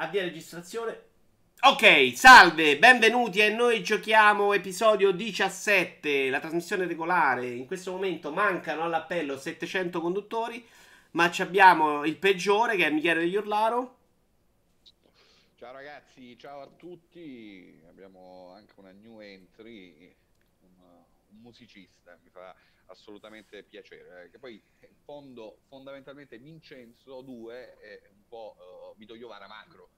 Avvia registrazione. Ok, salve, benvenuti e noi giochiamo episodio 17, la trasmissione regolare. In questo momento mancano all'appello 700 conduttori, ma abbiamo il peggiore che è Michele Degli Urlaro. Ciao ragazzi, ciao a tutti. Abbiamo anche una new entry, un, un musicista, mi fa assolutamente piacere. Eh, che poi in fondo, fondamentalmente Vincenzo 2 è un po' uh, Vito Iovara macro.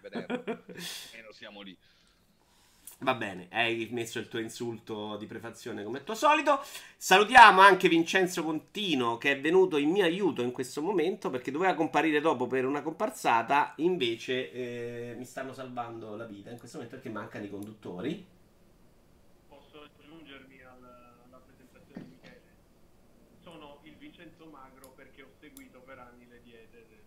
Vederlo, meno siamo lì. Va bene, hai messo il tuo insulto di prefazione come tuo solito. Salutiamo anche Vincenzo Contino che è venuto in mio aiuto in questo momento perché doveva comparire dopo per una comparsata, invece eh, mi stanno salvando la vita in questo momento perché mancano i conduttori. Posso aggiungermi alla, alla presentazione di Michele? Sono il Vincenzo Magro perché ho seguito per anni le diete del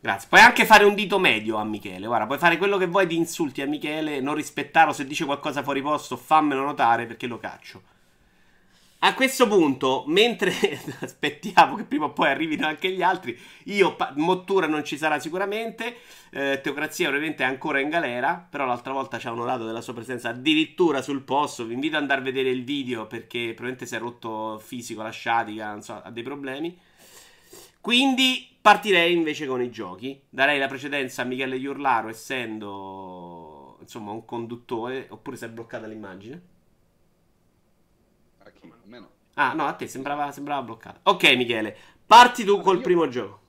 Grazie. Puoi anche fare un dito medio a Michele. Guarda, puoi fare quello che vuoi di insulti a Michele, non rispettarlo. Se dice qualcosa fuori posto, fammelo notare perché lo caccio. A questo punto, mentre aspettiamo che prima o poi arrivino anche gli altri, io, Mottura non ci sarà sicuramente, eh, Teocrazia ovviamente è ancora in galera, però l'altra volta ci ha onorato della sua presenza addirittura sul posto, vi invito ad andare a vedere il video perché probabilmente si è rotto fisico, la sciatica, non so, ha dei problemi. Quindi partirei invece con i giochi. Darei la precedenza a Michele Iurlaro, essendo insomma un conduttore. Oppure si è bloccata l'immagine? A chi? A me no. Ah, no, a te sembrava, sembrava bloccata. Ok, Michele, parti tu col io, primo gioco.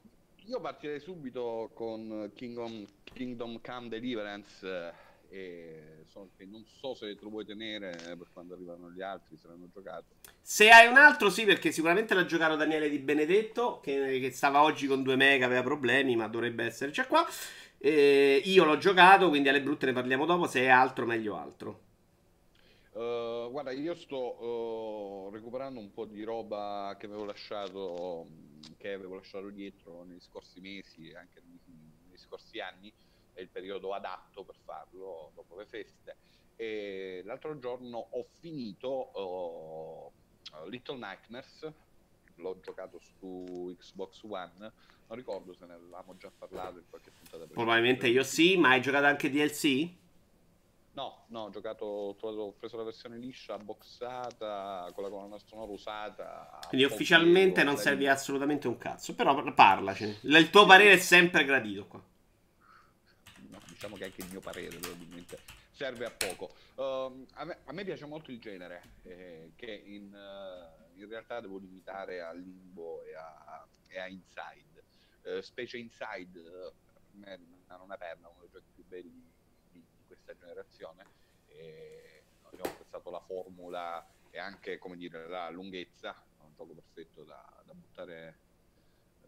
Io partirei subito con Kingdom, Kingdom Come Deliverance e so che non so se te lo vuoi tenere per quando arrivano gli altri, se l'hanno giocato. Se hai un altro, sì, perché sicuramente l'ha giocato Daniele Di Benedetto, che, che stava oggi con 2 mega, aveva problemi, ma dovrebbe esserci qua. E io l'ho giocato, quindi alle brutte ne parliamo dopo. Se è altro, meglio altro. Uh, guarda, io sto uh, recuperando un po' di roba che avevo lasciato, che avevo lasciato dietro negli scorsi mesi e anche negli, negli scorsi anni è il periodo adatto per farlo dopo le feste. E l'altro giorno ho finito uh, Little Nightmares, l'ho giocato su Xbox One, non ricordo se ne avevamo già parlato in qualche puntata. Probabilmente io sì, ma hai giocato anche DLC? No, no, ho giocato, ho preso la versione liscia, boxata, con la colonna sonora usata. Quindi ufficialmente non serve assolutamente un cazzo, però parlaci. Il tuo parere è sempre gradito qua diciamo che anche il mio parere probabilmente serve a poco. Uh, a, me, a, me, piace molto il genere, eh, che in, uh, in, realtà devo limitare a Limbo e a, e a Inside. Uh, specie Inside, per me non una perna, uno dei giochi più belli di, di, questa generazione. E abbiamo apprezzato la formula e anche, come dire, la lunghezza, è un gioco perfetto da, da buttare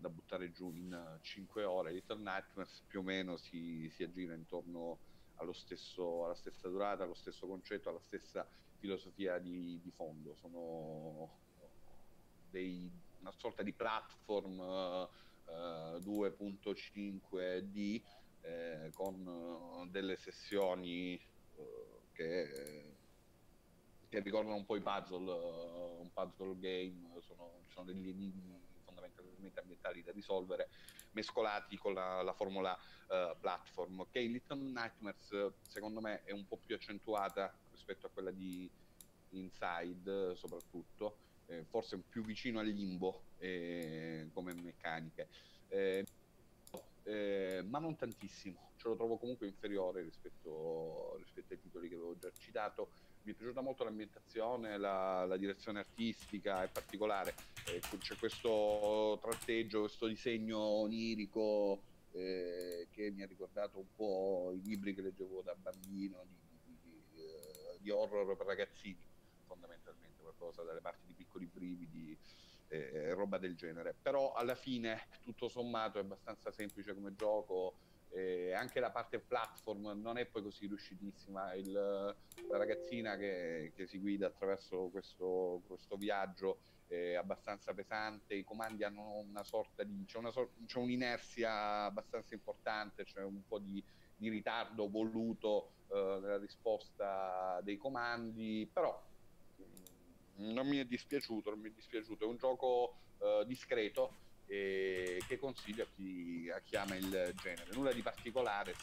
da buttare giù in 5 ore. Little Nightmares più o meno si, si aggira intorno allo stesso, alla stessa durata, allo stesso concetto, alla stessa filosofia di, di fondo. Sono dei, una sorta di platform uh, uh, 2.5D eh, con uh, delle sessioni che, che, ricordano un po' i puzzle, un puzzle game, sono, sono degli enigmi fondamentalmente ambientali da risolvere, mescolati con la, la formula uh, platform. Ok, Little Nightmares secondo me è un po' più accentuata rispetto a quella di Inside, soprattutto, eh, forse più vicino al limbo eh, come meccaniche. Eh, eh, ma non tantissimo, ce lo trovo comunque inferiore rispetto, rispetto ai titoli che avevo già citato mi è piaciuta molto l'ambientazione, la, la direzione artistica, è particolare. Eh, c'è questo tratteggio, questo disegno onirico eh, che mi ha ricordato un po' i libri che leggevo da bambino di, di, di, eh, di horror per ragazzini, fondamentalmente, qualcosa dalle parti di piccoli brividi e roba del genere. Però alla fine, tutto sommato, è abbastanza semplice come gioco e anche la parte platform non è poi così riuscitissima. Il, la ragazzina che, che, si guida attraverso questo, questo, viaggio è abbastanza pesante, i comandi hanno una sorta di. c'è, una sor- c'è un'inerzia abbastanza importante, c'è un po' di, di ritardo voluto eh, nella risposta dei comandi, però mm, non mi è dispiaciuto, non mi è dispiaciuto. È un gioco eh, discreto e che consiglio a chi, a chi ama il genere. Nulla di particolare,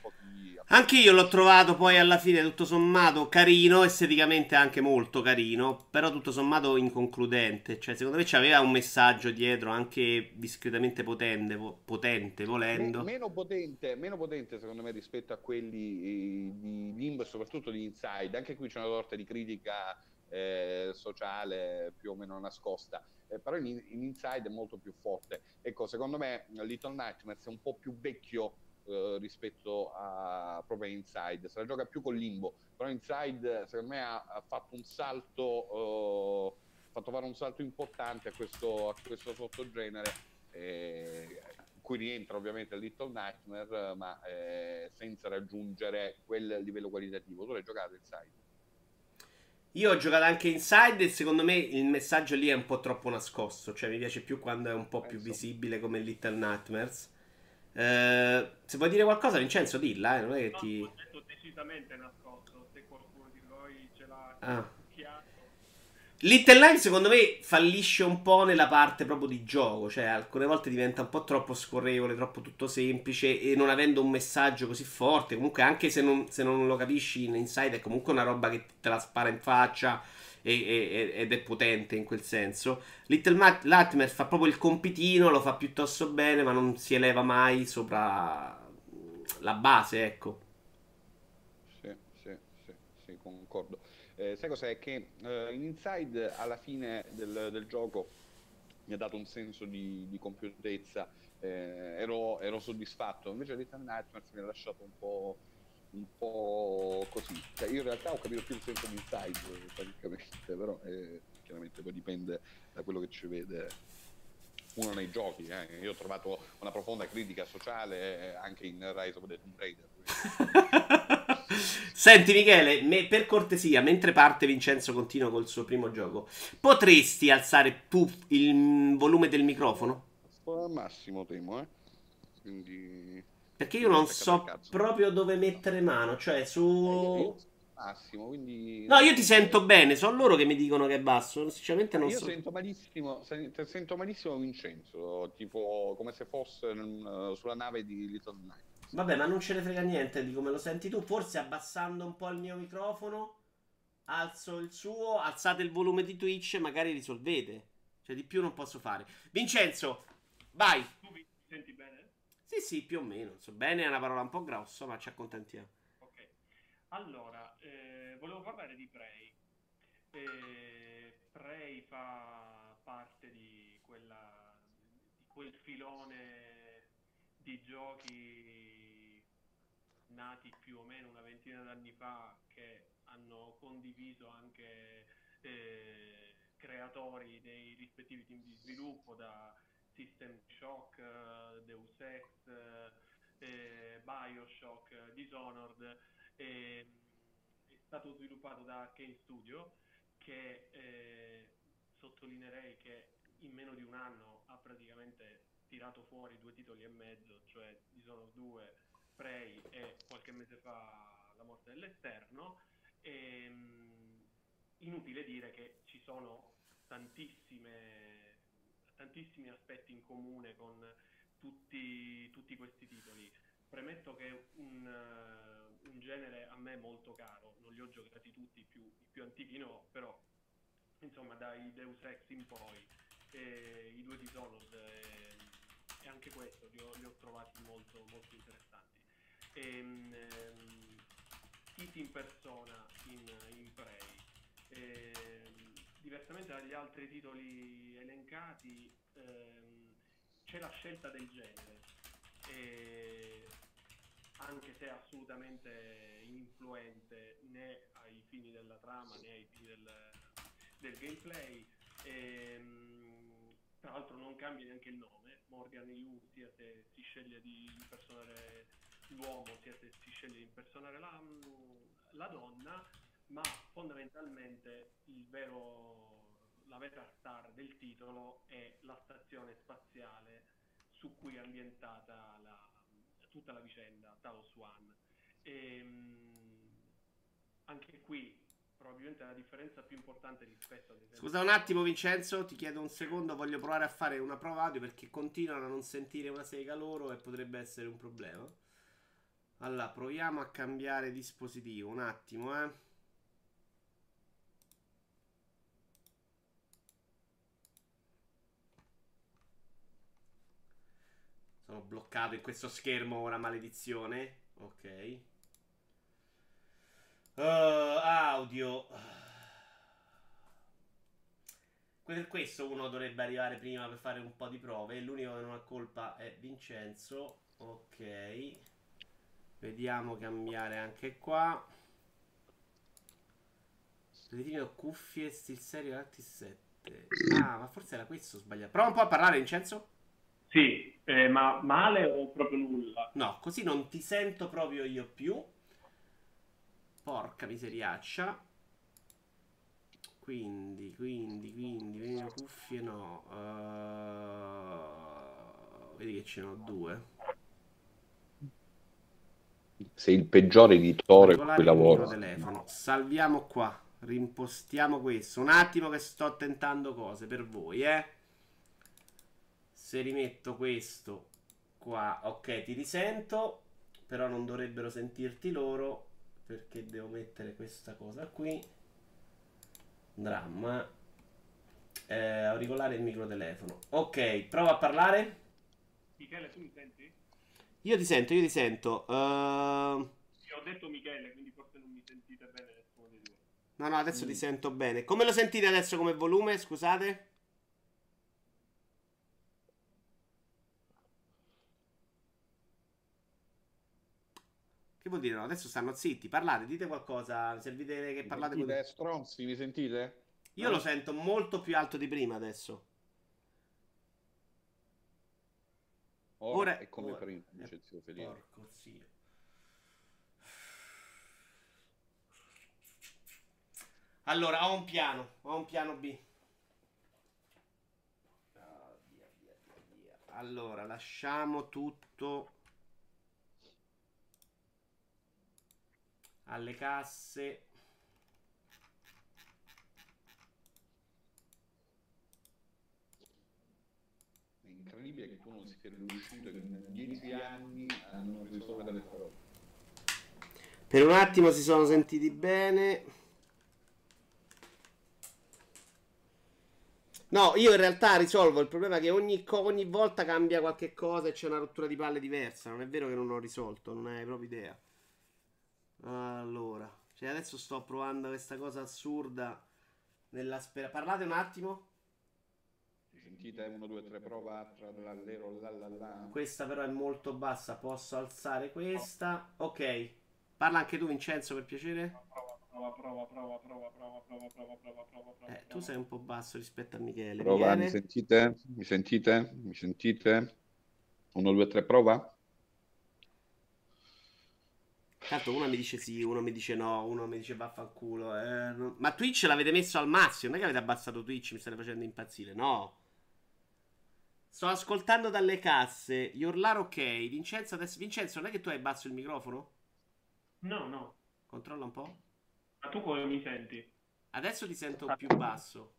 pochi... Anche io l'ho trovato poi alla fine tutto sommato carino, esteticamente anche molto carino, però tutto sommato inconcludente. Cioè, secondo me c'aveva un messaggio dietro anche discretamente potente, potente volendo. meno, potente, meno potente secondo me rispetto a quelli eh, di Limbo e soprattutto di Inside. Anche qui c'è una sorta di critica eh, sociale più o meno nascosta eh, però in, in, Inside è molto più forte. Ecco, secondo me Little Nightmares è un po' più vecchio eh, rispetto a proprio Inside, se la gioca più con Limbo, però Inside secondo me ha, ha fatto un salto, eh, fatto fare un salto importante a questo, a questo sottogenere. Eh, cui rientra ovviamente Little Nightmare, ma eh, senza raggiungere quel livello qualitativo. Tu l'hai giocato Inside? Io ho giocato anche Inside e secondo me il messaggio lì è un po' troppo nascosto. Cioè, mi piace più quando è un po' più visibile come Little Nightmares. Eh, se vuoi dire qualcosa, Vincenzo, dilla, eh, non è che no, ti. Decisamente nascosto. Se qualcuno di voi ce l'ha ah. Little Nine secondo me fallisce un po' nella parte proprio di gioco, cioè alcune volte diventa un po' troppo scorrevole, troppo tutto semplice e non avendo un messaggio così forte, comunque anche se non, se non lo capisci in Inside è comunque una roba che te la spara in faccia e, e, ed è potente in quel senso. Little Nightmare fa proprio il compitino, lo fa piuttosto bene ma non si eleva mai sopra la base, ecco. Sì, sì, sì, sì concordo. Eh, sai cos'è? Che eh, in Inside alla fine del, del, gioco mi ha dato un senso di, di compiutezza, eh, ero, ero, soddisfatto, invece Little Nightmares mi ha lasciato un po', un po' così. Cioè, io in realtà ho capito più il senso di Inside, praticamente, però eh, chiaramente poi dipende da quello che ci vede uno nei giochi. Eh. Io ho trovato una profonda critica sociale anche in Rise of the Tomb Raider. Senti Michele, me, per cortesia, mentre parte Vincenzo continua col suo primo gioco, potresti alzare tu il volume del microfono? Sto al massimo, temo, eh. Quindi... Perché io non so proprio dove mettere mano, cioè su... Massimo, quindi... No, io ti sento bene, sono loro che mi dicono che è basso, sinceramente non io so. Io sento malissimo, sento malissimo Vincenzo, tipo come se fosse sulla nave di Little Night. Vabbè, ma non ce ne frega niente di come lo senti tu. Forse abbassando un po' il mio microfono, alzo il suo, alzate il volume di Twitch, magari risolvete. Cioè, di più non posso fare. Vincenzo, vai. Tu mi senti bene? Sì, sì, più o meno. So, bene è una parola un po' grossa, ma ci accontentiamo. Ok. Allora, eh, volevo parlare di Prey. Eh, Prey fa parte di, quella, di quel filone di giochi nati più o meno una ventina d'anni fa che hanno condiviso anche eh, creatori dei rispettivi team di sviluppo da System Shock, eh, Deus Ex, eh, Bioshock, Dishonored, è stato sviluppato da Arkane Studio che eh, sottolineerei che in meno di un anno ha praticamente tirato fuori due titoli e mezzo, cioè Dishonored 2 Prey e qualche mese fa La morte dell'esterno. E, ehm, inutile dire che ci sono tantissimi aspetti in comune con tutti, tutti questi titoli. Premetto che un, un, genere a me molto caro, non li ho giocati tutti, più, i più antichi no, però insomma dai Deus Ex in poi, eh, i due Dishonored e, e anche questo li ho, li ho trovati molto, molto interessanti e ehm, Hit in persona in, in Prey. Ehm, diversamente dagli altri titoli elencati, ehm, c'è la scelta del genere, anche se assolutamente influente né ai fini della trama né ai fini del, del gameplay. E, tra l'altro non cambia neanche il nome, Morgan Yu sia se si sceglie di impersonare l'uomo sia se si sceglie di impersonare la, la donna, ma fondamentalmente vero, la vera star del titolo è la stazione spaziale su cui è ambientata la, tutta la vicenda, Talos One. E, ehm, anche qui probabilmente la differenza più importante rispetto ad esempio... Scusa un attimo Vincenzo, ti chiedo un secondo, voglio provare a fare una prova audio perché continuano a non sentire una sega loro e potrebbe essere un problema. Allora, proviamo a cambiare dispositivo, un attimo, eh. Sono bloccato in questo schermo ora, maledizione. Ok. Uh, audio. Per questo uno dovrebbe arrivare prima per fare un po' di prove. L'unico che non ha colpa è Vincenzo. Ok. Vediamo cambiare anche qua. Vedetino cuffie stil serio Alti 7. Ah, ma forse era questo sbagliato. Prova un po' a parlare, Vincenzo. Sì, eh, ma male o proprio nulla? No, così non ti sento proprio io più. Porca miseriaccia. Quindi, quindi, quindi, quindi cuffie no. Uh, vedi che ce ne ho due. Sei il peggiore editore con cui lavoro. Telefono. Salviamo qua. Rimpostiamo questo. Un attimo che sto tentando cose per voi, eh. Se rimetto questo qua, ok, ti risento. Però non dovrebbero sentirti loro. Perché devo mettere questa cosa qui. Dramma. Eh, auricolare il microtelefono. Ok, prova a parlare. Michele, tu mi senti? Io ti sento, io ti sento. Uh... Io ho detto Michele, quindi forse non mi sentite bene nessuno di due. No, no, adesso mm. ti sento bene. Come lo sentite adesso come volume? Scusate. Che vuol dire? No, adesso stanno zitti, parlate, dite qualcosa, servite che parlate con... Stronzi, mi sentite? Io eh? lo sento molto più alto di prima adesso. Ora, ora è come ora, prima, dice il zio Felice. Porco zio. Allora, ho un piano, ho un piano B. Oh, via, via, via, allora, lasciamo tutto alle casse. È incredibile che tu non sia riuscito in dieci anni a non risolvere le parole. Per un attimo si sono sentiti bene. No, io in realtà risolvo il problema che ogni, ogni volta cambia qualche cosa e c'è una rottura di palle diversa. Non è vero che non ho risolto, non hai proprio idea. Allora, cioè adesso sto provando questa cosa assurda nella speranza. Parlate un attimo. Sentite 1, 2, 3, prova, tra l'allero, la la la. Questa però è molto bassa, posso alzare questa. Ok. Parla anche tu Vincenzo per piacere. Prova, prova, prova, prova, prova, prova, prova, prova, prova, prova. Eh, tu sei un po' basso rispetto a Michele. Prova, Michele? mi sentite? Mi sentite? Mi sentite? 1, 2, 3, prova. Tanto uno mi dice sì, uno mi dice no, uno mi dice vaffanculo. Eh, no. Ma Twitch l'avete messo al massimo, non è che avete abbassato Twitch, mi state facendo impazzire, no. Sto ascoltando dalle casse, gli urlare ok. Vincenzo, adesso... Vincenzo, non è che tu hai basso il microfono? No, no. Controlla un po'. Ma tu come mi senti? Adesso ti sento più basso.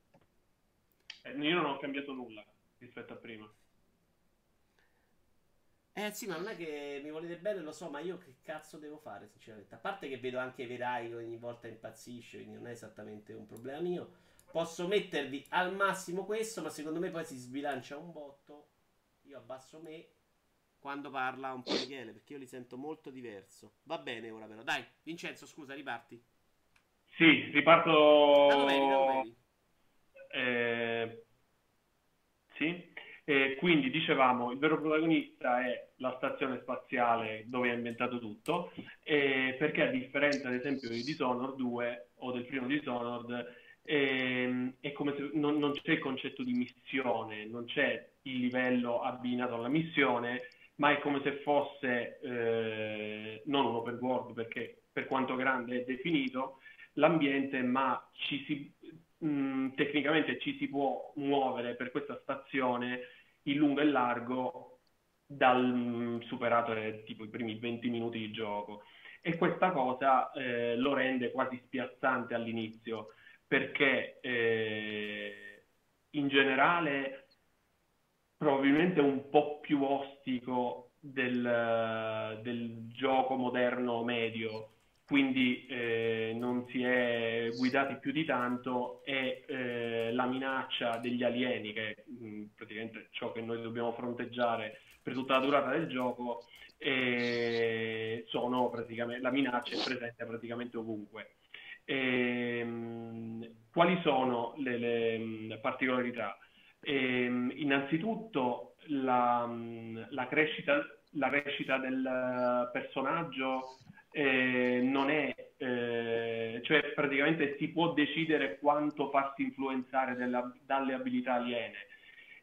Eh, io non ho cambiato nulla rispetto a prima. Eh sì, ma non è che mi volete bene, lo so, ma io che cazzo devo fare, sinceramente? A parte che vedo anche Verai che ogni volta impazzisce, quindi non è esattamente un problema mio. Posso mettervi al massimo questo, ma secondo me poi si sbilancia un botto. Io abbasso me quando parla un po' Michele, perché io li sento molto diverso. Va bene ora però. Dai, Vincenzo, scusa, riparti. Sì, riparto... Da dove eri, da dove eri? Eh... Sì. E quindi dicevamo, il vero protagonista è la stazione spaziale dove è ambientato tutto, perché a differenza ad esempio di Dishonored 2 o del primo Dishonored, eh, è come se non, non, c'è il concetto di missione, non c'è il livello abbinato alla missione, ma è come se fosse eh, non un open world perché per quanto grande è definito l'ambiente, ma ci si, mh, mm, tecnicamente ci si può muovere per questa stazione in lungo e largo dal mm, superato tipo i primi 20 minuti di gioco. e questa cosa eh, lo rende quasi spiazzante all'inizio perché eh, in generale probabilmente un po' più ostico del, del gioco moderno medio quindi eh, non si è guidati più di tanto e eh, la minaccia degli alieni, che è mh, praticamente ciò che noi dobbiamo fronteggiare per tutta la durata del gioco, eh, la minaccia è presente praticamente ovunque. Ehm, quali sono le, le, particolarità? Ehm, innanzitutto la, la, crescita, la crescita del personaggio eh, non è, eh, cioè praticamente si può decidere quanto farsi influenzare della, dalle abilità aliene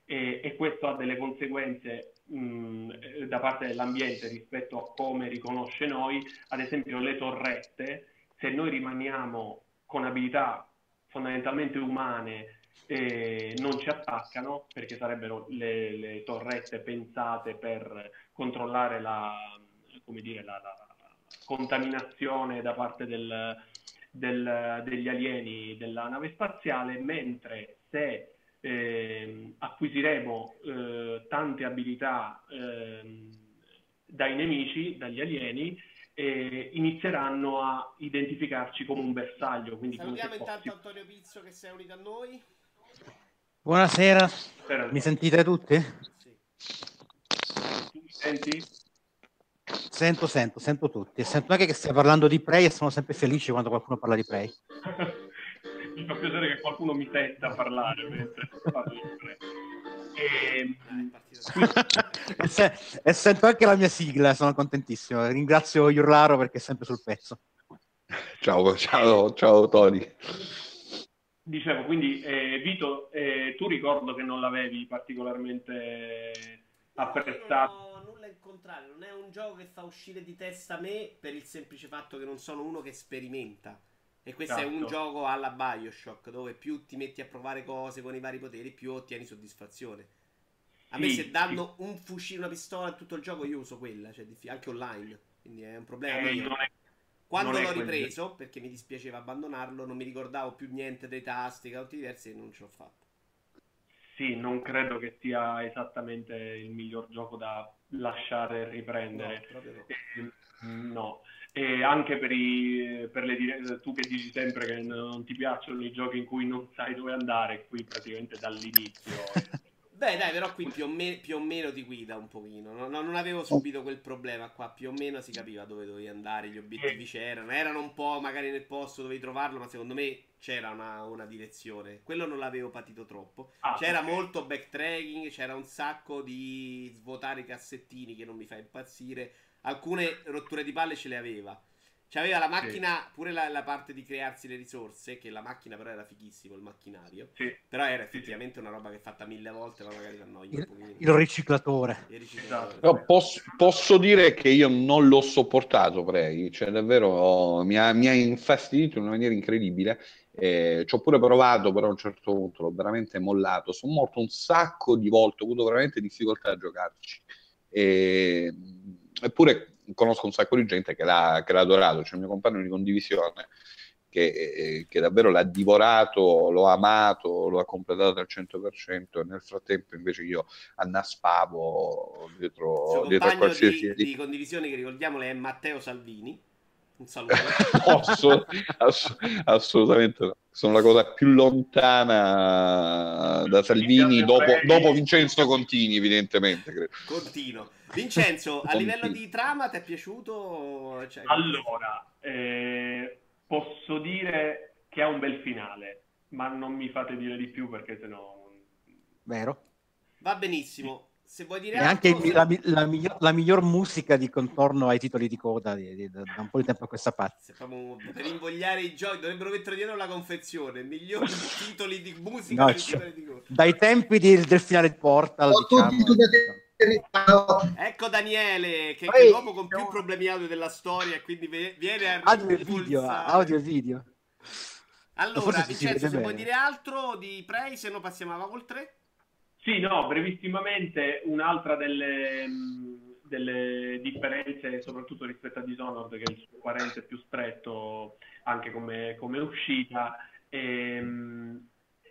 e, e, questo ha delle conseguenze mh, da parte dell'ambiente rispetto a come riconosce noi, ad esempio le torrette, se noi rimaniamo con abilità fondamentalmente umane eh, non ci attaccano perché sarebbero le, le, torrette pensate per controllare la, dire, la, la contaminazione da parte del, del, degli alieni della nave spaziale, mentre se eh, acquisiremo eh, tante abilità eh, dai nemici, dagli alieni, inizieranno a identificarci come un bersaglio. Quindi Salutiamo intanto Antonio Pizzo che si è unito a noi. Buonasera, Spero mi sentite tutti? Sì. Tu mi senti? Sento, sento, sento tutti. E sento anche che stai parlando di Prey e sono sempre felice quando qualcuno parla di Prey. mi fa piacere che qualcuno mi senta parlare mentre parlo di Prey. E... e, se... e, sento anche la mia sigla, sono contentissimo. Ringrazio Iurlaro perché è sempre sul pezzo. Ciao, ciao, ciao Tony. Dicevo, quindi eh, Vito, eh, tu ricordo che non l'avevi particolarmente apprezzato contrario, non è un gioco che fa uscire di testa me per il semplice fatto che non sono uno che sperimenta. E questo esatto. è un esatto. gioco alla Bioshock, dove più ti metti a provare cose con i vari poteri, più ottieni soddisfazione. A sì, me se danno sì. un fucile, una pistola tutto il gioco, io uso quella, cioè anche online. Quindi è un problema. Eh, è, Quando l'ho ripreso, quello. perché mi dispiaceva abbandonarlo, non mi ricordavo più niente dei tasti, tutti diversi e non ce l'ho fatto. Sì, non credo che sia esattamente il miglior gioco da lasciare riprendere. No, no. E anche per, i, per le tu che dici sempre che non ti piacciono i giochi in cui non sai dove andare, qui praticamente dall'inizio. Beh, dai, però qui più o, me- più o meno ti guida un pochino. No, no, non avevo subito quel problema qua. Più o meno si capiva dove dovevi andare, gli obiettivi c'erano. Erano un po' magari nel posto dove trovarlo, ma secondo me c'era una, una direzione. Quello non l'avevo patito troppo. Ah, c'era okay. molto backtracking, c'era un sacco di svuotare i cassettini che non mi fa impazzire. Alcune rotture di palle ce le aveva. C'aveva la macchina, sì. pure la, la, parte di crearsi le risorse, che la macchina però era fighissimo, il macchinario. Sì. Però era effettivamente sì. una roba che è fatta mille volte, ma magari l'annoia il, il riciclatore. Il riciclatore esatto. posso, posso, dire che io non l'ho sopportato, Prey, cioè davvero mi ha, mi ha infastidito in una maniera incredibile. Eh, ci ho pure provato, però a un certo punto l'ho veramente mollato. Sono morto un sacco di volte, ho avuto veramente difficoltà a giocarci. E, eppure conosco un sacco di gente che l'ha, che l'ha adorato, c'è il mio compagno di condivisione che, eh, che, davvero l'ha divorato, lo ha amato, lo ha completato al 100% e nel frattempo invece io annaspavo dietro, dietro a qualsiasi... Di, di condivisione che ricordiamole è Matteo Salvini un saluto. Posso? Ass- assolutamente no. Sono la cosa più lontana da Salvini dopo, dopo Vincenzo Contini, evidentemente. Credo. Contino. Vincenzo, a livello di trama ti è piaciuto? Cioè, allora, eh, posso dire che ha un bel finale, ma non mi fate dire di più perché sennò... Vero? Va benissimo. Se vuoi dire e anche se... la, la, miglior, la, miglior, musica di contorno ai titoli di coda di, di, da un po' di tempo a questa parte. Per invogliare i giochi dovrebbero mettere dietro la confezione, migliori titoli di musica no, cioè, di dai tempi di, del finale Portal. Diciamo, ecco. ecco Daniele, che, è l'uomo con più problemi audio della storia e quindi viene a audio e video, audio e video. Allora, Vincenzo, se vuoi dire altro di Prey, se no passiamo a oltre. Sì, no, brevissimamente un'altra delle, delle differenze soprattutto rispetto a Dishonored che è il suo parente più stretto anche come, come uscita ehm,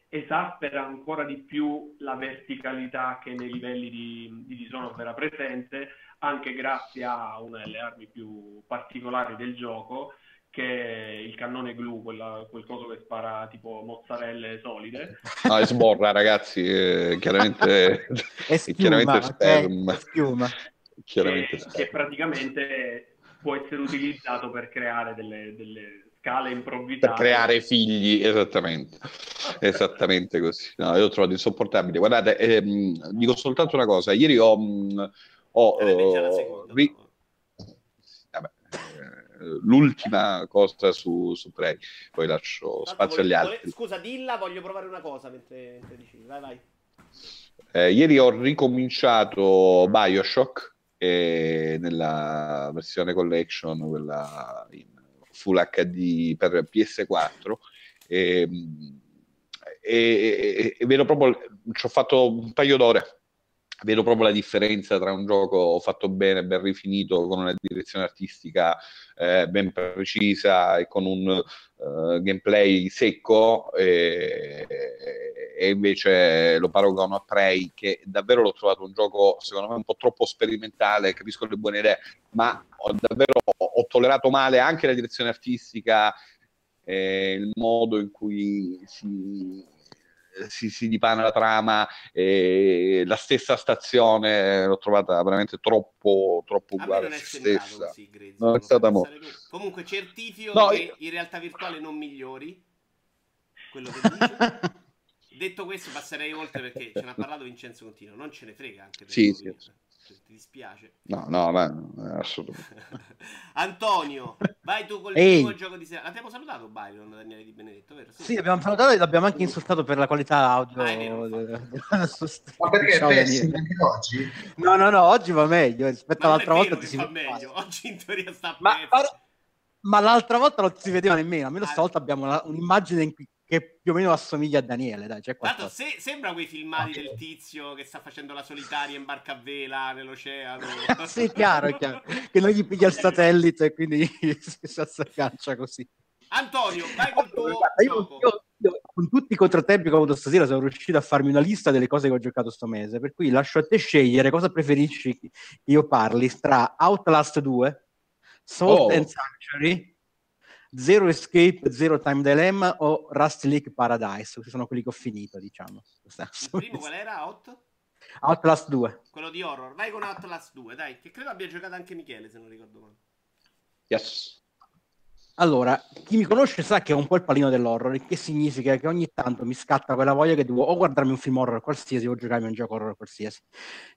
esaspera ancora di più la verticalità che nei livelli di, di Dishonored era presente anche grazie a una delle armi più particolari del gioco che è il cannone glue, quella, quel coso che spara tipo mozzarelle solide. No, è sborra, ragazzi, è chiaramente è schiuma, chiaramente sperma. Okay, schiuma. Chiaramente che, che, praticamente può essere utilizzato per creare delle, delle scale improvvisate. Per creare figli, esattamente. esattamente così. No, io l'ho trovato insopportabile. Guardate, ehm, dico soltanto una cosa. Ieri ho... Mh, ho, ho ri- l'ultima cosa su, su Prey, poi lascio Tanto spazio voglio, agli altri. Scusa, dilla, voglio provare una cosa mentre, mentre dici. Vai, vai. Eh, ieri ho ricominciato Bioshock eh, nella versione collection, quella in Full HD per PS4. E, e, e, e vedo proprio, ci ho fatto un paio d'ore vedo proprio la differenza tra un gioco fatto bene, ben rifinito, con una direzione artistica eh, ben precisa e con un uh, gameplay secco e, e, invece lo paragono a Prey che davvero l'ho trovato un gioco secondo me un po' troppo sperimentale, capisco le buone idee, ma ho davvero ho tollerato male anche la direzione artistica e il modo in cui si si, si dipana la trama, e la stessa stazione l'ho trovata veramente troppo, troppo uguale a, se stessa. Così, non è stata Comunque certifico no, che io... in realtà virtuale non migliori quello che dice. Detto questo passerei oltre perché ce n'ha parlato Vincenzo Contino, non ce ne frega anche sì, sì, sì ti dispiace. No, no, ma assolutamente. Antonio, vai tu con il Ehi. primo gioco di sera. L'abbiamo salutato Byron, Daniele Di Benedetto, vero? Sì, sì abbiamo salutato e l'abbiamo anche insultato per la qualità audio. Ah, vero, ma perché è pessimo oggi? No, no, no, oggi va meglio rispetto ma all'altra volta. Ti si va meglio. Oggi in teoria sta ma, ma, l'altra volta non si vedeva nemmeno. Almeno ah, stavolta abbiamo una, un'immagine in cui che più o meno assomiglia a Daniele. Dai, c'è Tanto se, sembra quei filmati okay. del tizio che sta facendo la solitaria in barca a vela nell'oceano. sì, chiaro, chiaro. Che non gli piglia il satellite e quindi si aggancia così. Antonio, vai col tuo Guarda, io, io, io, con tutti i contrattempi che ho avuto stasera sono riuscito a farmi una lista delle cose che ho giocato sto mese, per cui lascio a te scegliere cosa preferisci che io parli tra Outlast 2, Salt oh. and Sanctuary Zero Escape, Zero Time Dilemma o Rust League Paradise, questi sono quelli che ho finito, diciamo. Il primo qual era? Out? Outlast 2. Quello di horror. Vai con Outlast 2, dai, che credo abbia giocato anche Michele, se non ricordo male. Yes. Allora, chi mi conosce sa che è un po' il palino dell'horror, il che significa che ogni tanto mi scatta quella voglia che devo o guardarmi un film horror qualsiasi o giocarmi un gioco horror qualsiasi.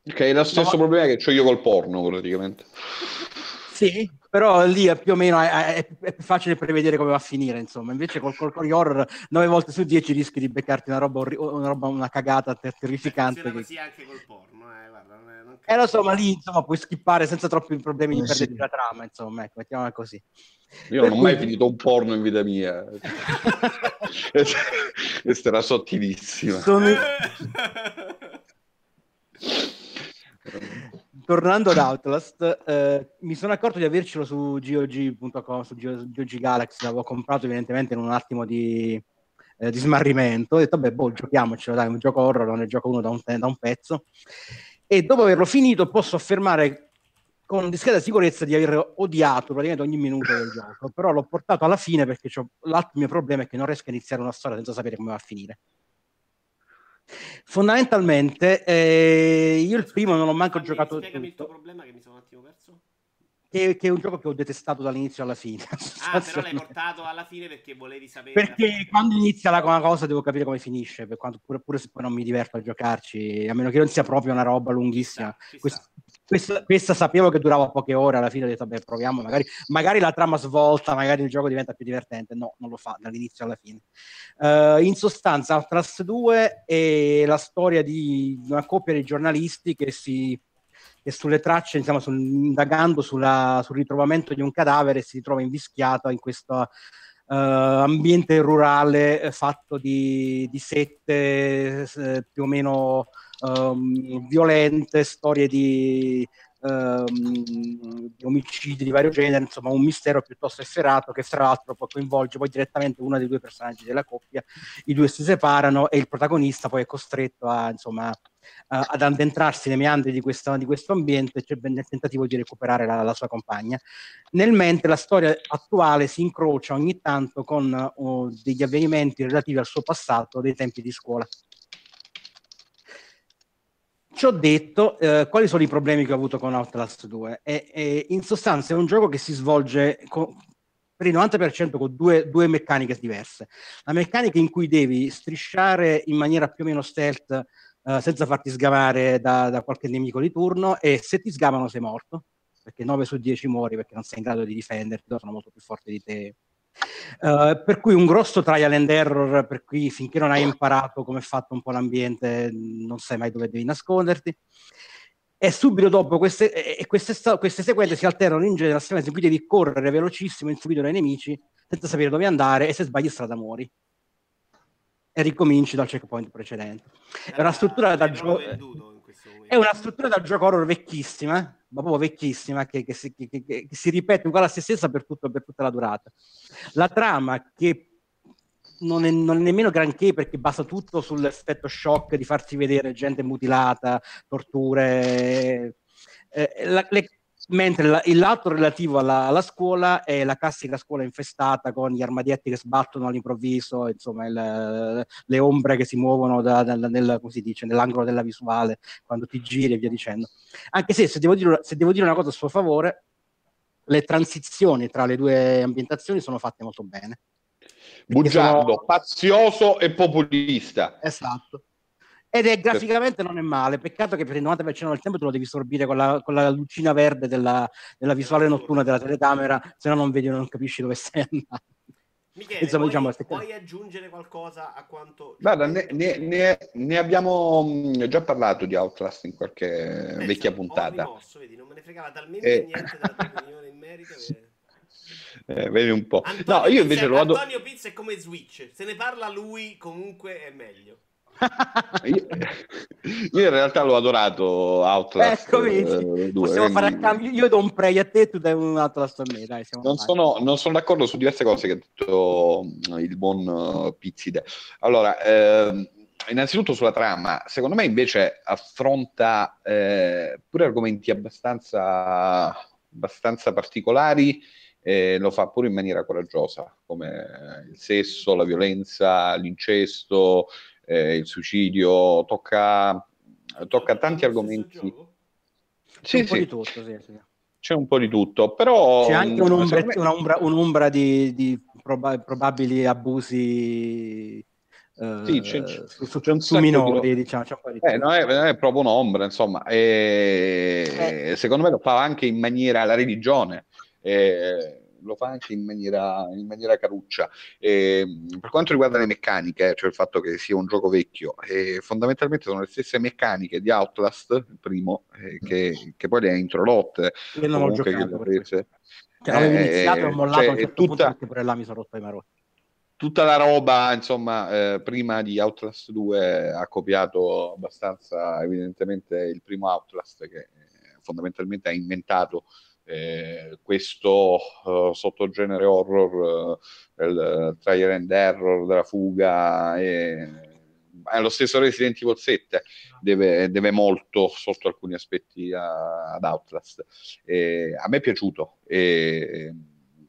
Ok, è lo stesso no. problema che ho io col porno, praticamente. Sì, però lì è più o meno è, è, è, più facile prevedere come va a finire, insomma. Invece col, col, horror 9 volte su 10 rischi di beccarti una roba, una, roba, una cagata terrificante. Funziona che... così anche col porno, eh, guarda, non è, non eh, lo so, ma lì insomma puoi skippare senza troppi problemi di eh, perderti sì. la trama, insomma, ecco, mettiamola così. Io non ho mai finito un porno in vita mia. Questa era sottilissima. Sono... tornando ad Outlast, eh, mi sono accorto di avercelo su GOG.com, su GOG Galaxy, l'avevo comprato evidentemente in un attimo di, eh, di smarrimento. Ho detto, vabbè, boh, giochiamocelo, dai, un gioco horror, non ne gioco uno da un, da un pezzo. E dopo averlo finito posso affermare con discreta sicurezza di aver odiato praticamente ogni minuto del gioco, però l'ho portato alla fine perché l'altro mio problema è che non riesco a iniziare una storia senza sapere come va a finire. Fondamentalmente, eh, io il primo non ho manco giocato. Spiegami tutto. il tuo problema che mi sono un attimo perso che, che, è un gioco che ho detestato dall'inizio alla fine. Ah, però l'hai portato alla fine perché volevi sapere. Perché quando inizia la, una cosa devo capire come finisce, per quanto, pure, pure, se poi non mi diverto a giocarci, a meno che non sia proprio una roba lunghissima. Ci sta, ci questa, questa, questa, sapevo che durava poche ore, alla fine ho detto, vabbè, proviamo, magari, magari, la trama svolta, magari il gioco diventa più divertente. No, non lo fa dall'inizio alla fine. Uh, in sostanza, Outlast 2 è la storia di una coppia di giornalisti che si e sulle tracce, diciamo, sul, indagando sulla, sul ritrovamento di un cadavere, si ritrova invischiato in questo uh, ambiente rurale eh, fatto di, di sette eh, più o meno um, violente, storie di, ehm, omicidi di vario genere, insomma un mistero piuttosto efferato che fra l'altro poi coinvolge poi direttamente uno dei due personaggi della coppia, i due si separano e il protagonista poi è costretto a, insomma, Uh, ad addentrarsi nei meandri di, questa, di questo ambiente cioè nel tentativo di recuperare la, la, sua compagna. Nel mentre la storia attuale si incrocia ogni tanto con uh, degli avvenimenti relativi al suo passato dei tempi di scuola. Ciò detto, eh, quali sono i problemi che ho avuto con Outlast 2? E, e in sostanza è un gioco che si svolge con, per il 90% con due, due, meccaniche diverse. La meccanica in cui devi strisciare in maniera più o meno stealth eh, senza farti sgamare da, da, qualche nemico di turno e se ti sgamano sei morto, perché 9 su 10 muori perché non sei in grado di difenderti, sono molto più forti di te Uh, per cui un grosso trial and error, per cui finché non hai imparato come è fatto un po' l'ambiente, non sai mai dove devi nasconderti. E subito dopo queste, e queste, queste sequenze si alternano in genere a sequenze in cui devi correre velocissimo, inseguito dai nemici, senza sapere dove andare e se sbagli strada muori. E ricominci dal checkpoint precedente. È una struttura da gioco è una struttura da gioco horror vecchissima, ma proprio vecchissima, che, che, si, che, che si, ripete uguale a se stessa per, tutto, per, tutta la durata. La trama che non è, non è, nemmeno granché perché basa tutto sull'effetto shock di farsi vedere gente mutilata, torture. Eh, la, le, mentre la, il lato relativo alla, alla, scuola è la classica scuola infestata con gli armadietti che sbattono all'improvviso, insomma il, le ombre che si muovono da, da, nel, dice, nell'angolo della visuale quando ti giri e via dicendo. Anche se, se devo, dire, se devo dire una cosa a suo favore, le transizioni tra le due ambientazioni sono fatte molto bene. Bugiardo, sono... pazioso e populista. Esatto. Ed è graficamente non è male, peccato che per il 90% del tempo te lo devi sorbire con la, con la lucina verde della, della visuale notturna della telecamera, se no non vedi non capisci dove stai andando. Michele, Insomma, vuoi, diciamo, vuoi aggiungere qualcosa a quanto... Guarda, ne, ne, ne, abbiamo mm, già parlato di Outlast in qualche Pensa, vecchia puntata. Rimosso, vedi, non me ne fregava talmente e... niente della tua opinione in merito che... Eh, vedi un po'. Antonio no, io invece Pizza, lo vado... Antonio Pizza è come Switch, se ne parla lui comunque è meglio io, io, in realtà l'ho adorato Outlast ecco, eh, 2, possiamo fare a cambio io do un prey a te tu dai un Outlast a me dai, non, sono, non, sono, d'accordo su diverse cose che ha detto mm, il buon uh, Pizzide. Allora eh, innanzitutto sulla trama secondo me invece affronta eh, pure argomenti abbastanza abbastanza particolari e lo fa pure in maniera coraggiosa, come il sesso, la violenza, l'incesto, eh, il suicidio, tocca, tocca tanti argomenti. C'è sì, un sì. po' di tutto, sì, sì. C'è un po' di tutto, però... C'è anche un'ombra, me... un'ombra, un'ombra di, di proba- probabili abusi Uh, sì, c'è, su, su, c'è un su minori, di... diciamo, c'è un po' di eh, non, è, non, è, proprio un'ombra, insomma, e... eh. secondo me lo fa anche in maniera la religione. E lo fa anche in maniera, in maniera caruccia. E, per quanto riguarda le meccaniche, cioè il fatto che sia un gioco vecchio, eh, fondamentalmente sono le stesse meccaniche di Outlast, il primo, eh, che, che, poi le ha introdotte. Io non ho giocato, che prese. Cioè, avevo eh, iniziato e ho mollato cioè, a un certo tutta... perché pure là mi sono rotto i marotti tutta la roba, insomma, eh, prima di Outlast 2 ha copiato abbastanza evidentemente il primo Outlast che eh, fondamentalmente ha inventato eh, questo uh, sottogenere horror, uh, il trial and error della fuga, e, è lo stesso Resident Evil 7 deve, deve molto sotto alcuni aspetti a, ad Outlast. E, a me è piaciuto. E,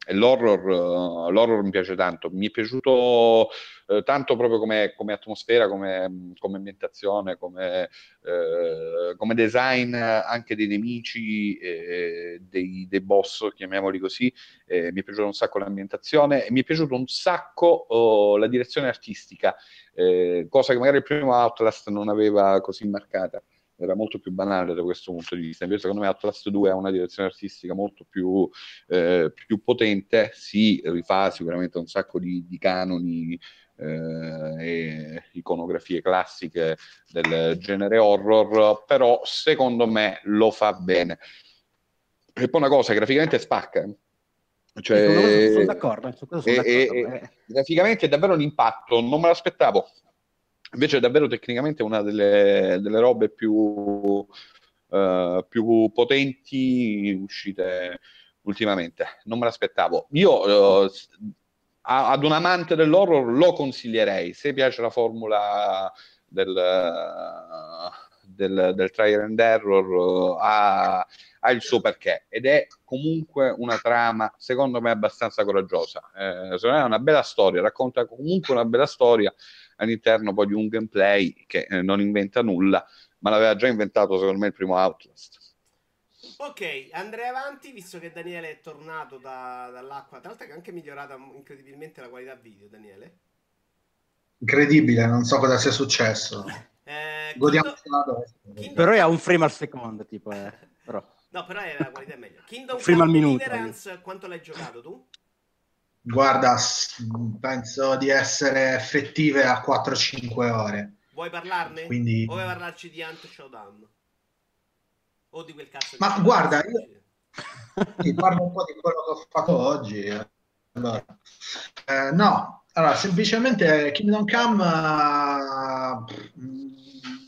l'horror, uh, l'horror mi piace tanto, mi è piaciuto uh, tanto proprio come, come atmosfera, come, come ambientazione, come, uh, come, design anche dei nemici, eh, dei, dei, boss, chiamiamoli così, eh, mi è piaciuta un sacco l'ambientazione e mi è piaciuto un sacco oh, la direzione artistica, eh, cosa che magari il primo Outlast non aveva così marcata era molto più banale da questo punto di vista. Invece, secondo me, Atlas 2 ha una direzione artistica molto più, eh, più potente, si rifà sicuramente un sacco di, di canoni eh, e iconografie classiche del genere horror, però secondo me lo fa bene. E poi una cosa, graficamente spacca. Cioè, sono d'accordo, sono d'accordo. E, e, graficamente è davvero un impatto, non me l'aspettavo Invece è davvero tecnicamente una delle, delle robe più, uh, più potenti uscite ultimamente. Non me l'aspettavo. Io uh, ad un amante dell'horror lo consiglierei. Se piace la formula del, del, del trial and error, ha, ha, il suo perché ed è comunque una trama, secondo me, abbastanza coraggiosa. Eh, secondo me è una bella storia, racconta comunque una bella storia all'interno poi di un gameplay che eh, non inventa nulla, ma l'aveva già inventato, secondo me, il primo Outlast. Ok, andrei avanti visto che Daniele è tornato da, dall'acqua. Tra l'altro è anche migliorata incredibilmente la qualità video, Daniele. Incredibile, non so cosa sia successo. Eh, Godiamo Kingdom... Kingdom... Però è a un frame al secondo, tipo. Eh. Però. No, però è la qualità è meglio. Kingdom frame al minuto. Quanto l'hai giocato tu? Guarda, penso di essere effettive a 4-5 ore. Vuoi parlarne? Quindi... O vuoi parlarci di Ant Showdown? O di quel cazzo Ma guarda, io ti parlo un po' di quello che ho fatto oggi. Allora, eh, no, allora, semplicemente Kingdom Come uh,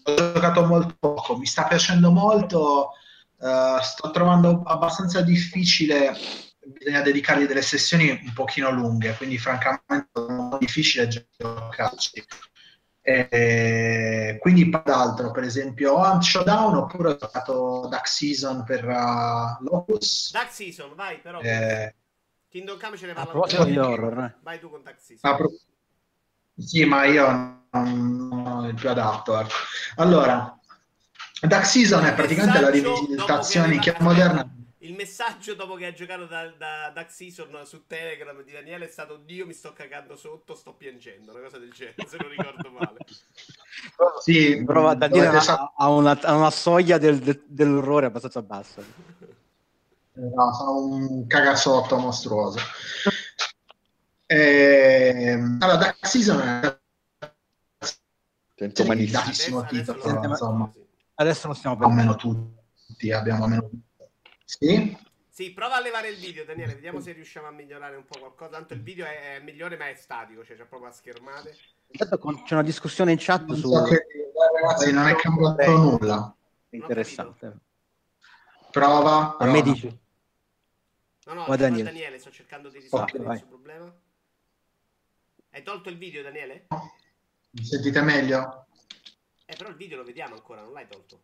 ho giocato molto poco, mi sta piacendo molto, uh, sto trovando abbastanza difficile, bisogna dedicargli delle sessioni un pochino lunghe, quindi francamente è difficile giocarci. E quindi d'altro, per esempio, Hunt Showdown oppure ho giocato Duck Season per uh, Locus. Duck Season, vai però. Eh... Kingdom Come ce ne parla un di horror. Eh. Vai tu con Duck Season. Pro... Sì, ma io non ho il più adatto. Ecco. Allora, Duck Season è praticamente la rivisitazione in chiave moderna il messaggio dopo che ha giocato da, da Duck Season su Telegram di Daniele è stato Dio mi sto cagando sotto, sto piangendo, una cosa del genere, se non ricordo male. sì, prova Daniele ha, ha, una, ha una soglia del, del, dell'orrore abbastanza bassa. No, sono un cagasotto mostruoso. E... Ehm, allora, Duck Season è adesso, titolo, adesso, insomma. Adesso lo stiamo parlando. Almeno tutti abbiamo almeno sì? Sì, prova a levare il video, Daniele. Vediamo se riusciamo a migliorare un po' qualcosa. Tanto il video è, migliore, ma è statico, cioè c'è proprio a schermate. C'è una discussione in chat non su. So che, ragazzi, non è cambiato nulla. Interessante. Prova, prova. A me dici. No, no, Daniele. Daniele. sto cercando di risolvere okay, questo problema. Hai tolto il video, Daniele? Mi sentite meglio? Eh, però il video lo vediamo ancora, non l'hai tolto.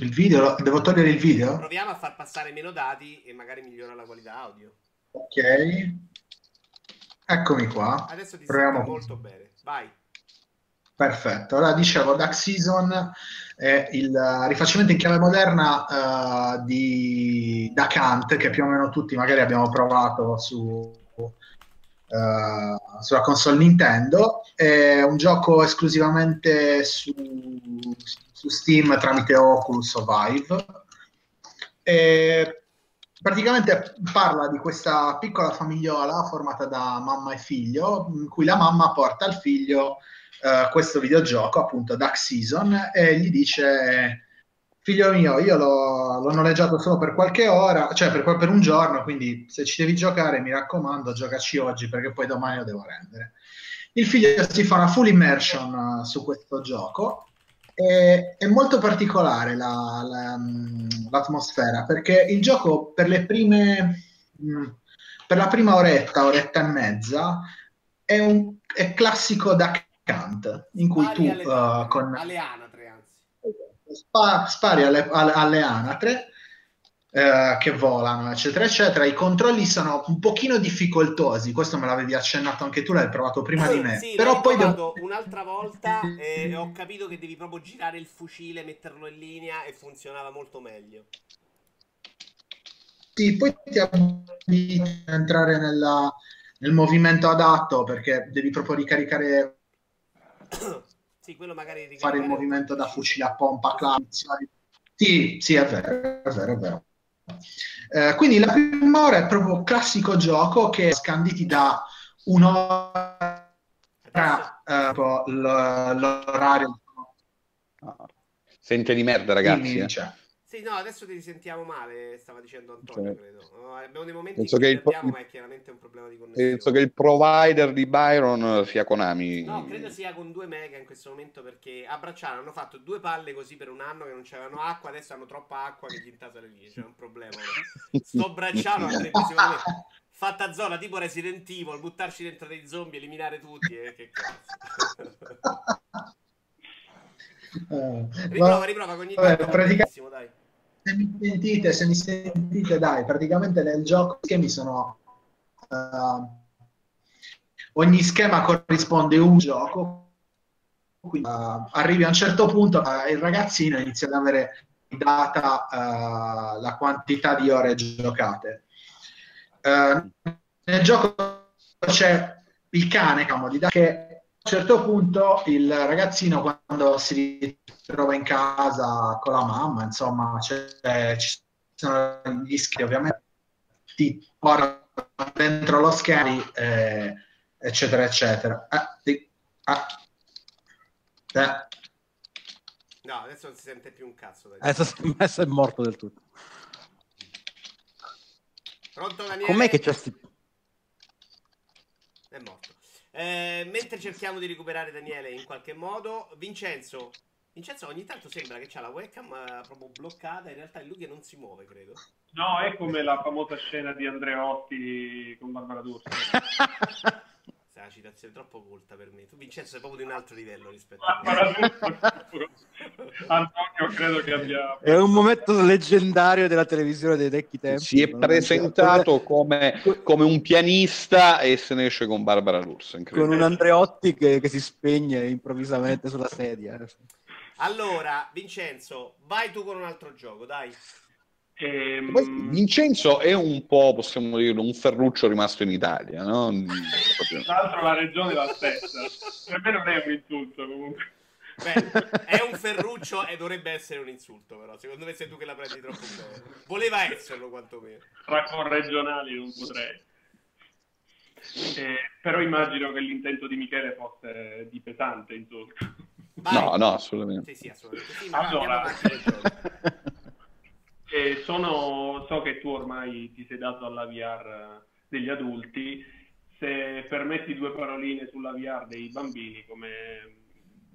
Il video? Devo togliere il video? Proviamo a far passare meno dati e magari migliora la qualità audio. Ok. Eccomi qua. Adesso ti Proviamo. molto bene. Vai. Perfetto. Allora dicevo, Duck Season è il rifacimento in chiave moderna uh, di Duck Hunt, che più o meno tutti magari abbiamo provato su, uh, sulla console Nintendo. È un gioco esclusivamente su, su Steam tramite Oculus o Vive. E praticamente parla di questa piccola famigliola formata da mamma e figlio, in cui la mamma porta al figlio uh, questo videogioco, appunto Duck Season, e gli dice figlio mio, io l'ho, l'ho, noleggiato solo per qualche ora, cioè per, per, un giorno, quindi se ci devi giocare mi raccomando giocaci oggi perché poi domani lo devo rendere. Il figlio si fa una full immersion uh, su questo gioco è, è molto particolare la, la, l'atmosfera perché il gioco per le prime mm, per la prima oretta, oretta e mezza è un è classico da Kant in cui spari tu alle, uh, con alle anatre spa, spari alle, alle, alle anatre eh, che volano, eccetera, eccetera. I controlli sono un pochino difficoltosi. Questo me l'avevi accennato anche tu, l'hai provato prima di me. Sì, Però poi devo... un'altra volta e ho capito che devi proprio girare il fucile, metterlo in linea e funzionava molto meglio. Sì, poi ti abiti a entrare nella, nel movimento adatto perché devi proprio ricaricare. sì, quello magari fare il movimento da fucile a pompa classico. Sì, sì, è vero, è vero, è vero. Eh, quindi la prima ora è proprio classico gioco che scanditi da un'ora eh, l'orario. Sente di merda, ragazzi. Eh. Sì, no, adesso ti risentiamo male, stava dicendo Antonio, Sì. credo. No, abbiamo dei momenti Penso in cui che il- perdiamo, ma è chiaramente un problema di connessione. Penso che il provider di Byron sia Konami. No, credo sia con 2 mega in questo momento perché a Bracciano hanno fatto due palle così per un anno che non c'erano acqua, adesso hanno troppa acqua che gli intasa le linee, c'è un problema. Sto Bracciano sicuramente fatta zona tipo Resident Evil, buttarci dentro dei zombie, eliminare tutti e che cazzo. Eh, riprova, ma- riprova con ogni tanto va pratica- benissimo, dai. Se mi sentite, se mi sentite, dai, praticamente nel gioco schemi sono eh, ogni schema corrisponde a un gioco. Quindi eh, arrivi a un certo punto, eh, il ragazzino inizia ad avere data eh, la quantità di ore giocate. Nel gioco c'è il cane che un certo punto il ragazzino quando si ritrova in casa con la mamma, insomma, c'è- ci sono gli schemi, ovviamente ti portano dentro lo schermo, eh, eccetera, eccetera. Eh, sì. Ah. Eh. No, adesso non si sente più un cazzo. Dai. Adesso, adesso è morto del tutto. Pronto Daniele? Com'è che c'è sti... È morto. Eh, mentre cerchiamo di recuperare Daniele in qualche modo, Vincenzo. Vincenzo ogni tanto sembra che c'ha la webcam proprio bloccata, in realtà è lui che non si muove, credo. No, è come la famosa scena di Andreotti con Barbara D'Urso. Questa è una citazione troppo colta per me. Tu Vincenzo sei proprio di un altro livello rispetto a me. Antonio credo che abbia... È un momento leggendario della televisione dei vecchi tempi. Si è presentato come, come un pianista e se ne esce con Barbara D'Urso. con un Andreotti che, che si spegne improvvisamente sulla sedia. Allora, Vincenzo, vai tu con un altro gioco, dai. Ehm, Poi Vincenzo è un po', possiamo dire, un ferruccio rimasto in Italia, no? Tra l'altro la regione è la stessa. Per me non è un insulto comunque. Beh, è un ferruccio e dovrebbe essere un insulto, però. Secondo me sei tu che la prendi troppo bene. Voleva esserlo, quantomeno. Tra corregionali non potrei. Eh, però immagino che l'intento di Michele fosse di pesante insulto. Vai. No, no, assolutamente. Sì, sì, assolutamente sì. Allora. andiamo avanti nel gioco. Eh, sono, so che tu ormai ti sei dato alla VR degli adulti. Se permetti due paroline sulla VR dei bambini, come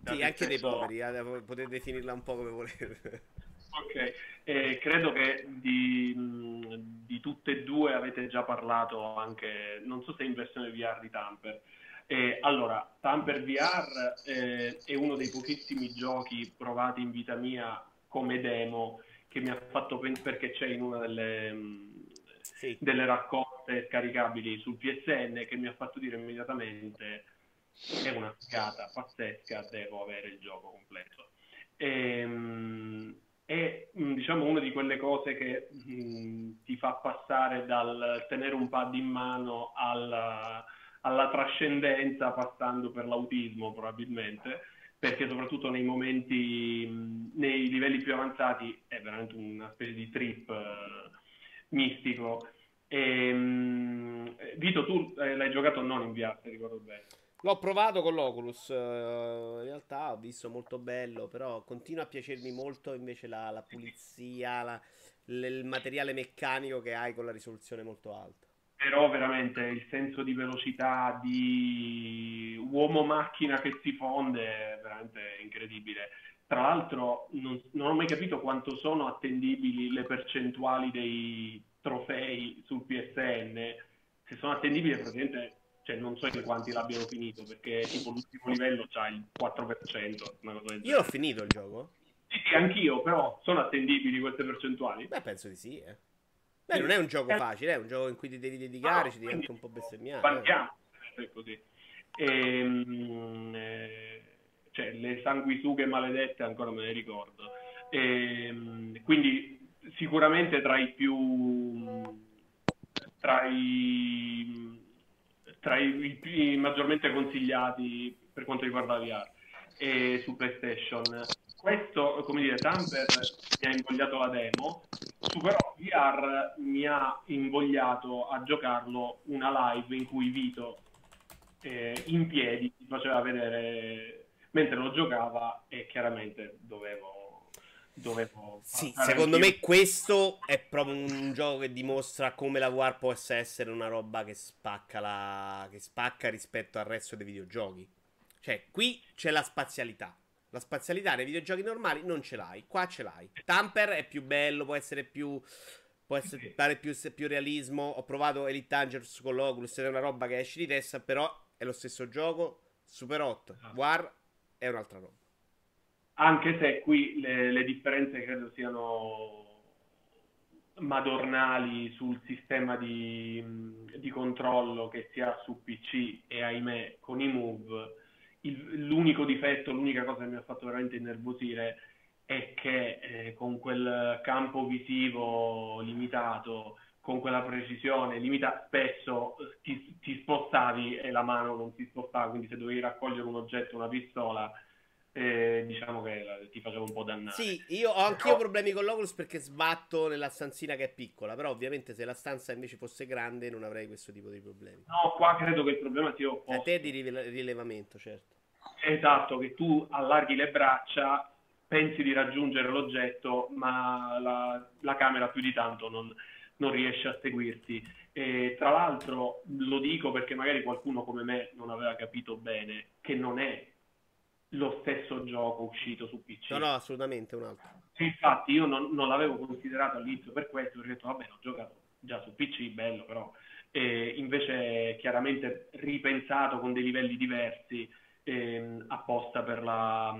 Sì, anche dei poveri, eh, potete definirla un po' come volete. Ok, Eh, credo che di, di tutte e due avete già parlato anche, non so se in versione VR di Tamper. Eh, allora, Tamper VR eh, è uno dei pochissimi giochi provati in vita mia come demo che mi ha fatto pensare perché c'è in una delle, mh, Sì. delle raccolte scaricabili sul PSN che mi ha fatto dire immediatamente è una figata pazzesca, devo avere il gioco completo. Ehm, è mh, diciamo una di quelle cose che mh, ti fa passare dal tenere un pad in mano alla, alla trascendenza passando per l'autismo probabilmente perché soprattutto nei momenti nei livelli più avanzati è veramente una specie di trip eh, mistico Ehm, Vito tu eh, l'hai giocato non in VR se ricordo bene L'ho provato con l'Oculus, eh, in realtà ho visto molto bello, però continua a piacermi molto invece la, la pulizia, la- il materiale meccanico che hai con la risoluzione molto alta. Però veramente il senso di velocità, di uomo-macchina che si fonde è veramente incredibile. Tra l'altro non, non ho mai capito quanto sono attendibili le percentuali dei trofei sul PSN, se sono attendibili praticamente, cioè non so in quanti l'abbiano finito, perché tipo l'ultimo livello c'ha il 4%, una cosa del Io ho finito il gioco? Sì, sì, anch'io, però sono attendibili queste percentuali? Beh, penso di sì, eh. Beh, non è un gioco facile, è un gioco in cui ti devi dedicare, ci devi anche un po' bestemmiare. eh. Partiamo, così. Ehm, eh, cioè, le sanguisughe maledette ancora me le ricordo. Ehm, quindi sicuramente tra i più tra i tra i, i maggiormente consigliati per quanto riguarda la VR e su PlayStation. Questo, come dire, Tamper mi ha invogliato la demo, Super Hot VR mi ha invogliato a giocarlo una live in cui Vito eh, in piedi mi faceva vedere mentre lo giocava e chiaramente dovevo dovevo... Sì, secondo me questo è proprio un gioco che dimostra come la VR possa essere una roba che spacca, la... che spacca rispetto al resto dei videogiochi. Cioè, qui c'è la spazialità. La spazialità nei videogiochi normali non ce l'hai, qua ce l'hai. Tamper è più bello, può essere più può essere, dare più, più, realismo. Ho provato Elite Dangerous con l'Oculus è una roba che esce di testa, però è lo stesso gioco. Super 8, ah. War è un'altra roba. Anche se qui le, le differenze credo siano madornali sul sistema di, di, controllo che si ha su PC e ahimè con i Move. Il, l'unico difetto, l'unica cosa che mi ha fatto veramente innervosire è che eh, con quel campo visivo limitato, con quella precisione limitata, spesso ti, ti, spostavi e la mano non si spostava, quindi se dovevi raccogliere un oggetto, una pistola, eh, diciamo che ti faceva un po' dannare. Sì, io ho anch'io però... problemi con l'Oculus perché sbatto nella stanzina che è piccola, però ovviamente se la stanza invece fosse grande non avrei questo tipo di problemi. No, qua credo che il problema sia opposto. A te di rilevamento, certo. Esatto, che tu allarghi le braccia pensi di raggiungere l'oggetto, ma la, la camera più di tanto non, non riesce a seguirti. E, tra l'altro lo dico perché magari qualcuno come me non aveva capito bene che non è lo stesso gioco uscito su PC. No, no, assolutamente un altro. Infatti io non, non l'avevo considerato all'inizio per questo, perché ho detto vabbè, ho giocato già su PC, bello però. E invece chiaramente ripensato con dei livelli diversi ehm, apposta per la,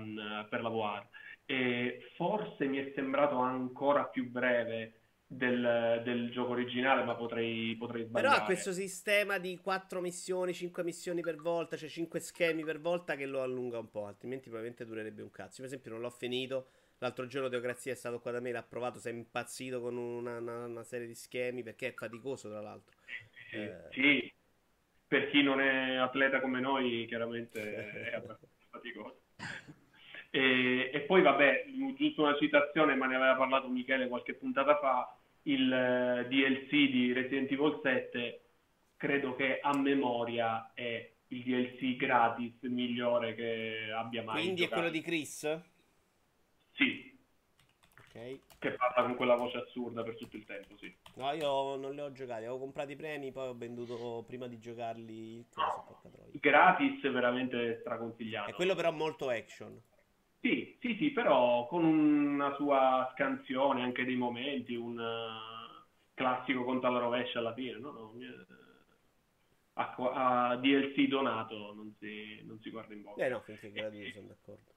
per la VR e forse mi è sembrato ancora più breve del, del gioco originale, ma potrei, potrei sbagliare. Però ha questo sistema di 4 missioni, 5 missioni per volta, cioè 5 schemi per volta che lo allunga un po', altrimenti probabilmente durerebbe un cazzo. per esempio non l'ho finito, l'altro giorno Teocrazia è stato qua da me, l'ha provato, si è impazzito con una, una, una serie di schemi perché è faticoso tra l'altro. Sì, eh... sì, per chi non è atleta come noi chiaramente è abbastanza faticoso. E, e, poi, vabbè, giusto una citazione, ma ne aveva parlato Michele qualche puntata fa, il uh, DLC di Resident Evil 7, credo che a memoria è il DLC gratis migliore che abbia mai Quindi giocato. è quello di Chris? Sì. Ok. Che parla con quella voce assurda per tutto il tempo, sì. No, io non li ho giocati, avevo comprato i premi, poi ho venduto prima di giocarli. No, gratis veramente straconsigliato. È quello però molto action. Sì, sì, sì, però con una sua scansione, anche dei momenti, un uh, classico conto alla rovescia alla fine, no? no a, a, DLC donato non si, non si guarda in bocca. Eh no, finché gratuito sono d'accordo.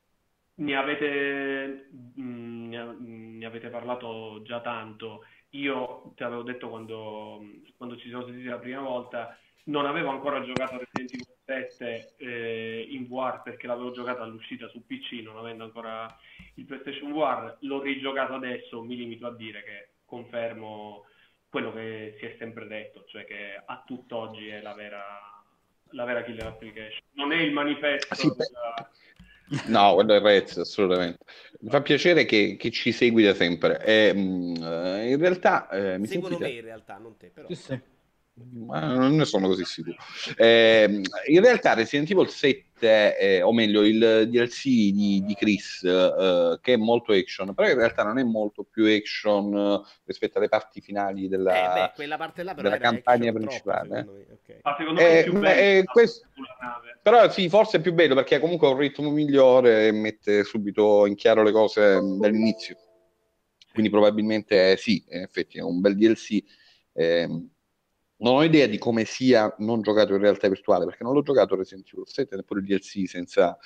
Ne avete, mh, mm, ne, avete parlato già tanto. Io ti avevo detto quando, quando ci siamo sentiti la prima volta, non avevo ancora giocato a Resident Evil 7 eh, in VR perché l'avevo giocato all'uscita su PC non avendo ancora il PlayStation VR l'ho rigiocato adesso mi limito a dire che confermo quello che si è sempre detto cioè che a tutt'oggi è la vera, la vera killer application. Non è il manifesto sì, della... No, quello è Rez, assolutamente. Mi fa piacere che, che ci segui da sempre. E, mh, in realtà... Eh, mi Seguono sentite? me in realtà, non te, però. Sì, sì ma non ne sono così sicuro. Eh, in realtà Resident Evil 7, eh, o meglio il DLC di, di Chris, eh, che è molto action, però in realtà non è molto più action eh, rispetto alle parti finali della, eh, beh, quella parte là però della campagna principale. Troppo, okay. Ma secondo me è più bello questo... Però sì, forse è più bello perché ha comunque un ritmo migliore e mette subito in chiaro le cose dall'inizio. Quindi probabilmente sì, in effetti è un bel DLC. Eh, non ho idea di come sia non giocato in realtà virtuale, perché non l'ho giocato Resident Evil 7, neppure il DLC senza,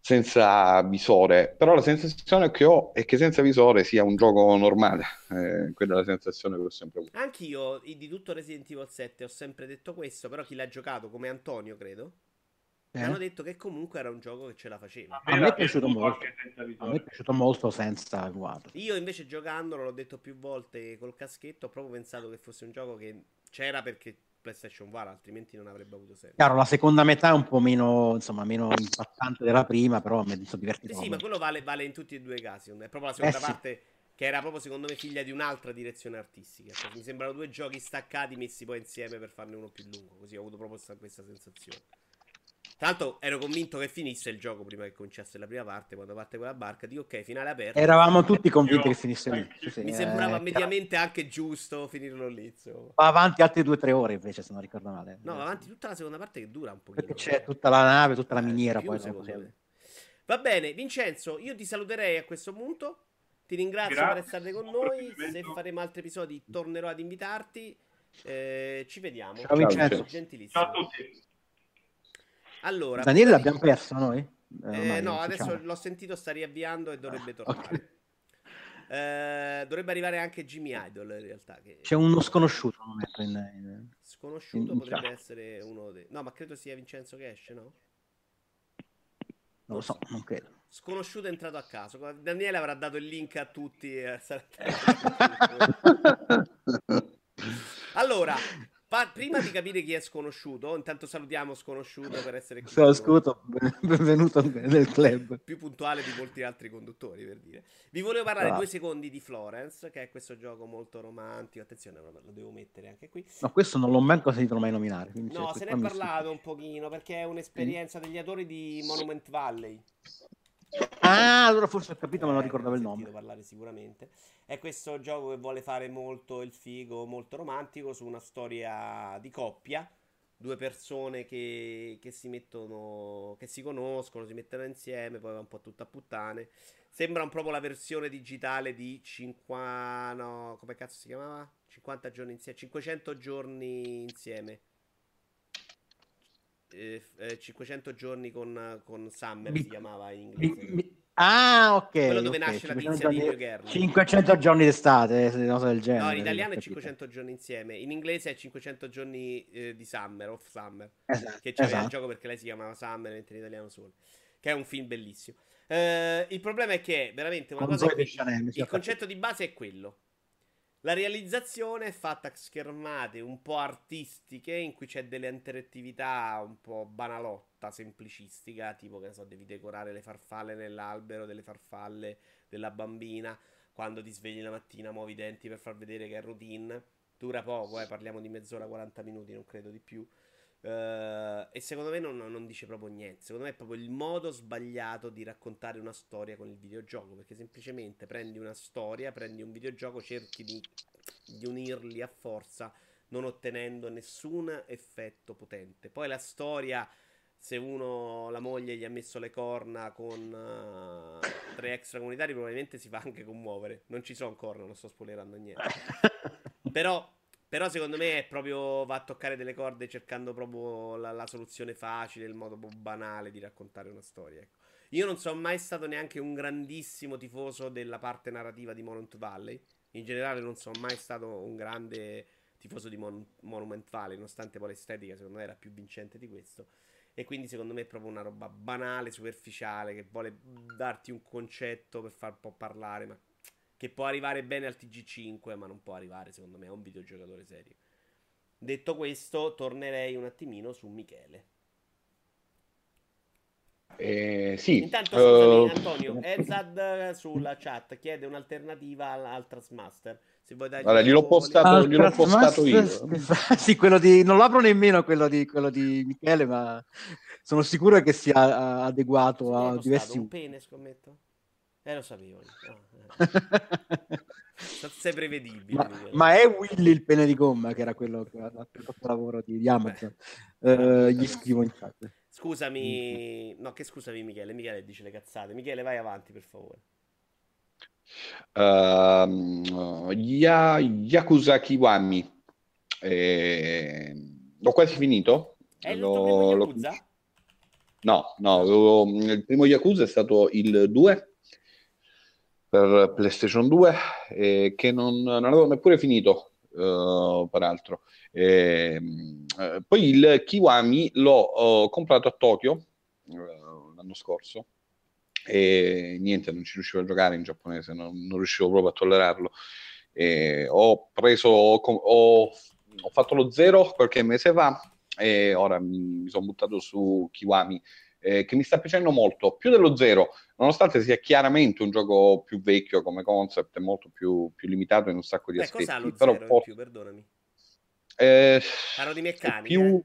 senza visore, però la sensazione che ho è che senza visore sia un gioco normale, eh, quella è la sensazione che ho sempre avuto. Anch'io di tutto Resident Evil 7 ho sempre detto questo, però chi l'ha giocato come Antonio, credo, eh? hanno detto che comunque era un gioco che ce la faceva. A me è piaciuto molto. A me è piaciuto molto senza guardo. Io invece giocandolo, l'ho detto più volte col caschetto, ho proprio pensato che fosse un gioco che c'era perché PlayStation VR, altrimenti non avrebbe avuto senso. Chiaro, la seconda metà è un po' meno, insomma, meno impattante della prima, però mi sono divertito. Eh sì, ma quello vale, vale, in tutti e due i casi. È proprio la seconda eh parte sì. che era proprio, secondo me, figlia di un'altra direzione artistica. Cioè, mi sembrano due giochi staccati messi poi insieme per farne uno più lungo. Così ho avuto proprio questa sensazione. Tra l'altro ero convinto che finisse il gioco prima che cominciasse la prima parte, quando parte quella barca, dico ok, finale aperto. Eravamo tutti convinti che finisse lì. Sì, sì, Mi eh, sembrava mediamente anche giusto finirlo lì. Insomma. Va avanti altre due o tre ore invece, se non ricordo male. No, va avanti tutta la seconda parte che dura un pochino. Perché c'è tutta la nave, tutta la eh, miniera più, poi. Va bene, Vincenzo, io ti saluterei a questo punto. Ti ringrazio Grazie. per essere con noi. Se faremo altri episodi, tornerò ad invitarti. Eh, ci vediamo. Ciao, Vincenzo. Ciao a tutti. Allora, Daniele l'abbiamo perso noi? Eh, eh, no, adesso diciamo. l'ho sentito, sta riavviando e dovrebbe ah, tornare. Okay. Eh, dovrebbe arrivare anche Jimmy Idol in realtà. Che... C'è uno sconosciuto. In, in... Sconosciuto in, potrebbe essere uno dei... No, ma credo sia Vincenzo che esce, no? Non lo so, non credo. Sconosciuto è entrato a caso. Daniele avrà dato il link a tutti. Eh, allora, Pa- prima di capire chi è sconosciuto, intanto salutiamo sconosciuto per essere qui. Sconosciuto, benvenuto nel club. Più puntuale di molti altri conduttori, per dire. Vi volevo parlare ah. due secondi di Florence, che è questo gioco molto romantico. Attenzione, lo devo mettere anche qui. No, questo non l'ho mai sentito mai nominare. No, se ne è parlato un pochino, perché è un'esperienza degli autori di Monument Valley. Ah, allora forse ho capito, ma non ricordavo il nome. parlare sicuramente. È questo gioco che vuole fare molto il figo, molto romantico, su una storia di coppia. Due persone che, che si mettono, che si conoscono, si mettono insieme, poi va un po' tutta a puttane. Sembra un proprio la versione digitale di 50. No, come cazzo si chiamava? 50 giorni insieme. 500 giorni insieme. Eh, 500 eh, giorni con, con Summer mi, si chiamava in inglese. Mi, ah, ok. Quello dove okay. nasce la tizia di New Girl. 500 giorni d'estate, cosa del genere. No, in italiano è 500 giorni insieme, in inglese è 500 giorni eh, di Summer, off Summer. Esatto, che c'era esatto. il gioco perché lei si chiamava Summer, mentre in italiano solo. Che è un film bellissimo. Eh, il problema è che veramente una cosa. Che, il concetto di base è quello la realizzazione è fatta a schermate un po' artistiche in cui c'è delle interattività un po' banalotta, semplicistica, tipo che ne so, devi decorare le farfalle nell'albero delle farfalle della bambina, quando ti svegli la mattina muovi i denti per far vedere che è routine. Dura poco, eh, parliamo di mezz'ora, 40 minuti, non credo di più. Uh, e secondo me non, non, dice proprio niente. Secondo me è proprio il modo sbagliato di raccontare una storia con il videogioco. Perché semplicemente prendi una storia, prendi un videogioco, cerchi di, di unirli a forza, non ottenendo nessun effetto potente. Poi la storia. Se uno, la moglie, gli ha messo le corna con uh, tre extracomunitari, probabilmente si fa anche commuovere. Non ci sono corna, non sto spoilerando niente. Però però secondo me è proprio va a toccare delle corde cercando proprio la, la soluzione facile, il modo banale di raccontare una storia. Ecco. Io non sono mai stato neanche un grandissimo tifoso della parte narrativa di Monument Valley. In generale non sono mai stato un grande tifoso di Mon- Monument Valley, nonostante poi l'estetica secondo me era più vincente di questo. E quindi secondo me è proprio una roba banale, superficiale, che vuole darti un concetto per far un po' parlare, ma che può arrivare bene al TG5, ma non può arrivare, secondo me, a un videogiocatore serio. Detto questo, tornerei un attimino su Michele. Eh, sì. Intanto, scusami, uh... Antonio, Ezad sulla chat chiede un'alternativa al, al Trasmaster. Se vuoi dare allora, gliel'ho postato, gliel'ho postato io. sì, quello di, non l'apro nemmeno quello di, quello di Michele, ma sono sicuro che sia adeguato a diversi... Un pene, scommetto? Eh, lo sapevo. Oh, eh. Sei prevedibile. Ma, ma, è Willy il pene di gomma, che era quello che ha fatto il lavoro di, di Amazon. Uh, gli scrivo in chat. Scusami, no, che scusami, Michele. Michele dice le cazzate. Michele, vai avanti, per favore. Uh, ya- Yakuza Kiwami. Eh, l'ho quasi finito. È lo, lo... No, no, il primo Yakuza è stato il 2 per PlayStation 2 eh, che non, non, avevo neppure finito, uh, peraltro. Eh, poi il Kiwami l'ho uh, comprato a Tokyo uh, l'anno scorso e niente, non ci riuscivo a giocare in giapponese, non, non riuscivo proprio a tollerarlo. Ho preso, ho, ho, ho fatto lo zero qualche mese fa e ora mi, mi sono buttato su Kiwami eh, che mi sta piacendo molto, più dello zero, nonostante sia chiaramente un gioco più vecchio come concept, molto più, più limitato in un sacco di Beh, aspetti. Cos'ha lo però zero por- più, perdonami? Eh, Parlo di meccanica. Più...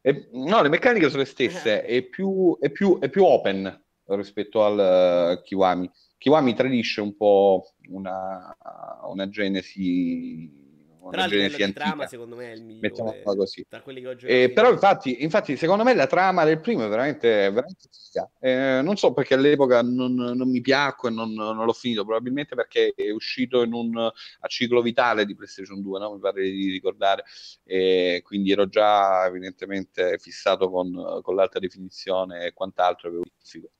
E, no, le meccaniche sono le stesse, è più, è più, è più open rispetto al uh, Kiwami. Kiwami tradisce un po' una, una genesi però a livello di trama secondo me è il migliore così. tra quelli che ho giocato. eh, però infatti, infatti, secondo me la trama del primo è veramente, veramente figa. Eh, non so perché all'epoca non, non mi piacque non, non, l'ho finito probabilmente perché è uscito in un, a ciclo vitale di PlayStation 2 no? mi pare di ricordare. E quindi ero già evidentemente fissato con, con l'alta definizione e quant'altro avevo difficoltà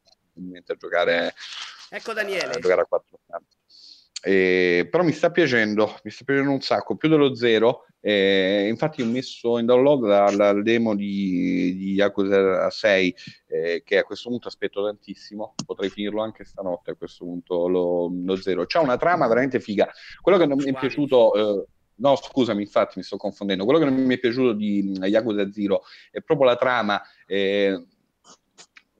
a giocare ecco Daniele. a giocare a 4 eh, però mi sta piacendo, mi sta piacendo un sacco, più dello zero. Eh, infatti ho messo in download la, la demo di, di Yakuza 6 eh, che a questo punto aspetto tantissimo, potrei finirlo anche stanotte a questo punto lo, lo zero. C'ha una trama veramente figa. Quello che non mi è piaciuto... Eh, no, scusami, infatti mi sto confondendo. Quello che non mi è piaciuto di Yakuza Zero è proprio la trama, eh,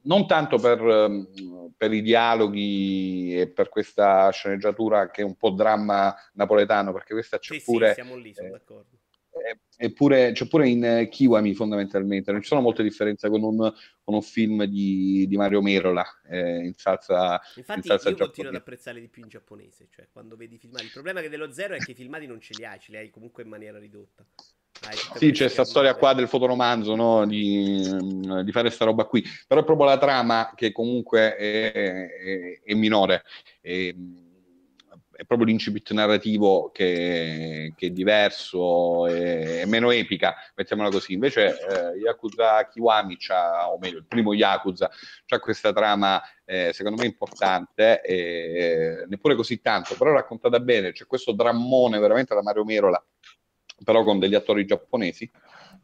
non tanto per, ehm, per, i dialoghi e per questa sceneggiatura che è un po' dramma napoletano, perché questa c'è sì, pure... Sì, siamo lì, sono eh, d'accordo. Eppure c'è pure in Kiwami fondamentalmente, non ci sono molte differenze con un, con un film di, di, Mario Merola eh, in salsa Infatti in salsa io giapponese. continuo ad apprezzare di più in giapponese, cioè quando vedi i filmati. Il problema che dello zero è che i filmati non ce li hai, ce li hai comunque in maniera ridotta. Sì, c'è questa storia qua del fotoromanzo, no? di, di, fare questa roba qui, però è proprio la trama che comunque è, è, è minore, è, è, proprio l'incipit narrativo che, che è diverso, è, meno epica, mettiamola così. Invece eh, Yakuza Kiwami, o meglio, il primo Yakuza, ha questa trama eh, secondo me importante, eh, neppure così tanto, però raccontata bene, c'è questo drammone veramente da Mario Merola però con degli attori giapponesi,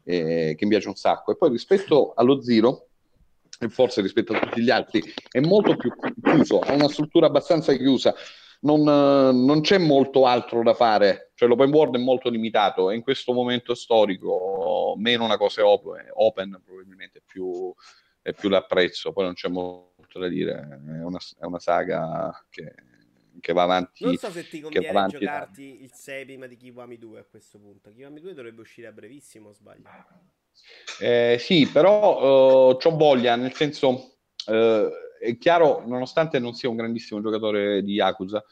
eh, che mi piace un sacco. E poi rispetto allo Zero, e forse rispetto a tutti gli altri, è molto più chiuso, ha una struttura abbastanza chiusa. Non, non, c'è molto altro da fare, cioè l'open world è molto limitato e in questo momento storico meno una cosa open, open probabilmente più, è più l'apprezzo, poi non c'è molto da dire, è una, è una saga che che va avanti. Non so se ti conviene giocarti da... il 6 prima di Kiwami 2 a questo punto. Kiwami 2 dovrebbe uscire a brevissimo, o sbaglio? Eh, sì, però uh, c'ho voglia, nel senso, uh, è chiaro, nonostante non sia un grandissimo giocatore di Yakuza,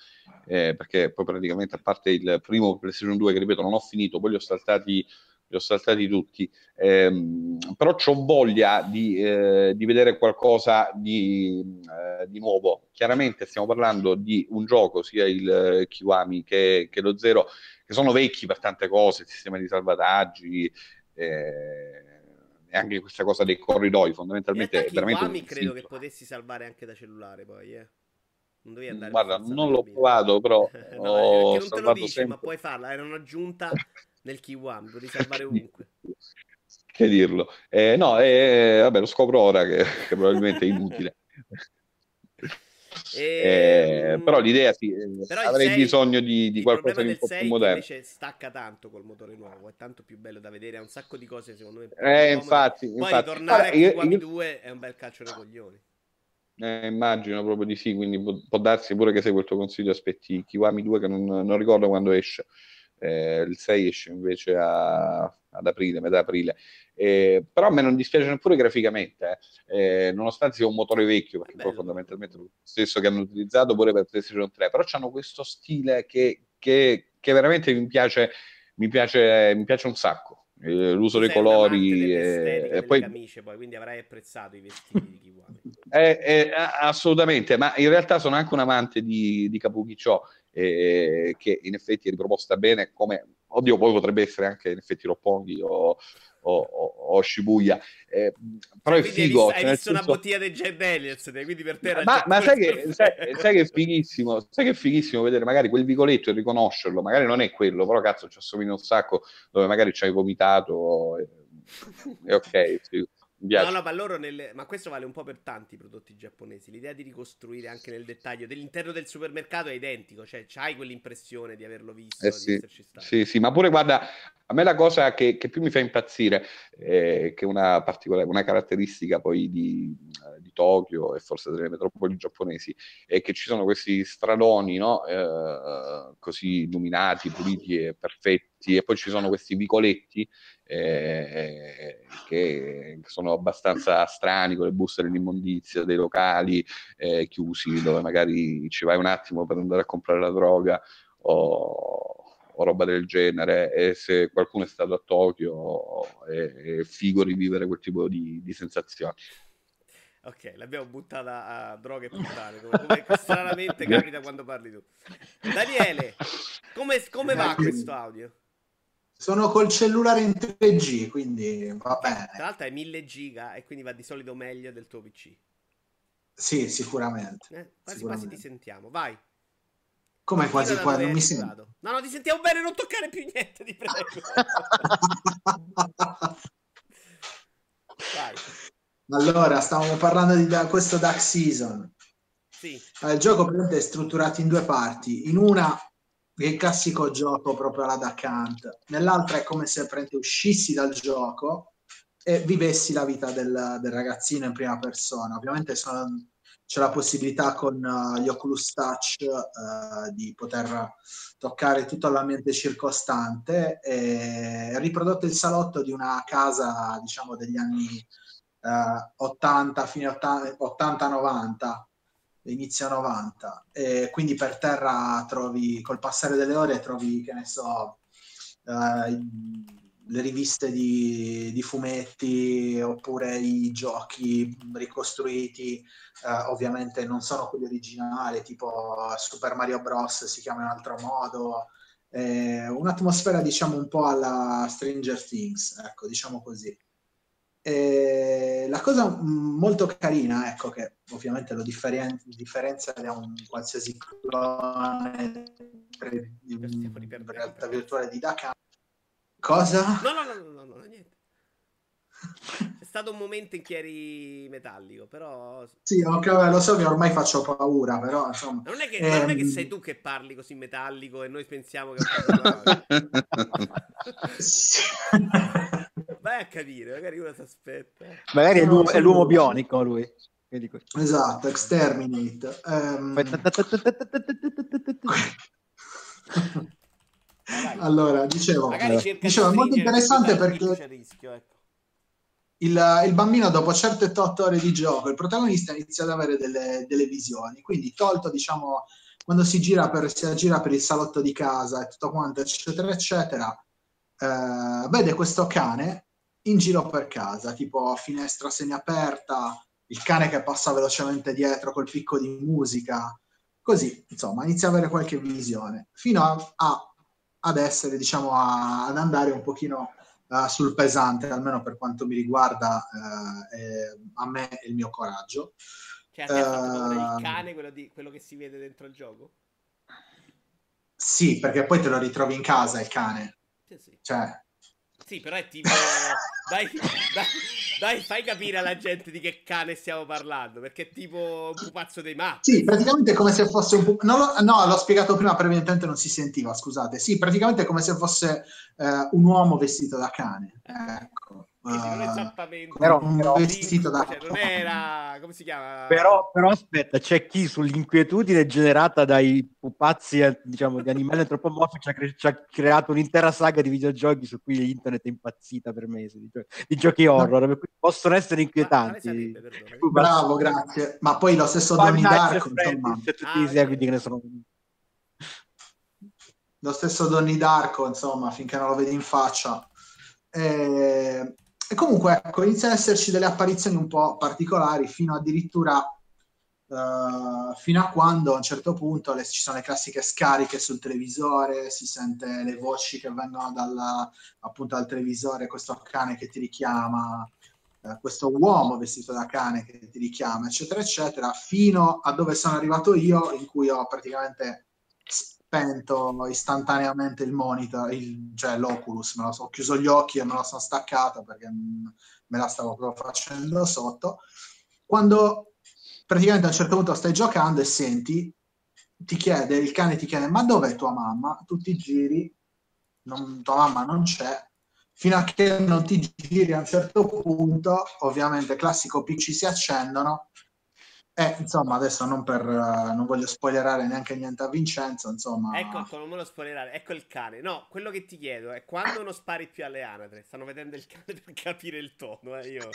eh, perché poi praticamente a parte il primo PlayStation 2 che ripeto non ho finito, poi li ho saltati li ho saltati tutti, ehm, però ho voglia di, eh, di, vedere qualcosa di, eh, di, nuovo. Chiaramente stiamo parlando di un gioco, sia il eh, Kiwami che, che, lo Zero, che sono vecchi per tante cose, il sistema di salvataggi, eh, e anche questa cosa dei corridoi, fondamentalmente è veramente... Kiwami credo che potessi salvare anche da cellulare poi, eh. Non devi andare Guarda, non l'ho provato, però no, ho non te lo dice, sempre. ma puoi farla, era un'aggiunta nel Kiwami, puoi salvare ovunque. che dirlo. Eh, no, eh, vabbè, lo scopro ora che, che probabilmente è inutile. E... Eh, però l'idea sì, eh, però avrei 6, bisogno di, di qualcosa di un po' più moderno. Invece stacca tanto col motore nuovo, è tanto più bello da vedere, ha un sacco di cose secondo me. Eh, infatti, Poi infatti. tornare allora, a io... 2 è un bel calcio nei coglioni. Eh, immagino proprio di sì, quindi può, può, darsi pure che segue il tuo consiglio aspetti Kiwami 2 che non, non ricordo quando esce eh, il 6 esce invece a, ad aprile, metà aprile. Eh, però a me non dispiace neppure graficamente, eh. eh nonostante sia un motore vecchio, perché poi fondamentalmente è lo stesso che hanno utilizzato pure per PlayStation 3, però hanno questo stile che, che, che veramente mi piace, mi piace, mi piace un sacco. Eh, l'uso dei colori e, e poi... camicie poi quindi avrai apprezzato i vestiti di Kiwami eh, eh, assolutamente ma in realtà sono anche un amante di, di Cho eh, che in effetti è riproposta bene come, oddio poi potrebbe essere anche in effetti Roppongi o, o, o, Shibuya eh, però cioè, è figo hai visto, hai visto senso... una bottiglia dei Jack Daniels quindi per te ma, ma sai, che, sai, sai, che è fighissimo sai che è fighissimo vedere magari quel vicoletto e riconoscerlo magari non è quello però cazzo ci assomiglia un sacco dove magari ci hai vomitato e, e ok sì. No, no, ma loro nelle... Ma questo vale un po' per tanti prodotti giapponesi. L'idea di ricostruire anche nel dettaglio dell'interno del supermercato è identico, cioè c'hai quell'impressione di averlo visto, eh sì, sì, sì, ma pure guarda, a me la cosa che, che più mi fa impazzire, eh, che è una particolare, una caratteristica poi di, di Tokyo e forse delle metropoli giapponesi, è che ci sono questi stradoni, no? eh, così illuminati, puliti e perfetti, e poi ci sono questi vicoletti eh, che sono abbastanza strani, con le buste dell'immondizia, dei locali eh, chiusi, dove magari ci vai un attimo per andare a comprare la droga o o roba del genere e se qualcuno è stato a Tokyo è, è figo rivivere quel tipo di, di sensazioni. Ok, l'abbiamo buttata a droghe e puttane, come, stranamente capita quando parli tu. Daniele, come, come va questo audio? Sono col cellulare in 3G, quindi va bene. Tra l'altro è 1000 giga e quindi va di solito meglio del tuo PC. Sì, sicuramente. Eh, quasi sicuramente. quasi ti sentiamo, vai. Come quasi quasi non mi sento. No, no, ti sentiamo bene, non toccare più niente, ti prego. allora, stavamo parlando di da, questo Dark Season. Sì. il gioco è strutturato in due parti. In una è il classico gioco proprio alla Duck Hunt, nell'altra è come se uscissi dal gioco e vivessi la vita del, del ragazzino in prima persona. Ovviamente sono c'è la possibilità con uh, gli Oculus Touch uh, di poter toccare tutto l'ambiente circostante e riprodotto il salotto di una casa diciamo degli anni uh, 80 fine 80-90 inizio 90 e quindi per terra trovi col passare delle ore trovi che ne so uh, le riviste di, di, fumetti oppure i giochi ricostruiti, eh, ovviamente non sono quelli originali, tipo Super Mario Bros. si chiama in un altro modo, eh, un'atmosfera diciamo un po' alla Stranger Things, ecco, diciamo così. E la cosa molto carina, ecco, che ovviamente lo differen- differenzia da un qualsiasi clone di realtà virtuale di Dakar, Cosa? No, no, no, no, no, no niente. È stato un momento in cui eri metallico, però... Sì, okay, lo so che ormai faccio paura, però insomma... Non è, che, ehm... non è che ehm, sei tu che parli così metallico e noi pensiamo che... Vai a capire, magari uno si aspetta. Magari è l'uomo, è l'uomo bionico lui. Esatto, Exterminate. Um... Allora, dicevo, dicevo è molto interessante perché rischio, ecco. il, il, bambino dopo certe 8 ore di gioco, il protagonista inizia ad avere delle, delle visioni, quindi tolto diciamo quando si gira per, si aggira per il salotto di casa e tutto quanto, eccetera, eccetera, eh, vede questo cane in giro per casa, tipo finestra semiaperta, il cane che passa velocemente dietro col picco di musica, così, insomma, inizia ad avere qualche visione, fino a, a ad essere, diciamo, a, ad andare un pochino uh, sul pesante, almeno per quanto mi riguarda uh, eh, a me e il mio coraggio. Cioè, uh, il cane, quello, di, quello che si vede dentro il gioco? Sì, perché poi te lo ritrovi in casa il cane. Sì, sì. Cioè, sì, però è tipo. dai, dai, dai, fai capire alla gente di che cane stiamo parlando. Perché è tipo un pupazzo dei matti. Sì, praticamente è come se fosse un pupazzo. No, no, l'ho spiegato prima, previamente non si sentiva, scusate. Sì, praticamente è come se fosse eh, un uomo vestito da cane. Ecco. Quindi non ah, esattamente. però, però vestito da cioè, non era come si chiama? Però, però aspetta c'è chi sull'inquietudine generata dai pupazzi eh, diciamo di animali antropomorfi ci ha, cre- ci ha, creato un'intera saga di videogiochi su cui internet è impazzita per mesi di, gio- di giochi horror no. possono essere inquietanti. sarebbe, bravo grazie. Ma poi lo stesso Donnie Darko insomma. Ah, i seguiti che ne sono lo stesso Donnie Darko insomma finché non lo vedi in faccia. Eh, e comunque, ecco, iniziano ad esserci delle apparizioni un po' particolari, fino addirittura uh, fino a quando a un certo punto le, ci sono le classiche scariche sul televisore, si sente le voci che vengono dalla, appunto dal televisore, questo cane che ti richiama, uh, questo uomo vestito da cane che ti richiama, eccetera, eccetera, fino a dove sono arrivato io, in cui ho praticamente spento istantaneamente il monitor, il, cioè l'Oculus, me lo so, ho chiuso gli occhi e me lo sono staccato perché me la stavo proprio facendo sotto. Quando praticamente a un certo punto stai giocando e senti, ti chiede, il cane ti chiede, ma dov'è tua mamma? Tu ti giri, non, tua mamma non c'è, fino a che non ti giri a un certo punto, ovviamente classico PC si accendono Eh, insomma, adesso non per uh, non voglio spoilerare neanche niente a Vincenzo, insomma. Ecco, ecco, non me lo spoilerare, ecco il cane. No, quello che ti chiedo è quando non spari più alle anatre. Stanno vedendo il cane per capire il tono, eh, io.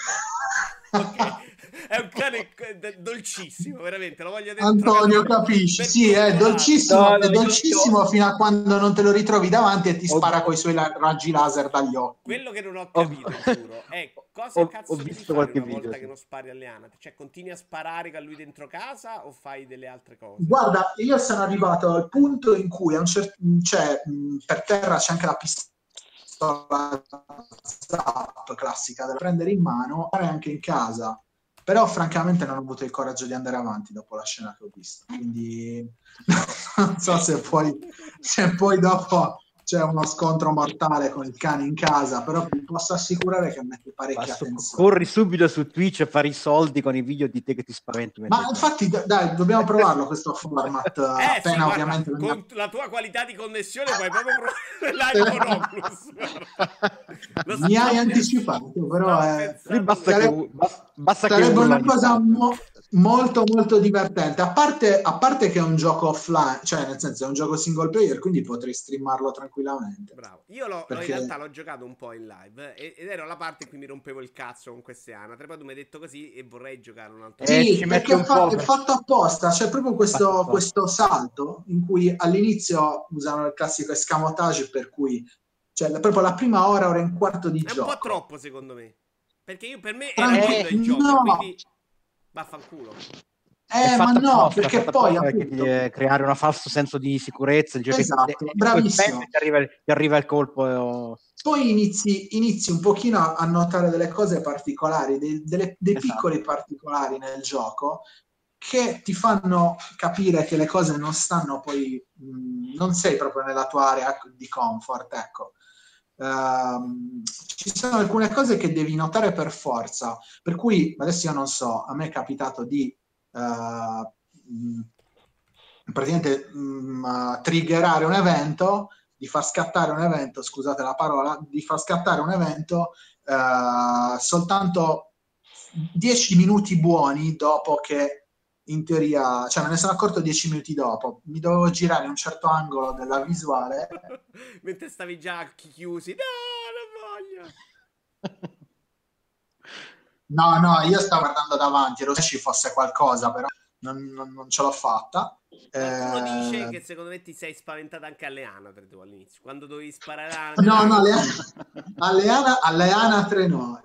ok. È un cane dolcissimo, veramente, lo voglio dentro. Antonio, capisci? Sì, è dolcissimo, no, è dolcissimo fino a quando non te lo ritrovi davanti e ti spara con i suoi raggi laser dagli occhi. Quello che non ho capito, giuro, è cosa ho, cazzo ho visto qualche una video, volta sì. che non spari alle anatre? Cioè, continui a sparare con lui dentro casa o fai delle altre cose? Guarda, io sono arrivato al punto in cui a un certo, cioè, per terra c'è anche la pistola zap classica da prendere in mano, e anche in casa. Però francamente non ho avuto il coraggio di andare avanti dopo la scena che ho visto. Quindi non so se poi, se poi dopo c'è uno scontro mortale con il cane in casa, però vi posso assicurare che mette parecchia Basta, attenzione. Corri subito su Twitch a fare i soldi con i video di te che ti spaventi. Ma infatti, dai, dobbiamo provarlo questo format. eh, appena sì, ovviamente. Guarda, con la tua qualità di connessione puoi proprio provare Mi hai anticipato, però è... basta sarebbe, che, basta sarebbe una cosa mo- molto molto divertente. A parte, a parte che è un gioco offline, cioè nel senso è un gioco single player, quindi potrei streamarlo tranquillamente. Bravo. Io l'ho, Perché... in realtà l'ho giocato un po' in live ed ero la parte in cui mi rompevo il cazzo con queste anatre. Poi tu mi hai detto così e vorrei giocare un altro Sì, eh, perché è, fa- è, fatto apposta. C'è proprio questo, questo salto in cui all'inizio usano il classico escamotage per cui cioè proprio la prima ora, ora e un quarto di è gioco. È un po' troppo secondo me. Perché io per me era eh, il gioco, no. quindi vaffanculo. Eh, ma no, apposta, perché poi appunto... creare un falso senso di sicurezza, il esatto, che, bravissimo. Ti arriva, ti arriva, il colpo. Poi inizi, inizi, un pochino a notare delle cose particolari, dei, delle, dei esatto. piccoli particolari nel gioco che ti fanno capire che le cose non stanno poi, mh, non sei proprio nella tua area di comfort, ecco. Uh, ci sono alcune cose che devi notare per forza, per cui adesso io non so, a me è capitato di uh, praticamente um, triggerare un evento, di far scattare un evento, scusate la parola, di far scattare un evento uh, soltanto 10 minuti buoni dopo che in teoria, cioè me ne sono accorto 10 minuti dopo, mi dovevo girare in un certo angolo della visuale. Mentre stavi già occhi chiusi, no, non voglio. No, no, io stavo guardando davanti, ero se ci fosse qualcosa, però non, non, non ce l'ho fatta. Qualcuno eh... dice che secondo me ti sei spaventata anche alle anatre tu all'inizio, quando dovevi sparare a... No, no, alle, alle, ana, alle anatre no,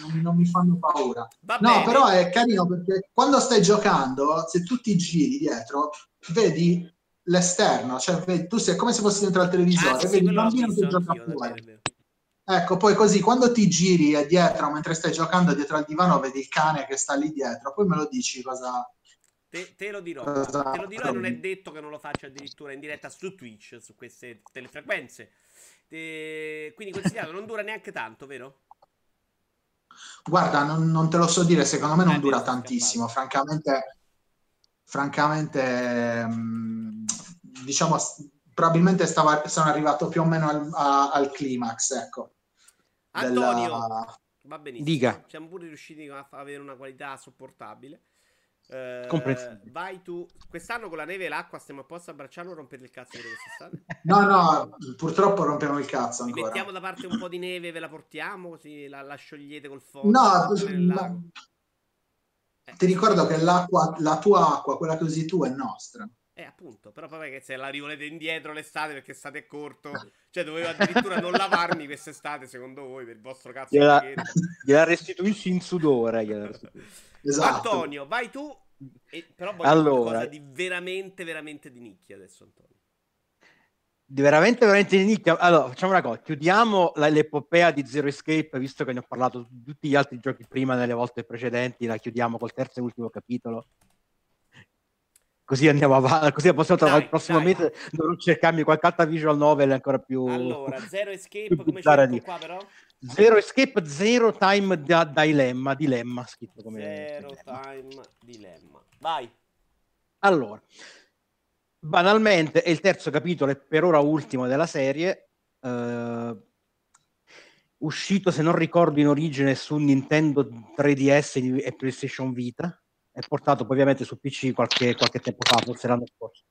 non, non, mi fanno paura. Va no, bene. però è carino perché quando stai giocando, se tu ti giri dietro, vedi l'esterno, cioè vedi, tu sei come se fossi dentro al televisore, ah, sì, vedi il bambino che gioca fuori. Ecco, poi così quando ti giri dietro mentre stai giocando dietro al divano, vedi il cane che sta lì dietro, poi me lo dici cosa. Te, te lo dirò, cosa... te lo dirò e non è detto che non lo faccia addirittura in diretta su Twitch, su queste telefrequenze. Te... Quindi consigliato, non dura neanche tanto, vero? Guarda, non, non, te lo so dire, secondo me non eh, dura tantissimo, francamente, francamente, mm, diciamo, probabilmente stava, sono arrivato più o meno al, a, al climax, ecco. Antonio, della... va benissimo. Dica. Siamo pure riusciti a avere una qualità sopportabile. Eh, vai tu. Quest'anno con la neve e l'acqua stiamo apposta a bracciarlo o rompete il cazzo? No, no, purtroppo rompiamo il cazzo ancora. Vi mettiamo da parte un po' di neve, ve la portiamo così la, la sciogliete col fuoco. No, ma... eh, ti ricordo che l'acqua, la tua acqua, quella che usi tu, è nostra. Eh, appunto, però poi che se la rivolete indietro l'estate perché state corto, cioè dovevo addirittura non lavarmi quest'estate, secondo voi, per il vostro cazzo gliela, gliela restituisci in sudore. Gliela esatto. Antonio, vai tu, e, però voglio allora, qualcosa di veramente, veramente di nicchia adesso, Antonio. Di veramente, veramente di nicchia. Allora, facciamo una cosa, chiudiamo la, l'epopea di Zero Escape, visto che ne ho parlato tutti gli altri giochi prima nelle volte precedenti, la chiudiamo col terzo e ultimo capitolo così andiamo avanti, così possiamo trovare il prossimo dai. mese dovrò cercarmi qualche altra visual novel ancora più allora Zero Escape come c'è qua però? Zero Escape Zero Time da, Dilemma dilemma scritto come Zero Time Dilemma. Vai. Allora banalmente è il terzo capitolo e per ora ultimo della serie uh, uscito se non ricordo in origine su Nintendo 3DS e PlayStation Vita. È portato poi ovviamente su PC qualche, qualche tempo fa, forse l'anno scorso.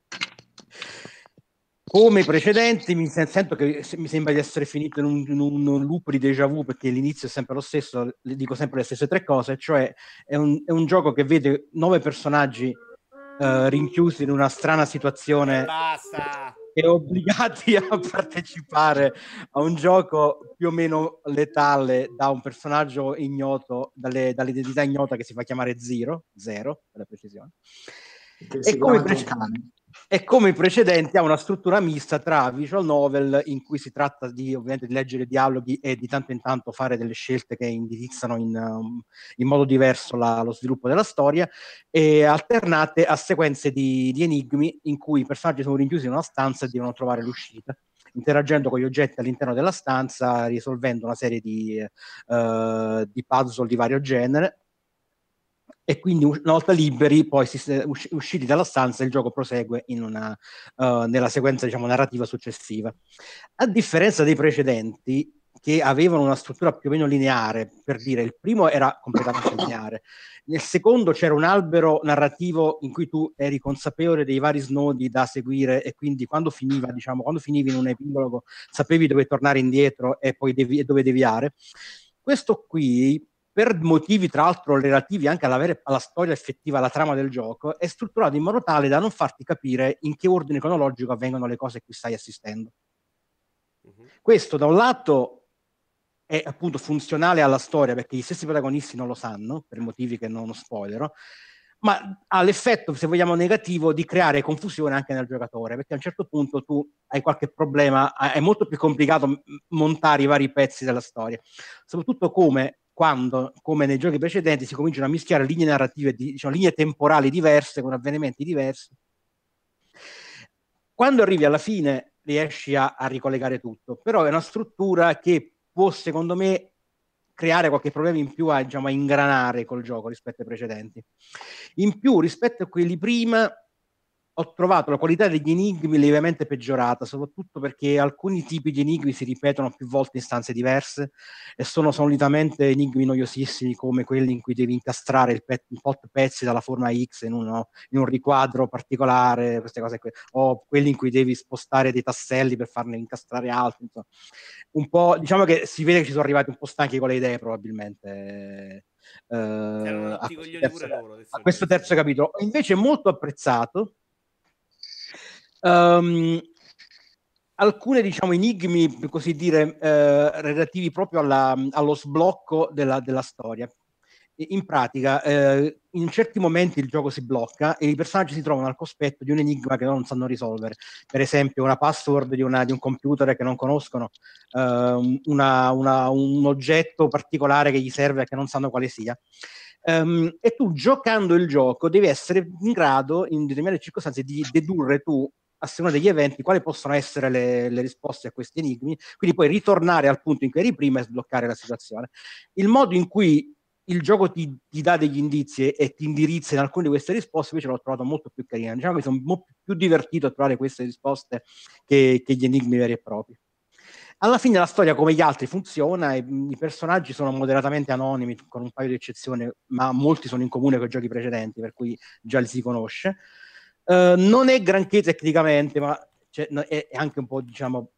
Come i precedenti, mi sento che mi sembra di essere finito in un, in un loop di déjà vu perché l'inizio è sempre lo stesso, le dico sempre le stesse tre cose, cioè è un, è un gioco che vede nove personaggi uh, rinchiusi in una strana situazione Basta. e obbligati a partecipare a un gioco più o meno letale da un personaggio ignoto, dalle, dall'identità ignota che si fa chiamare Zero, Zero per la precisione. E come, prece- e come, i precedenti ha una struttura mista tra visual novel in cui si tratta di ovviamente di leggere dialoghi e di tanto in tanto fare delle scelte che indirizzano in, um, in modo diverso la, lo sviluppo della storia e alternate a sequenze di, di enigmi in cui i personaggi sono rinchiusi in una stanza e devono trovare l'uscita interagendo con gli oggetti all'interno della stanza, risolvendo una serie di, uh, di puzzle di vario genere e quindi una volta liberi, poi si, usci, usciti dalla stanza, il gioco prosegue una, uh, nella sequenza diciamo, narrativa successiva. A differenza dei precedenti, che avevano una struttura più o meno lineare, per dire, il primo era completamente lineare, nel secondo c'era un albero narrativo in cui tu eri consapevole dei vari snodi da seguire e quindi quando finiva, diciamo, quando finivi in un epilogo sapevi dove tornare indietro e poi devi, dove deviare. Questo qui per motivi tra l'altro relativi anche alla, vera, alla storia effettiva, alla trama del gioco, è strutturato in modo tale da non farti capire in che ordine cronologico avvengono le cose a cui stai assistendo. Uh-huh. Questo da un lato è appunto funzionale alla storia perché gli stessi protagonisti non lo sanno, per motivi che non spoilerò, ma ha l'effetto, se vogliamo, negativo di creare confusione anche nel giocatore, perché a un certo punto tu hai qualche problema, è molto più complicato montare i vari pezzi della storia, soprattutto come quando, come nei giochi precedenti, si cominciano a mischiare linee narrative, diciamo, linee temporali diverse con avvenimenti diversi. Quando arrivi alla fine riesci a, a ricollegare tutto, però è una struttura che può, secondo me, creare qualche problema in più a, diciamo, a ingranare col gioco rispetto ai precedenti. In più, rispetto a quelli prima, ho trovato la qualità degli enigmi lievemente peggiorata, soprattutto perché alcuni tipi di enigmi si ripetono più volte in stanze diverse e sono solitamente enigmi noiosissimi come quelli in cui devi incastrare il, pe- il pot pezzi dalla forma X in, uno, in, un riquadro particolare, queste cose qui, o quelli in cui devi spostare dei tasselli per farne incastrare altri. Insomma. Un po', diciamo che si vede che ci sono arrivati un po' stanchi con le idee probabilmente. Eh, a, questo terzo, a questo terzo capitolo. Invece molto apprezzato Um, alcune diciamo enigmi per così dire eh, relativi proprio alla, allo sblocco della, della storia. In pratica eh, in certi momenti il gioco si blocca e i personaggi si trovano al cospetto di un enigma che non sanno risolvere. Per esempio una password di, una, di un computer che non conoscono eh, una, una, un oggetto particolare che gli serve e che non sanno quale sia. Um, e tu giocando il gioco devi essere in grado in determinate circostanze di dedurre tu a seconda degli eventi quali possono essere le, le, risposte a questi enigmi, quindi puoi ritornare al punto in cui eri prima e sbloccare la situazione. Il modo in cui il gioco ti, ti dà degli indizi e, ti indirizza in alcune di queste risposte invece l'ho trovato molto più carino. Diciamo che sono molto più divertito a trovare queste risposte che, che gli enigmi veri e propri. Alla fine la storia, come gli altri, funziona e i personaggi sono moderatamente anonimi, con un paio di eccezioni, ma molti sono in comune con i giochi precedenti, per cui già li si conosce. Uh, non è granché tecnicamente, ma cioè, è, è, anche un po', diciamo,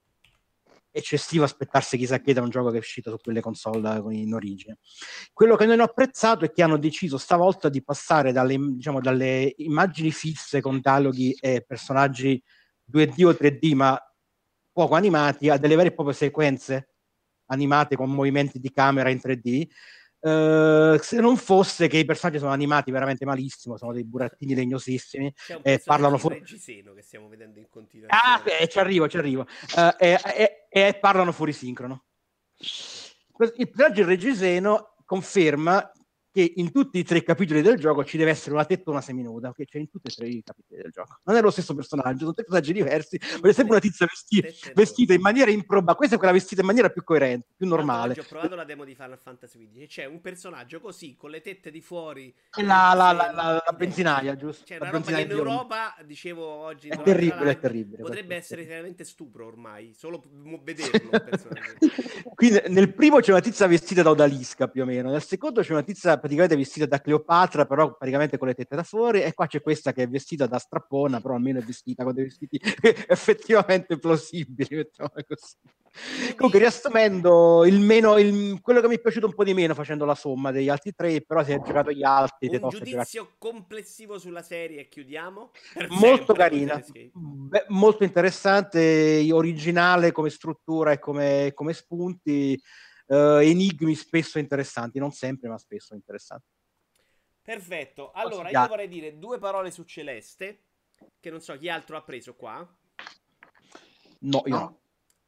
eccessivo aspettarsi chissà che da un gioco che è uscito su quelle console in origine. Quello che non ho apprezzato è che hanno deciso stavolta di passare dalle, diciamo, dalle immagini fisse con dialoghi e personaggi 2D o 3D, ma poco animati, a delle vere e proprie sequenze animate con movimenti di camera in 3D Uh, se non fosse che i personaggi sono animati veramente malissimo, sono dei burattini legnosissimi e parlano fuori Regiseno che stiamo vedendo in continuazione. Ah, beh, ci arrivo, ci arrivo. Uh, e, e, e, parlano fuori sincrono. Il personaggio in Regiseno conferma che in tutti e tre i capitoli del gioco ci deve essere una una seminuda, che c'è in tutti e tre i capitoli del gioco. Non è lo stesso personaggio, sono tre personaggi diversi, ma è sempre una tizia vestita, vestita in maniera improbabile. Questa è quella vestita in maniera più coerente, più normale. Oggi ho provato la demo di Final Fantasy XV c'è un personaggio così, con le tette di fuori. La, la, la, la, benzinaia, giusto? C'è una roba che in Europa, dicevo oggi... È terribile, è terribile. Potrebbe essere veramente stupro ormai, solo vederlo. Quindi nel primo c'è una tizia vestita da odalisca più o meno, nel secondo c'è una tizia praticamente vestita da Cleopatra, però praticamente con le tette da fuori, e qua c'è questa che è vestita da strappona, però almeno è vestita con dei vestiti effettivamente plausibili. Comunque, riassumendo, il meno, il, quello che mi è piaciuto un po' di meno facendo la somma degli altri tre, però se hai giocato gli altri... Un giudizio complessivo sulla serie e chiudiamo? molto carina, Beh, molto interessante, originale come struttura e come, come spunti uh, enigmi spesso interessanti, non sempre, ma spesso interessanti. Perfetto. Allora, io vorrei dire due parole su Celeste, che non so chi altro ha preso qua. No, io no.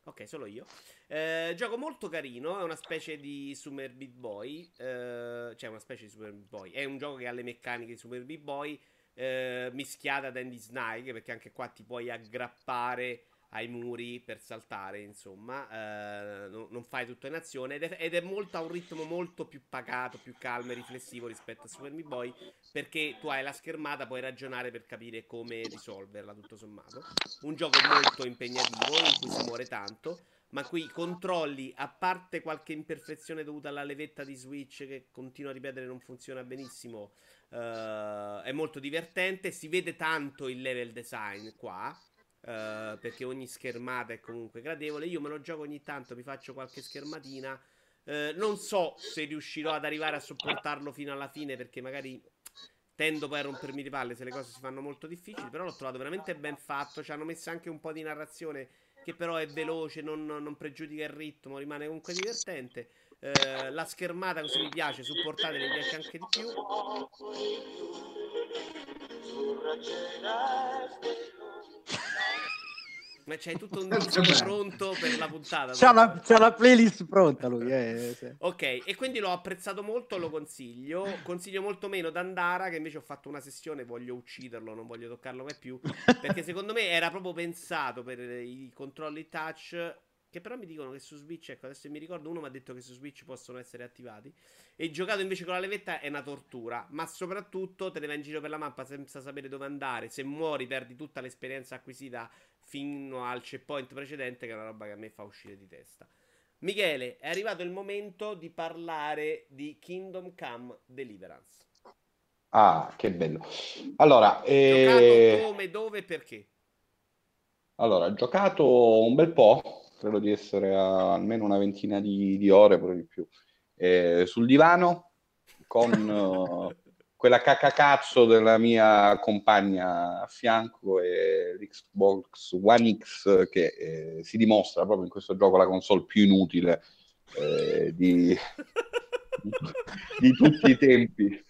Ok, solo io. Eh, gioco molto carino, è una specie di Super Beat Boy, eh, cioè una specie di Super Beat Boy, è un gioco che ha le meccaniche di Super Beat Boy eh, mischiata ad Andy Snag, perché anche qua ti puoi aggrappare ai muri per saltare, insomma, eh, no, non fai tutto in azione ed è, ed è, molto a un ritmo molto più pacato, più calmo e riflessivo rispetto a Super Meat Boy, perché tu hai la schermata, puoi ragionare per capire come risolverla, tutto sommato. Un gioco molto impegnativo, in cui si muore tanto, ma qui i controlli, a parte qualche imperfezione dovuta alla levetta di Switch che continuo a ripetere non funziona benissimo, uh, è molto divertente, si vede tanto il level design qua, Uh, perché ogni schermata è comunque gradevole. Io me lo gioco ogni tanto, mi faccio qualche schermatina. Uh, non so se riuscirò ad arrivare a sopportarlo fino alla fine, perché magari tendo poi a rompermi le palle se le cose si fanno molto difficili. Però l'ho trovato veramente ben fatto. Ci hanno messo anche un po' di narrazione che però è veloce, non, non pregiudica il ritmo, rimane comunque divertente. Uh, la schermata così mi piace, supportate mi piace anche di più. Ma c'hai tutto un disco pronto per la puntata. C'ha la, c'ha la, playlist pronta lui. Eh, sì. Ok, e quindi l'ho apprezzato molto, lo consiglio. Consiglio molto meno Dandara, che invece ho fatto una sessione, voglio ucciderlo, non voglio toccarlo mai più. Perché secondo me era proprio pensato per i controlli touch che però mi dicono che su Switch, ecco, adesso mi ricordo, uno mi ha detto che su Switch possono essere attivati. E giocato invece con la levetta è una tortura. Ma soprattutto te ne vai in giro per la mappa senza sapere dove andare. Se muori, perdi tutta l'esperienza acquisita fino al checkpoint precedente, che è una roba che a me fa uscire di testa. Michele, è arrivato il momento di parlare di Kingdom Come Deliverance. Ah, che bello. Allora, eh... come, dove e perché? Allora, ho giocato un bel po', credo di essere a almeno una ventina di, di ore, però di più, eh, sul divano con quella cacacazzo della mia compagna a fianco e l'Xbox One X che eh, si dimostra proprio in questo gioco la console più inutile eh, di, di, tutti i tempi.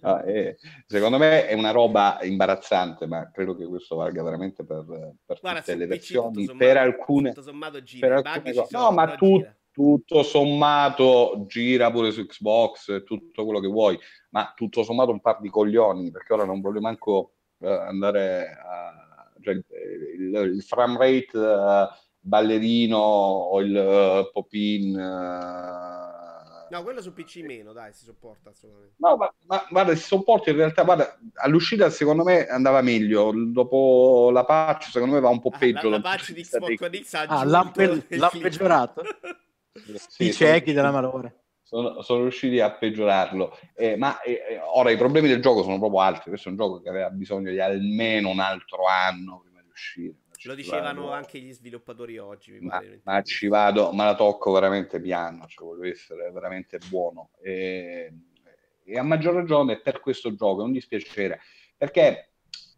Ah, eh, secondo me è una roba imbarazzante, ma credo che questo valga veramente per, per Guarda, tutte le versioni. Sommato, per alcune, gira, per alcune cose. No, ma tu, tutto sommato gira pure su Xbox, tutto quello che vuoi, ma tutto sommato un par di coglioni, perché ora non voglio manco uh, andare a... Cioè, il, il, frame rate uh, ballerino o il uh, pop-in No, quello su PC meno, dai, si sopporta assolutamente. No, ma, ma guarda, si sopporta in realtà, guarda, all'uscita secondo me andava meglio, dopo la patch secondo me va un po' peggio. Ah, la, la patch di Xbox One X ha ah, l'ha, pe- l'ha peggiorato? sì, I ciechi della malora. Sono, sono, riusciti a peggiorarlo, eh, ma eh, eh, ora i problemi del gioco sono proprio altri, questo è un gioco che aveva bisogno di almeno un altro anno prima di uscire. Lo dicevano vado... anche gli sviluppatori oggi. Mi ma, ma, ci vado, ma la tocco veramente piano, cioè voglio essere veramente buono. E, e a maggior ragione per questo gioco è un dispiacere, perché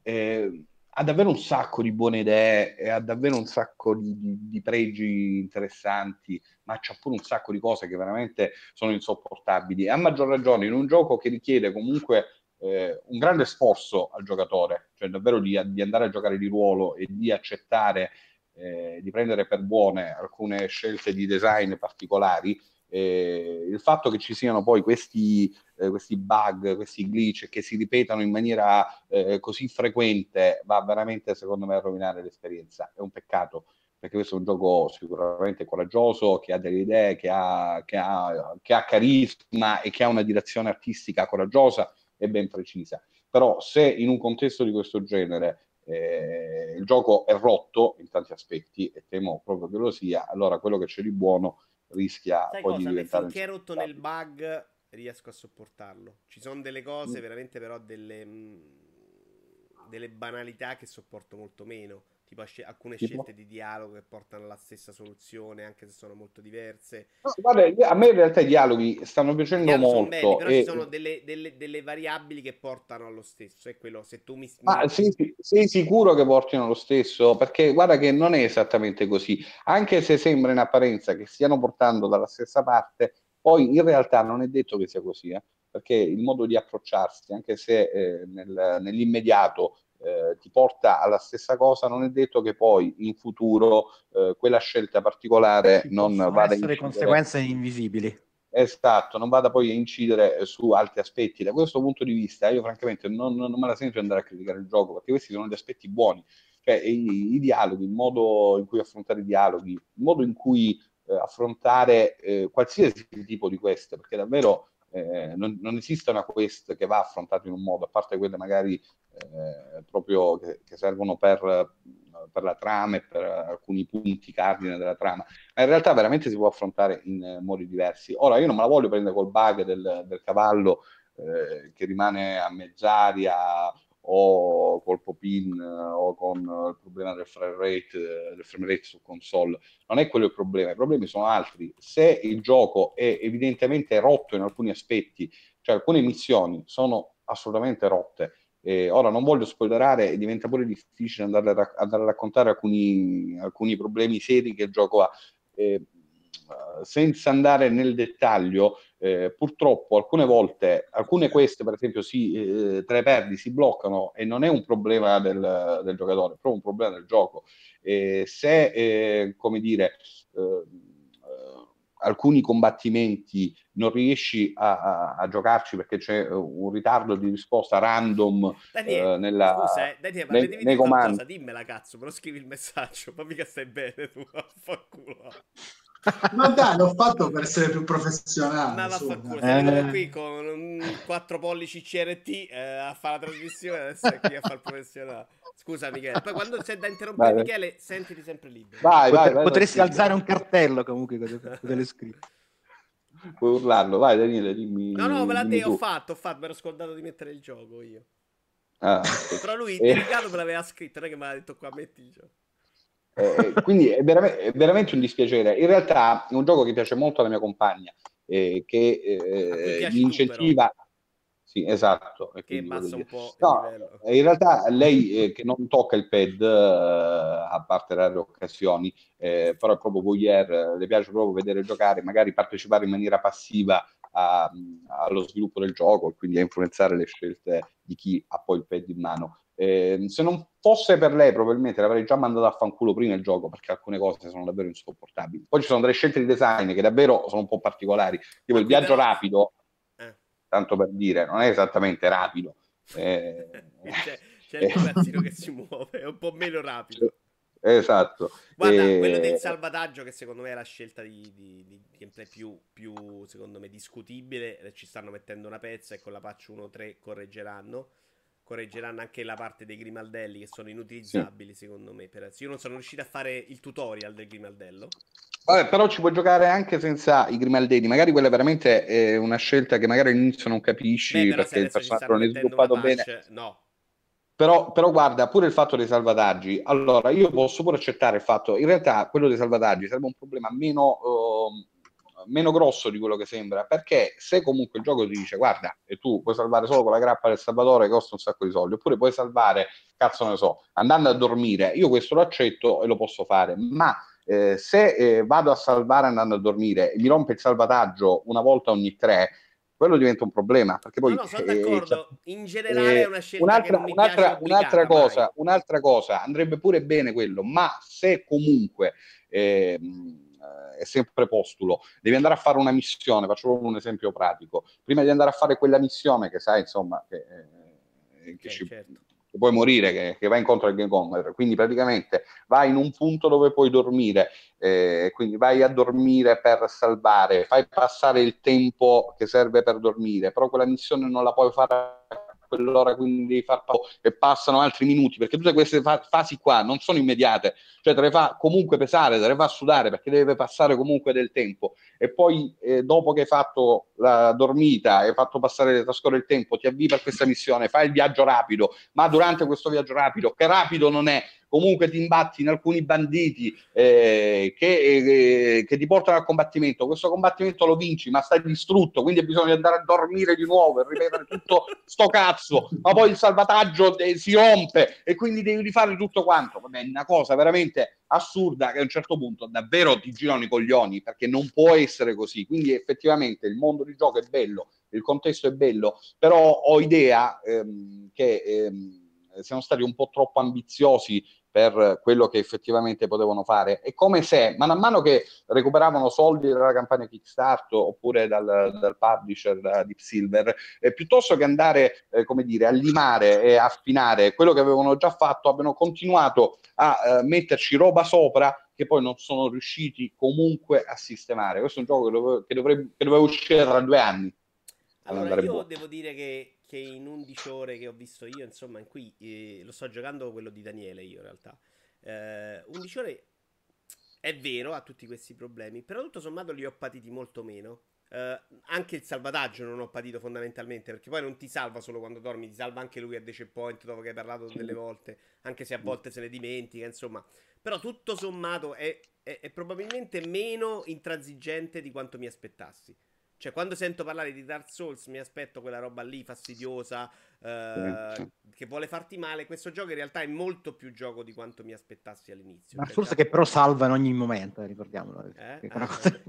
eh, ha davvero un sacco di buone idee e ha davvero un sacco di, di, di pregi interessanti, ma c'ha pure un sacco di cose che veramente sono insopportabili. A maggior ragione in un gioco che richiede comunque eh, un grande sforzo al giocatore, cioè davvero di, di, andare a giocare di ruolo e di accettare, eh, di prendere per buone alcune scelte di design particolari. Eh, il fatto che ci siano poi questi, eh, questi bug, questi glitch che si ripetano in maniera eh, così frequente va veramente secondo me a rovinare l'esperienza. È un peccato perché questo è un gioco sicuramente coraggioso, che ha delle idee, che ha, che ha, che ha carisma e che ha una direzione artistica coraggiosa e ben precisa. Però se in un contesto di questo genere eh, il gioco è rotto in tanti aspetti, e temo proprio che lo sia, allora quello che c'è di buono rischia Sai poi cosa? di diventare... Finché è rotto nel bug riesco a sopportarlo. Ci sono delle cose, mm. veramente però delle, mh, mm, delle banalità che sopporto molto meno. Tipo alcune tipo? scelte di dialogo che portano alla stessa soluzione, anche se sono molto diverse. No, guarda, a me in realtà i dialoghi stanno piacendo molto. Sono belli, però e... ci sono delle, delle, delle, variabili che portano allo stesso. È quello, se tu mi... Ah, sì, sei sicuro che portino allo stesso? Perché guarda che non è esattamente così. Anche se sembra in apparenza che stiano portando dalla stessa parte, poi in realtà non è detto che sia così, eh? perché il modo di approcciarsi, anche se eh, nel, nell'immediato eh, ti porta alla stessa cosa, non è detto che poi in futuro eh, quella scelta particolare Ci non vada a incidere. conseguenze invisibili. Esatto, non vada poi a incidere su altri aspetti. Da questo punto di vista, io francamente non, non me la sento di andare a criticare il gioco, perché questi sono gli aspetti buoni. Cioè, i, i dialoghi, il modo in cui affrontare i dialoghi, il modo in cui eh, affrontare eh, qualsiasi tipo di quest, perché davvero eh, non, non, esiste una quest che va affrontata in un modo, a parte quelle magari eh, proprio che, che, servono per, per, la trama e per alcuni punti cardine della trama, ma in realtà veramente si può affrontare in eh, modi diversi. Ora, io non me la voglio prendere col bug del, del cavallo eh, che rimane a mezz'aria o col pop-in o con il problema del frame rate, del frame rate su console. Non è quello il problema, i problemi sono altri. Se il gioco è evidentemente rotto in alcuni aspetti, cioè alcune missioni sono assolutamente rotte, eh, ora non voglio spoilerare, diventa pure difficile andare a, andare a raccontare alcuni, alcuni, problemi seri che il gioco ha. Eh, senza andare nel dettaglio, eh, purtroppo alcune volte, alcune queste per esempio si, eh, perdi, si bloccano e non è un problema del, del giocatore, è proprio un problema del gioco. Eh, se, come dire, eh, alcuni combattimenti non riesci a, a, a, giocarci perché c'è un ritardo di risposta random Daniele, eh, nella, scusa, eh, Daniele, ma nei, nei comandi. dimmela cazzo, però scrivi il messaggio, ma mica stai bene tu, affanculo. Ma dai, l'ho fatto per essere più professionale. Ma vaffanculo, eh. qui con un 4 pollici CRT eh, a fare la trasmissione, adesso è qui a fare il professionale. Scusa Michele, poi quando c'è da interrompere vai, Michele, sentiti sempre libero. Vai, vai, vai Potresti vai, alzare un cartello comunque con delle scritte. Puoi urlarlo, vai Daniele, dimmi. No, no, me l'ha detto, ho fatto, ho fatto, mi ero scordato di mettere il gioco io. Ah, Però lui, eh. delicato, me l'aveva scritto, non è che me l'ha detto qua, metti il gioco. Eh, quindi è veramente, è veramente, un dispiacere. In realtà è un gioco che piace molto alla mia compagna, eh, che eh, mi incentiva. Tu, sì, esatto. Che abbassa un po' no, in realtà lei eh, che non tocca il pad, eh, a parte rare occasioni, eh, però è proprio voyeur, le piace proprio vedere giocare, magari partecipare in maniera passiva a, allo sviluppo del gioco e quindi a influenzare le scelte di chi ha poi il pad in mano. Eh, se non fosse per lei, probabilmente l'avrei già mandato a fanculo prima il gioco perché alcune cose sono davvero insopportabili. Poi ci sono delle scelte di design che davvero sono un po' particolari, tipo il viaggio rapido, eh. Tanto per dire, non è esattamente rapido. Eh, c'è, c'è il ragazzino che si muove, è un po' meno rapido. Esatto. Guarda, e... quello del salvataggio che secondo me è la scelta di, di, di gameplay più, più, secondo me, discutibile. Ci stanno mettendo una pezza e con la patch 1.3 correggeranno correggeranno anche la parte dei grimaldelli che sono inutilizzabili sì. secondo me. Per... Io non sono riuscito a fare il tutorial del grimaldello. Vabbè, però ci puoi giocare anche senza i grimaldelli. Magari quella è veramente è una scelta che magari all'inizio non capisci Beh, perché il personaggio non è sviluppato bene. No. Però, però, guarda, pure il fatto dei salvataggi. Allora, io posso pure accettare il fatto, in realtà quello dei salvataggi sarebbe un problema meno... Uh, meno grosso di quello che sembra, perché se comunque il gioco ti dice guarda, e tu puoi salvare solo con la grappa del salvatore che costa un sacco di soldi, oppure puoi salvare, cazzo ne so, andando a dormire, io questo lo accetto e lo posso fare, ma eh, se eh, vado a salvare andando a dormire e mi rompe il salvataggio una volta ogni tre, quello diventa un problema perché poi no, no, sono eh, d'accordo. in generale è una scelta un'altra, un'altra, un'altra cosa, un'altra cosa andrebbe pure bene quello ma se comunque eh, è sempre postulo, devi andare a fare una missione, faccio un esempio pratico, prima di andare a fare quella missione che sai, insomma, che, eh, che, ci, certo. Che puoi morire, che, che, va incontro al over, quindi praticamente vai in un punto dove puoi dormire, eh, quindi vai a dormire per salvare, fai passare il tempo che serve per dormire, però quella missione non la puoi fare quell'ora, quindi devi far pa- e passano altri minuti, perché tutte queste fa- fasi qua non sono immediate, cioè te le fa comunque pesare, te le fa sudare perché deve passare comunque del tempo e poi eh, dopo che hai fatto la dormita, hai fatto passare, trascorre il tempo, ti avvii per questa missione, fai il viaggio rapido, ma durante questo viaggio rapido, che rapido non è, comunque ti imbatti in alcuni banditi eh, che, eh, che, ti portano al combattimento. Questo combattimento lo vinci, ma stai distrutto, quindi bisogna andare a dormire di nuovo e ripetere tutto sto cazzo. Ma poi il salvataggio eh, si rompe e quindi devi rifare tutto quanto. Vabbè, è una cosa veramente assurda che a un certo punto davvero ti girano i coglioni perché non può essere così. Quindi effettivamente il mondo di gioco è bello, il contesto è bello, però ho idea ehm, che ehm, siamo stati un po' troppo ambiziosi per quello che effettivamente potevano fare. È come se man mano che recuperavano soldi dalla campagna Kickstarter oppure dal, dal publisher da Deep Silver, eh, piuttosto che andare eh, come dire, a limare e affinare quello che avevano già fatto, abbiano continuato a eh, metterci roba sopra che poi non sono riusciti comunque a sistemare. Questo è un gioco che, dove, che, dovrebbe, che doveva uscire tra due anni. Allora, io buono. devo dire che che in 11 ore che ho visto io, insomma, in cui eh, lo sto giocando quello di Daniele io in realtà. Eh, 11 ore è vero, ha tutti questi problemi, però tutto sommato li ho patiti molto meno. Eh, anche il salvataggio non ho patito fondamentalmente, perché poi non ti salva solo quando dormi, ti salva anche lui a 10 point dopo che hai parlato delle volte, anche se a volte se ne dimentica, insomma. Però tutto sommato è, è, è probabilmente meno intransigente di quanto mi aspettassi. Cioè, quando sento parlare di Dark Souls, mi aspetto quella roba lì fastidiosa eh, sì. che vuole farti male. Questo gioco in realtà è molto più gioco di quanto mi aspettassi all'inizio. Dark Souls cioè, che però salva in ogni momento, eh, ricordiamolo. Eh? Ah, cosa...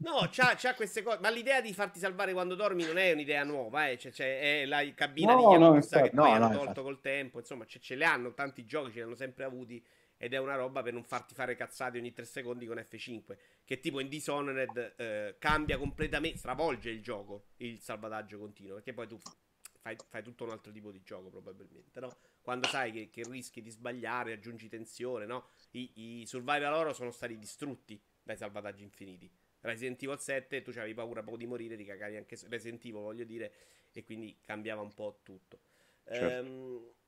No, c'ha, c'ha, queste cose. Ma l'idea di farti salvare quando dormi non è un'idea nuova, eh. Cioè, cioè, è la cabina no, di Yakuza no, che poi no, hanno tolto infatti. col tempo. Insomma, ce, ce le hanno tanti giochi, ce li hanno sempre avuti ed è una roba per non farti fare cazzate ogni 3 secondi con F5 che tipo in Dishonored eh, cambia completamente stravolge il gioco il salvataggio continuo perché poi tu fai, fai, tutto un altro tipo di gioco probabilmente no? quando sai che, che rischi di sbagliare aggiungi tensione no? I, i survival loro sono stati distrutti dai salvataggi infiniti Resident Evil 7 tu avevi paura poco di morire ti cagavi anche Resident Evil voglio dire e quindi cambiava un po' tutto certo. ehm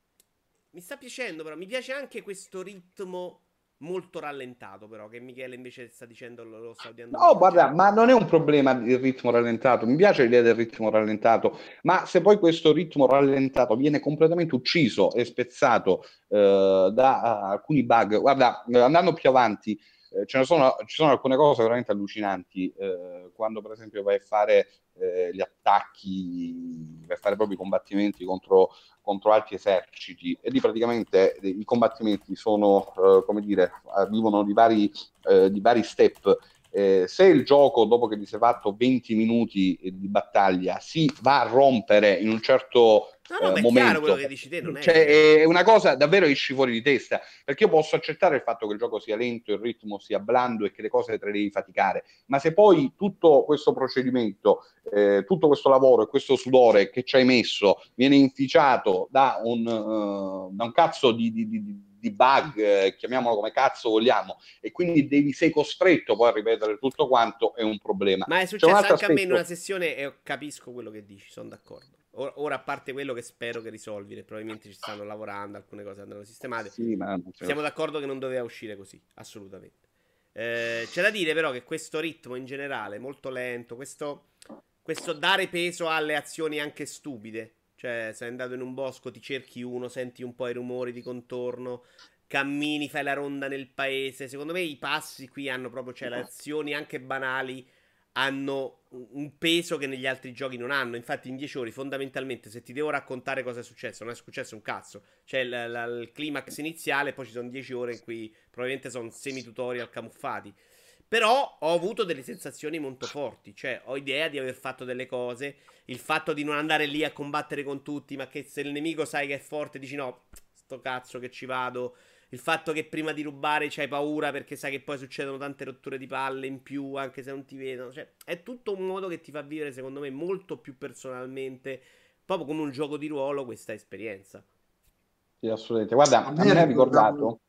mi sta piacendo, però mi piace anche questo ritmo molto rallentato, però, che Michele invece sta dicendo lo, lo sta odiando. No, guarda, ma non è un problema il ritmo rallentato. Mi piace l'idea del ritmo rallentato, ma se poi questo ritmo rallentato viene completamente ucciso e spezzato eh, da uh, alcuni bug, guarda, andando più avanti. Eh, sono, ci sono alcune cose veramente allucinanti. Eh, quando, per esempio, vai a fare eh, gli attacchi, per fare proprio i combattimenti contro, contro altri eserciti e lì praticamente eh, i combattimenti sono, eh, come dire, vivono di vari, di vari step. Eh, se il gioco, dopo che ti sei fatto 20 minuti di battaglia, si va a rompere in un certo No, no, eh, ma è chiaro quello che dici te, è... Cioè, è una cosa davvero esci fuori di testa, perché io posso accettare il fatto che il gioco sia lento, il ritmo sia blando e che le cose te le devi faticare, ma se poi tutto questo procedimento, eh, tutto questo lavoro e questo sudore che ci hai messo viene inficiato da un, uh, da un cazzo di, di, di di bug, eh, chiamiamolo come cazzo vogliamo, e quindi devi, sei costretto poi a ripetere tutto quanto, è un problema. Ma è successo anche aspetto... a me in una sessione e capisco quello che dici, sono d'accordo. Ora, a parte quello che spero che risolvi, probabilmente ci stanno lavorando, alcune cose andranno sistemate. Sì, ma Siamo d'accordo che non doveva uscire così, assolutamente. Eh, c'è da dire però che questo ritmo in generale, molto lento, questo, questo dare peso alle azioni anche stupide, cioè sei andato in un bosco, ti cerchi uno, senti un po' i rumori di contorno, cammini, fai la ronda nel paese, secondo me i passi qui hanno proprio, cioè le azioni anche banali hanno un peso che negli altri giochi non hanno. Infatti, in 10 ore, fondamentalmente, se ti devo raccontare cosa è successo, non è successo un cazzo. C'è il, il, il climax iniziale, poi ci sono 10 ore in cui probabilmente sono semi-tutorial camuffati. Però ho avuto delle sensazioni molto forti. Cioè, ho idea di aver fatto delle cose. Il fatto di non andare lì a combattere con tutti, ma che se il nemico sai che è forte, dici no, sto cazzo che ci vado il fatto che prima di rubare c'hai paura perché sai che poi succedono tante rotture di palle in più, anche se non ti vedono. Cioè, è tutto un modo che ti fa vivere, secondo me, molto più personalmente, proprio come un gioco di ruolo, questa esperienza. Sì, assolutamente. Guarda, a me, a me ha ricordato...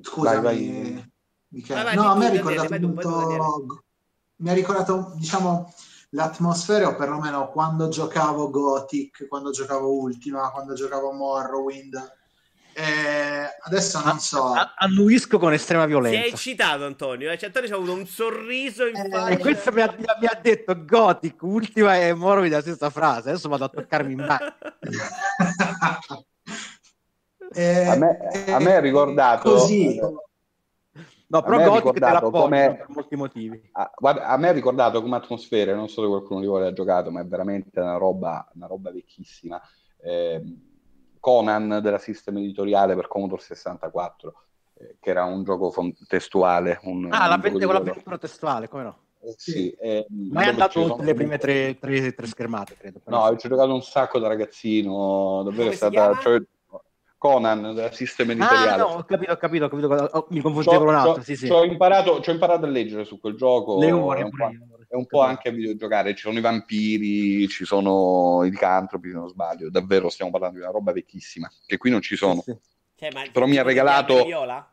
Scusa, vai, vai. No, a me ha ricordato molto... Mi ha ricordato, diciamo, l'atmosfera, o perlomeno quando giocavo Gothic, quando giocavo Ultima, quando giocavo Morrowind Eh, adesso non so. annuisco con estrema violenza. Si è eccitato Antonio, eh? cioè, Antonio ha avuto un sorriso in eh, faccia. E questo mi ha, mi ha, detto Gothic, ultima e Moro la stessa frase. Adesso vado a toccarmi in mano. eh, a, me, a me è ricordato... Così. No, però Gothic te l'appoggio come... per molti motivi. A, guarda, a me è ricordato come atmosfera, non so se qualcuno di voi ha giocato, ma è veramente una roba, una roba vecchissima. Eh, Conan della System Editoriale per Commodore 64, eh, che era un gioco fon- testuale. Un, ah, un l'avventura, l'avventura testuale, come no? Eh, sì, eh, ma è andato sono... le prime tre, tre, tre schermate, credo. No, ci ho giocato un sacco da ragazzino, davvero è stata... Cioè, Conan della System Editoriale. Ah, no, ho capito, ho capito, ho capito. Oh, mi confondevo con un altro, sì, sì. Ci ho imparato, imparato, a leggere su quel gioco. Le ore, è un po' anche a videogiocare, ci sono i vampiri, ci sono i licantropi, se non sbaglio, davvero stiamo parlando di una roba vecchissima, che qui non ci sono. Sì, sì. Cioè, Però mi ha regalato... Viola?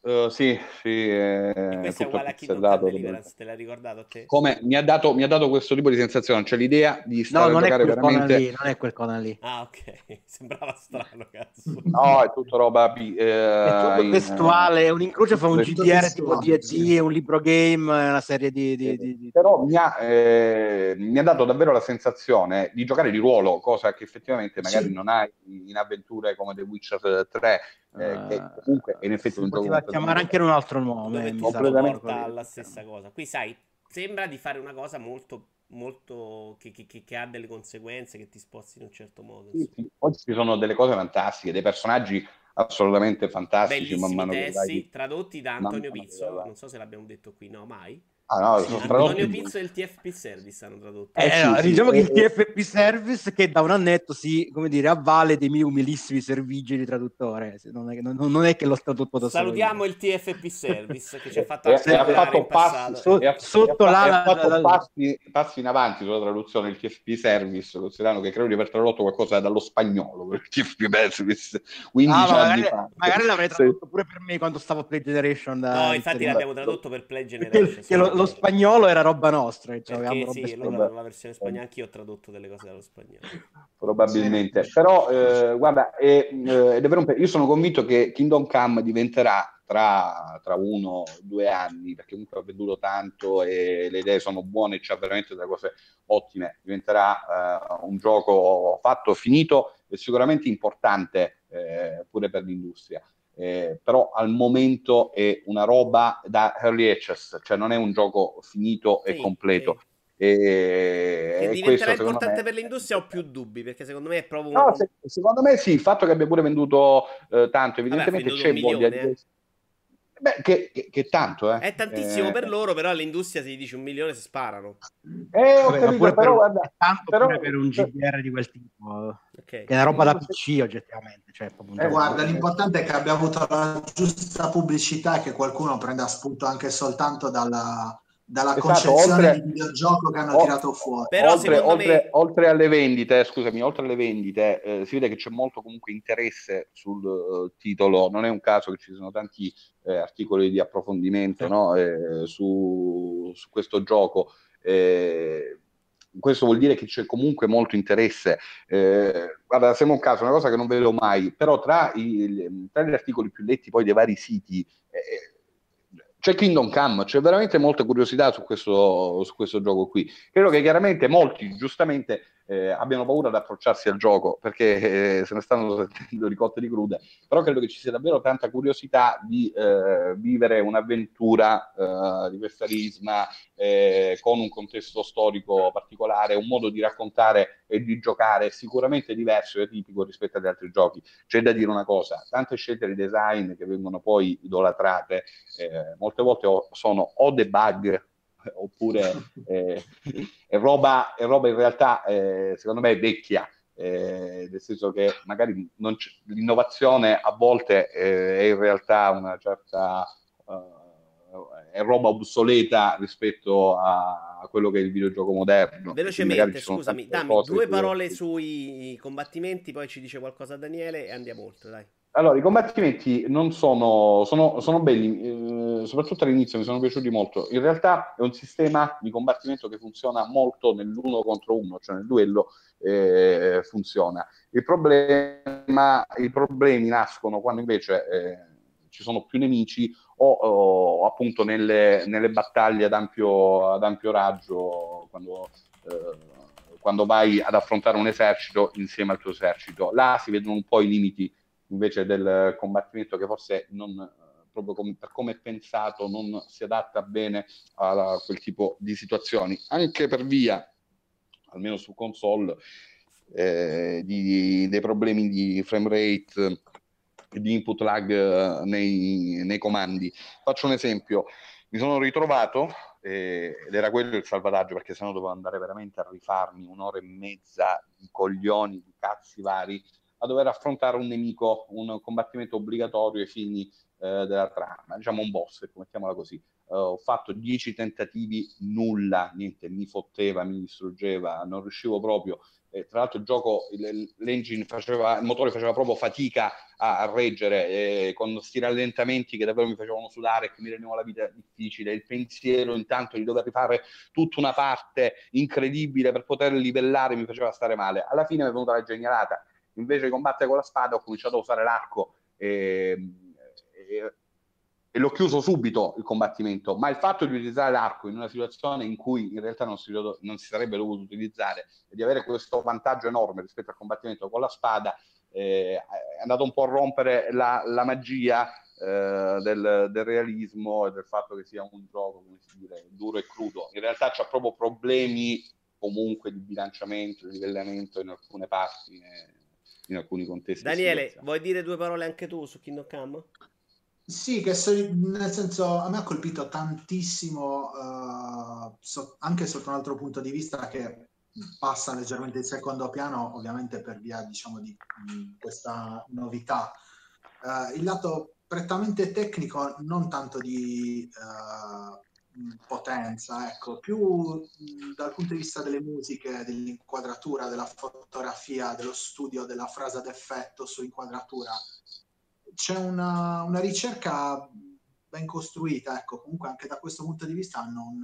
Uh, sì, sì. Eh, questo è uguale a Deliverance, te l'ha ricordato a te? Come mi ha, dato, mi ha dato questo tipo di sensazione, cioè l'idea di stare no, a giocare veramente... Lì, non è quel Conan lì. Ah, ok. Sembrava strano, cazzo. No, è tutto roba... Eh, è tutto in, testuale, è un incrocio fra un GDR tipo D&D e un libro game, una serie di... di, di, di... Però mi ha, eh, mi ha, dato davvero la sensazione di giocare di ruolo, cosa che effettivamente magari sì. non hai in avventure come The Witcher 3, eh, che Ah, comunque in effetti un poteva chiamare anche in un altro nome completamente- porta alla stessa cosa. Qui sai sembra di fare una cosa molto molto che, che- che- che ha delle conseguenze che ti sposti in un certo modo Sì, sì. Oggi ci sono delle cose fantastiche, dei personaggi assolutamente fantastici man mano che testi vai. tradotti da Antonio Pizzo. non so se l'abbiamo detto qui no mai Ah, no, sono Antonio Pizzo e il TFP Service hanno tradotto Eh, Eh, no, sì, sì, diciamo che il eh, TFP Service che da un annetto si, come dire, avvale dei miei umilissimi servigi di traduttore. Non è, non, non è che l'ho tradotto da solo. salutiamo il TFP Service che ci ha fatto e, anche e ha lavorare fatto passi, So- e ha- sotto e ha- fatto la- passi, passi in avanti sulla traduzione del TFP Service, considerando che credo di aver tradotto qualcosa dallo spagnolo per il TFP Service 15 Ah, ma anni magari, fa. magari l'avrei Sì. tradotto pure per me quando stavo a Play Generation. Da no infatti l'abbiamo tradotto per Play Generation Perché, perché lo, lo spagnolo era roba nostra. Cioè perché sì, loro la versione spagnola anch'io ho tradotto delle cose dallo spagnolo probabilmente. Però, eh, guarda, è, eh, è davvero un pe- io sono convinto che Kingdom Come diventerà tra, tra uno o due anni, perché comunque ha venduto tanto e le idee sono buone e c'ha veramente delle cose ottime. Diventerà eh, un gioco fatto, finito e sicuramente importante eh, pure per l'industria. Eh, però al momento è una roba da early access, cioè non è un gioco finito e Sì, completo. sì. E, Che e diventerà questo, importante me- per l'industria ho più dubbi perché secondo me è proprio No, un... se- secondo me sì, il fatto che abbia pure venduto eh, tanto, Vabbè, evidentemente venduto c'è un voglia milione, di... Beh, che, che, che tanto, eh. è tantissimo Eh, per loro però all'industria se gli dici un milione si sparano Eh, ho Vabbè, capito, pure però per, guarda, tanto però- pure per un GDR di quel tipo, ok che è una roba da PC oggettivamente. Cioè, Eh, guarda, l'importante è che abbia avuto la giusta pubblicità e che qualcuno prenda spunto anche soltanto dalla, dalla Esatto, concezione oltre- di videogioco che hanno o- tirato fuori. Però oltre, oltre- me- oltre alle vendite, scusami, oltre alle vendite, eh, si vede che c'è molto comunque interesse sul eh, titolo. Non è un caso che ci siano tanti eh, articoli di approfondimento Sì. no, eh, su, su questo gioco. Eh, questo vuol dire che c'è comunque molto interesse. Eh, guarda, sembra un caso, una cosa che non vedo mai, però tra, i- tra gli articoli più letti poi dei vari siti eh, c'è Kingdom Come, c'è veramente molta curiosità su questo, su questo gioco qui. Credo che chiaramente molti, giustamente, eh, abbiano paura ad approcciarsi al gioco perché eh, se ne stanno sentendo di cotte di crude, però credo che ci sia davvero tanta curiosità di eh, vivere un'avventura eh, di questa risma eh, con un contesto storico particolare, un modo di raccontare e di giocare sicuramente diverso e atipico rispetto agli altri giochi. C'è da dire una cosa, tante scelte di design che vengono poi idolatrate, eh, molte volte sono o debug oppure eh, è, roba, è roba in realtà eh, secondo me vecchia, eh, nel senso che magari l'innovazione a volte eh, è in realtà una certa eh, è roba obsoleta rispetto a, quello che è il videogioco moderno. Velocemente scusami dammi due che- parole sui combattimenti poi ci dice qualcosa Daniele e andiamo oltre dai allora, i combattimenti non sono, sono, sono belli, eh, soprattutto all'inizio mi sono piaciuti molto. In realtà è un sistema di combattimento che funziona molto nell'uno contro uno, cioè nel duello eh, funziona. Il problema, I problemi nascono quando invece eh, ci sono più nemici o, o appunto nelle, nelle, battaglie ad ampio, ad ampio raggio, quando, eh, quando vai ad affrontare un esercito insieme al tuo esercito. Là si vedono un po' i limiti invece del combattimento che forse non, proprio com- per come è pensato non si adatta bene a quel tipo di situazioni, anche per via, almeno su console, eh, di, dei problemi di frame rate di input lag eh, nei, nei, comandi. Faccio un esempio, mi sono ritrovato, eh, ed era quello il salvataggio, perché sennò dovevo andare veramente a rifarmi un'ora e mezza di coglioni, di cazzi vari, a dover affrontare un nemico, un combattimento obbligatorio ai fini eh, della trama, diciamo un boss, ecco, mettiamola così. Uh, ho fatto dieci tentativi, nulla, niente, mi fotteva, mi distruggeva, non riuscivo proprio. Eh, tra l'altro il gioco, l'engine faceva, il motore faceva proprio fatica a, a reggere, eh, con questi rallentamenti che davvero mi facevano sudare, che mi rendevano la vita difficile, il pensiero intanto di dover rifare tutta una parte incredibile per poter livellare mi faceva stare male. Alla fine mi è venuta la genialata, invece di combattere con la spada ho cominciato a usare l'arco e, e, e, l'ho chiuso subito il combattimento, ma il fatto di utilizzare l'arco in una situazione in cui in realtà non si, non si sarebbe dovuto utilizzare e di avere questo vantaggio enorme rispetto al combattimento con la spada eh, è andato un po' a rompere la, la magia eh, del, del, realismo e del fatto che sia un gioco, come si dice, duro e crudo. In realtà c'ha proprio problemi comunque di bilanciamento, di livellamento in alcune parti. Eh, in alcuni contesti. Daniele, vuoi dire due parole anche tu su Kingdom Come? Sì, che so, nel senso a me ha colpito tantissimo, uh, so, anche sotto un altro punto di vista che passa leggermente in secondo piano, ovviamente per via diciamo, di, di questa novità. Uh, il lato prettamente tecnico, non tanto di uh, potenza, ecco, più dal punto di vista delle musiche, dell'inquadratura, della fotografia, dello studio della frase d'effetto su inquadratura. C'è una, una ricerca ben costruita, ecco, comunque anche da questo punto di vista hanno un...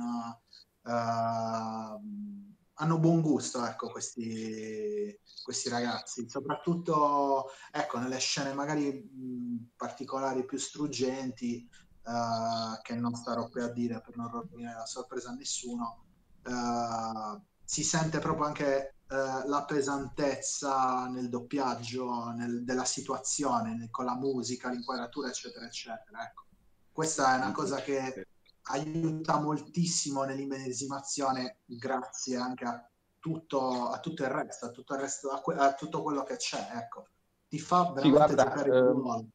Uh, hanno buon gusto, ecco, questi, questi ragazzi, soprattutto ecco, nelle scene magari mh, particolari più struggenti, uh, che non starò qui a dire per non rovinare la sorpresa a nessuno, uh, si sente proprio anche uh, la pesantezza nel doppiaggio nel, della situazione, nel, con la musica, l'inquadratura, eccetera, eccetera. Ecco. Questa è una cosa che aiuta moltissimo nell'immedesimazione grazie anche a tutto, a tutto il resto, a tutto il resto, a, que- a tutto quello che c'è, ecco. Ti fa veramente sì, guarda, giocare ehm,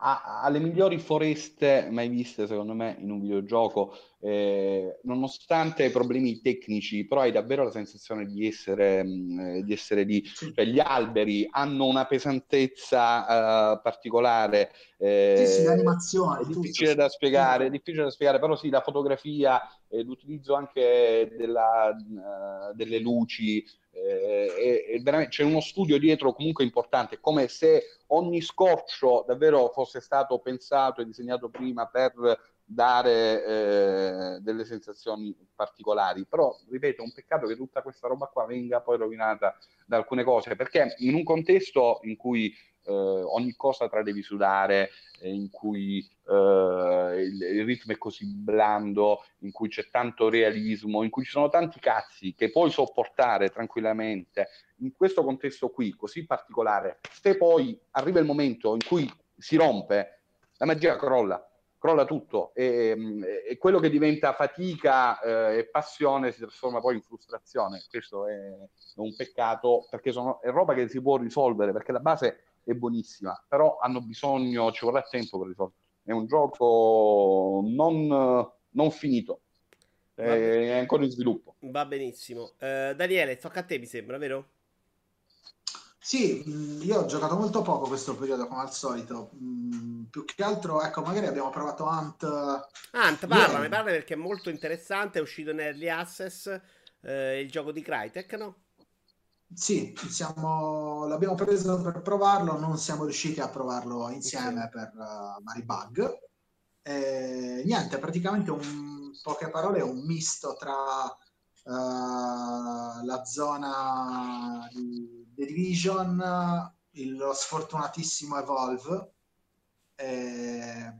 ha, le migliori foreste mai viste, secondo me, in un videogioco, eh, nonostante i problemi tecnici, però hai davvero la sensazione di essere, mh, di essere lì. Cioè, gli alberi hanno una pesantezza uh, particolare. Eh, sì, sì, l'animazione. È difficile tutto. da spiegare, è difficile da spiegare, però sì, la fotografia, eh, l'utilizzo anche della, uh, delle luci, eh, c'è uno studio dietro comunque importante, come se ogni scorcio davvero fosse stato pensato e disegnato prima per dare eh, delle sensazioni particolari. Però, ripeto, è un peccato che tutta questa roba qua venga poi rovinata da alcune cose, perché in un contesto in cui ogni cosa tra devi sudare, eh, in cui eh, il, il, ritmo è così blando, in cui c'è tanto realismo, in cui ci sono tanti cazzi che puoi sopportare tranquillamente. In questo contesto qui, così particolare, se poi arriva il momento in cui si rompe, la magia crolla crolla tutto e, e, quello che diventa fatica eh, e passione si trasforma poi in frustrazione. Questo è un peccato perché sono, è roba che si può risolvere perché la base è buonissima, però hanno bisogno, ci vorrà tempo per risolvere. È un gioco non, non finito, è ancora in sviluppo. Va benissimo. Uh, Daniele, tocca a te, mi sembra, vero? Sì, mm, io ho giocato molto poco questo periodo, come al solito. Mm, più che altro, ecco, magari abbiamo provato Ant. Ant, parla, ne parla perché è molto interessante. È uscito in Early Access eh, il gioco di Crytek, no? Sì, siamo, l'abbiamo preso per provarlo, non siamo riusciti a provarlo insieme okay. per uh, vari bug. E, niente, praticamente un, poche parole, un misto tra uh, la zona di The Division, lo sfortunatissimo Evolve. E,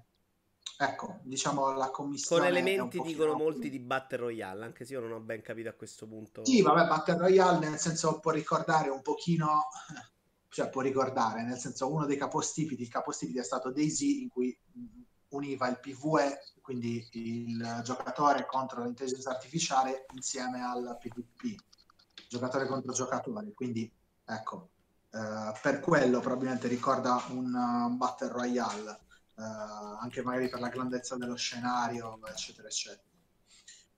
Ecco, diciamo la commissione. Con elementi dicono molti di Battle Royale, anche se io non ho ben capito a questo punto. Sì, vabbè, Battle Royale nel senso può ricordare un pochino, cioè può ricordare, nel senso uno dei capostipiti, il capostipite è stato Daisy in cui univa il PvE, quindi il giocatore contro l'intelligenza artificiale insieme al PvP, giocatore contro giocatore, quindi ecco, eh, per quello probabilmente ricorda un uh, Battle Royale anche magari per la grandezza dello scenario, eccetera, eccetera.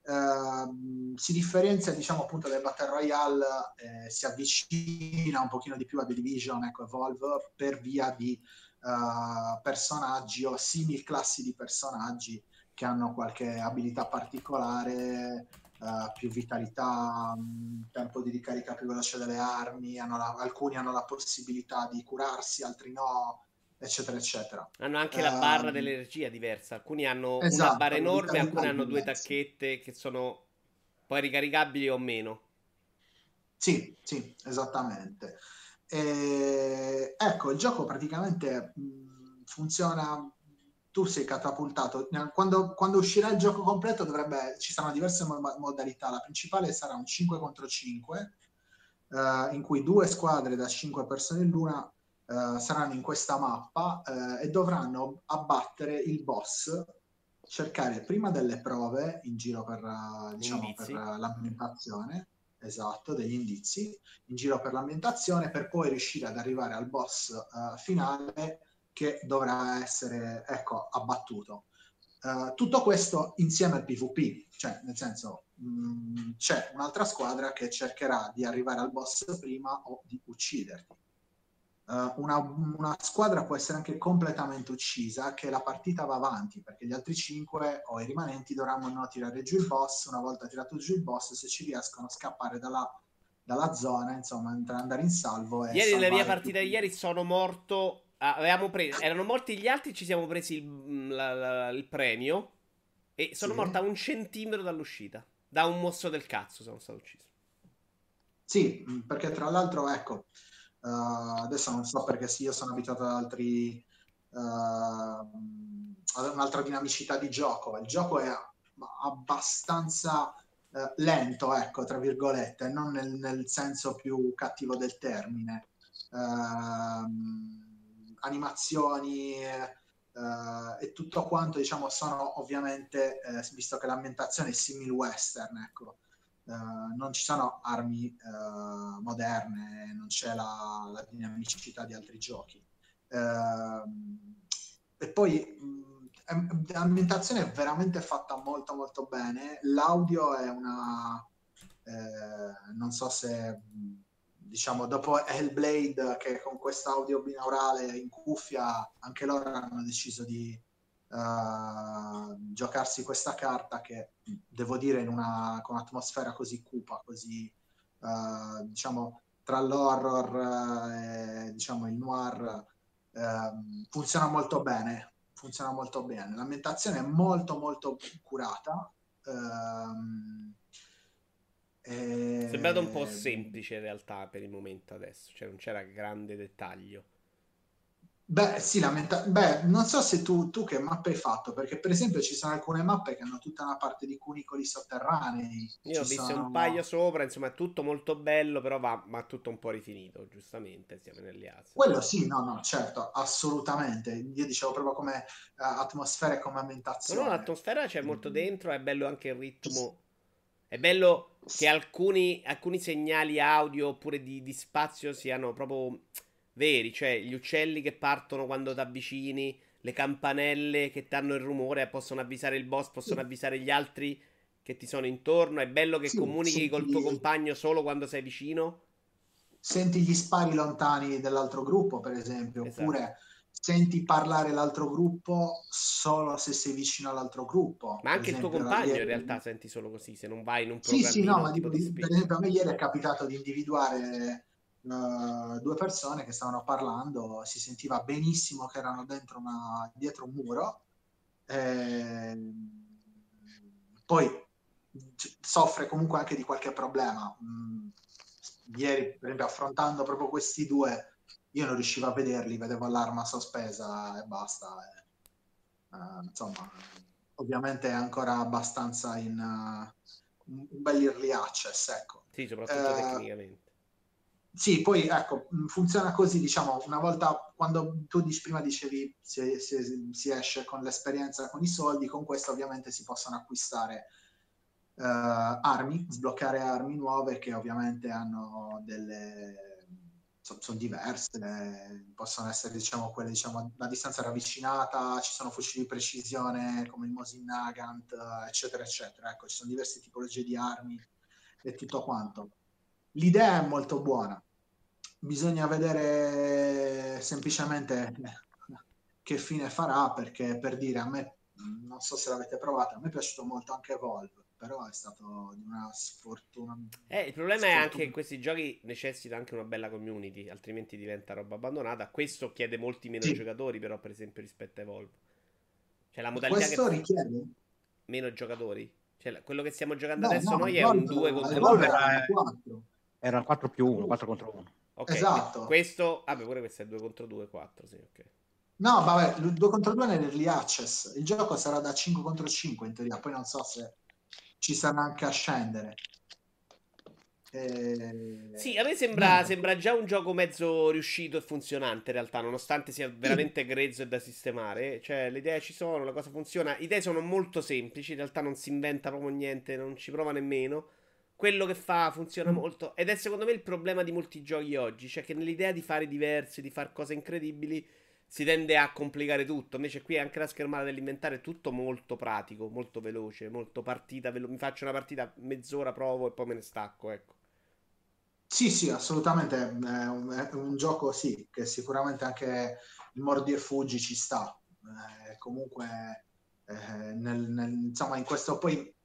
Uh, si differenzia diciamo appunto del Battle Royale eh, si avvicina un pochino di più a The Division ecco Evolve per via di uh, personaggi o simil classi di personaggi che hanno qualche abilità particolare uh, più vitalità um, tempo di ricarica più veloce delle armi hanno la, alcuni hanno la possibilità di curarsi altri no eccetera, eccetera. Hanno anche la barra um, dell'energia diversa. Alcuni hanno esatto, una barra enorme, alcuni hanno due tacchette che sono poi ricaricabili o meno. Sì, sì, esattamente. E, ecco, il gioco praticamente funziona. Tu sei catapultato. Quando, quando, uscirà il gioco completo, dovrebbe, ci saranno diverse mo- modalità. La principale sarà un 5 contro 5, uh, in cui due squadre da 5 persone l'una uh, saranno in questa mappa uh, e dovranno abbattere il boss, cercare prima delle prove in giro per, uh, diciamo, per l'ambientazione, esatto, degli indizi, in giro per l'ambientazione per poi riuscire ad arrivare al boss finale che dovrà essere ecco, abbattuto. Uh, tutto questo insieme al PvP, cioè nel senso mh, mm, c'è un'altra squadra che cercherà di arrivare al boss prima o di ucciderti. Uh, una, una, squadra può essere anche completamente uccisa, che la partita va avanti, perché gli altri cinque o i rimanenti dovranno tirare giù il boss, una volta tirato giù il boss, se ci riescono a scappare dalla, dalla zona, insomma, andare in salvo. ieri nella mia partita di ieri sono morto, ah, avevamo preso, erano morti gli altri, ci siamo presi il, la, la, il premio e sono sì. morta a un centimetro dall'uscita, da un mostro del cazzo sono stato ucciso. Sì, perché tra l'altro, ecco... Uh, adesso non so perché sì, io sono abituato ad altri uh, ad un'altra dinamicità di gioco. Il gioco è abbastanza uh, lento, ecco, tra virgolette, non nel, nel senso più cattivo del termine. Ehm, animazioni e tutto quanto, diciamo, sono ovviamente, visto che l'ambientazione è simil western, ecco, Uh, non ci sono armi uh, moderne, non c'è la, la, dinamicità di altri giochi. Uh, e poi mh, l'ambientazione è veramente fatta molto molto bene. L'audio è una... Eh, non so se diciamo dopo Hellblade che con quest'audio binaurale in cuffia anche loro hanno deciso di uh, giocarsi questa carta che devo dire in una, con un'atmosfera così cupa, così uh, diciamo tra l'horror e diciamo il noir uh, funziona molto bene funziona molto bene. L'ambientazione è molto molto curata è sembrato un po' semplice in realtà per il momento adesso cioè non c'era grande dettaglio Beh, sì, lamenta- Beh, non so se tu, tu, che mappe hai fatto, perché per esempio ci sono alcune mappe che hanno tutta una parte di cunicoli sotterranei. Io ho visto sono... un paio sopra, insomma è tutto molto bello, però va, ma tutto un po' rifinito, giustamente, siamo nelle asse. Quello sì, no, no, certo, assolutamente. Io dicevo proprio come uh, atmosfera e come ambientazione. No, no, l'atmosfera c'è molto dentro, è bello anche il ritmo. È bello che alcuni, alcuni segnali audio oppure di, di spazio siano proprio veri, cioè gli uccelli che partono quando ti avvicini, le campanelle che danno il rumore, possono avvisare il boss, possono sì. avvisare gli altri che ti sono intorno. È bello che sì, comunichi senti... col tuo compagno solo quando sei vicino. Senti gli spari lontani dell'altro gruppo, per esempio, esatto. oppure senti parlare l'altro gruppo solo se sei vicino all'altro gruppo. Ma anche esempio, il tuo compagno ieri... in realtà senti solo così, se non vai in un programma. Sì, sì, no, ma tipo di, per esempio a me ieri è capitato di individuare uh, due persone che stavano parlando, si sentiva benissimo che erano dentro una, dietro un muro. Eh, poi soffre comunque anche di qualche problema. Mm, ieri, per esempio, affrontando proprio questi due, io non riuscivo a vederli, vedevo l'arma sospesa e basta. E, uh, insomma, ovviamente è ancora abbastanza in uh, un bel early access, ecco. Sì, soprattutto uh, tecnicamente. Sì, poi ecco, funziona così, diciamo, una volta quando tu dici, prima dicevi si, si, si esce con l'esperienza, con i soldi, con questo ovviamente si possono acquistare uh, armi, sbloccare armi nuove che ovviamente hanno delle sono, sono diverse, possono essere diciamo quelle diciamo a distanza ravvicinata, ci sono fucili di precisione come il Mosin Nagant, eccetera, eccetera. Ecco, ci sono diverse tipologie di armi e tutto quanto. L'idea è molto buona, bisogna vedere semplicemente che fine farà perché per dire a me non so se l'avete provato a me è piaciuto molto anche Volve però è stato di una sfortuna. Eh, il problema sfortuna. è anche che questi giochi necessitano anche una bella community, altrimenti diventa roba abbandonata. Questo chiede molti meno sì. giocatori, però, per esempio, rispetto a Evolve. Cioè, la modalità Questo che richiede meno giocatori. Cioè, quello che stiamo giocando no, adesso no, noi è un 2 contro 1. Era 4 più 1, 4 contro 1. Ok, esatto. Questo, vabbè, pure questo è 2 contro 2, 4, sì, ok. No, vabbè, 2 contro 2 nell'early access. Il gioco sarà da 5 contro 5 in teoria, poi non so se ci sarà anche a scendere. Eh... Sì, a me sembra, no. sembra, già un gioco mezzo riuscito e funzionante in realtà, nonostante sia veramente grezzo e da sistemare. Cioè, le idee ci sono, la cosa funziona. Le idee sono molto semplici, in realtà non si inventa proprio niente, non ci prova nemmeno. Quello che fa funziona mm. molto. Ed è secondo me il problema di molti giochi oggi, cioè che nell'idea di fare diversi, di fare cose incredibili si tende a complicare tutto. Invece qui anche la schermata dell'inventario è tutto molto pratico, molto veloce, molto partita. Velo- mi faccio una partita mezz'ora, provo e poi me ne stacco, ecco. Sì, sì, assolutamente. È un, è un gioco, sì, che sicuramente anche il mordi e fuggi ci sta. Eh, comunque, eh, nel, nel, insomma, in questo poi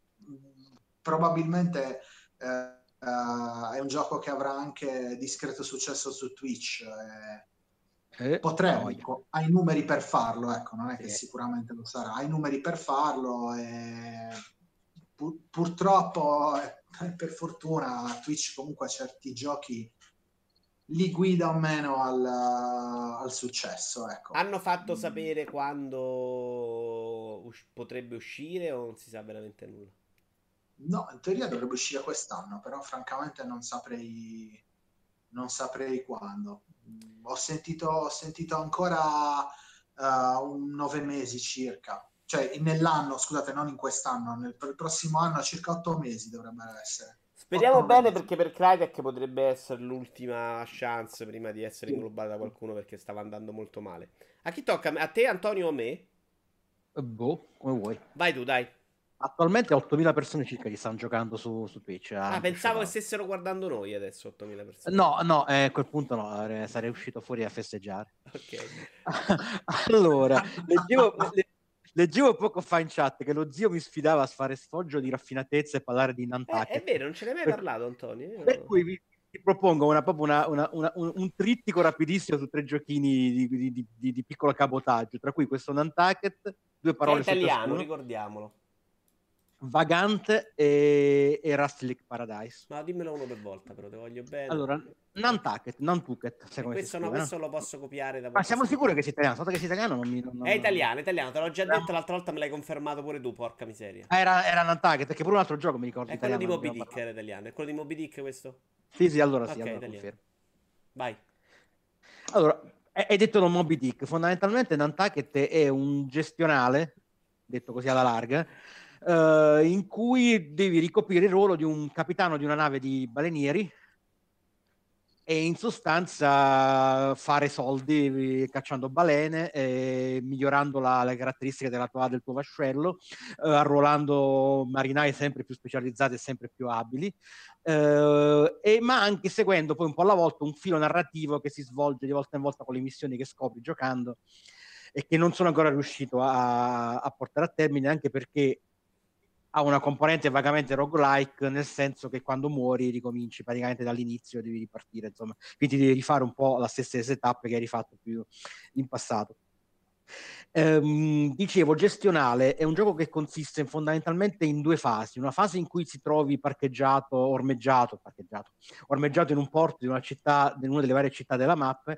probabilmente eh, uh, è un gioco che avrà anche discreto successo su Twitch. Eh, eh, Potrebbe, ecco, ha i numeri per farlo, ecco, non è che sì. sicuramente lo sarà, ha i numeri per farlo e pur, purtroppo, eh, per fortuna, Twitch comunque certi giochi li guida o meno al, al successo. Ecco. Hanno fatto mm. sapere quando us- potrebbe uscire o non si sa veramente nulla? No, in teoria dovrebbe uscire quest'anno, però francamente non saprei, non saprei quando ho sentito, ho sentito ancora uh, un nove mesi circa, cioè nell'anno, scusate, non in quest'anno, nel prossimo anno circa otto mesi dovrebbero essere. Speriamo bene perché per Crytek potrebbe essere l'ultima chance prima di essere inglobata da qualcuno perché stava andando molto male. A chi tocca? A te Antonio o a me? Boh, come vuoi. Vai tu, dai. Attualmente 8.000 persone circa che stanno giocando su, su Twitch. Ah, pensavo che stessero guardando noi adesso 8.000 persone. No, no, eh, a quel punto no, sarei uscito fuori a festeggiare. Ok. allora, leggevo, leggevo, poco fa in chat che lo zio mi sfidava a fare sfoggio di raffinatezza e parlare di Nantucket. Eh, è vero, non ce ne hai mai parlato Antonio. Io... Per cui vi, vi propongo una, una, una, un, un, trittico rapidissimo su tre giochini di, di, di, di piccolo cabotaggio, tra cui questo Nantucket, due parole... È italiano, ricordiamolo. Vagant e, e Rustlick Paradise. Ma dimmelo uno per volta, però te voglio bene. Allora, Nantucket, Nantucket. Questo, no, questo lo posso copiare da Ma siamo sicuri che sia italiano? Stato che sia italiano non mi... Non, è italiano, italiano, te l'ho già detto l'altra volta, me l'hai confermato pure tu, porca miseria. Ah, era, era Nantucket, perché pure un altro gioco mi ricordo. È quello di Moby Dick, era italiano. È quello di Moby Dick questo? Sì, sì, allora sì, allora Vai. Allora, hai detto non Moby Dick, fondamentalmente Nantucket è un gestionale, detto così alla larga, eh, in cui devi ricoprire il ruolo di un capitano di una nave di balenieri e in sostanza fare soldi eh, cacciando balene, eh, migliorando la, le caratteristiche della tua, del tuo vascello, eh, arruolando marinai sempre più specializzati e sempre più abili, eh, e, ma anche seguendo poi un po' alla volta un filo narrativo che si svolge di volta in volta con le missioni che scopri giocando e che non sono ancora riuscito a, a portare a termine anche perché ha una componente vagamente roguelike, nel senso che quando muori ricominci praticamente dall'inizio, devi ripartire, insomma, quindi devi rifare un po' la stessa setup che hai rifatto più in passato. Ehm, dicevo, gestionale è un gioco che consiste fondamentalmente in due fasi. Una fase in cui si trovi parcheggiato, ormeggiato, parcheggiato, ormeggiato in un porto di una città, di una delle varie città della mappa,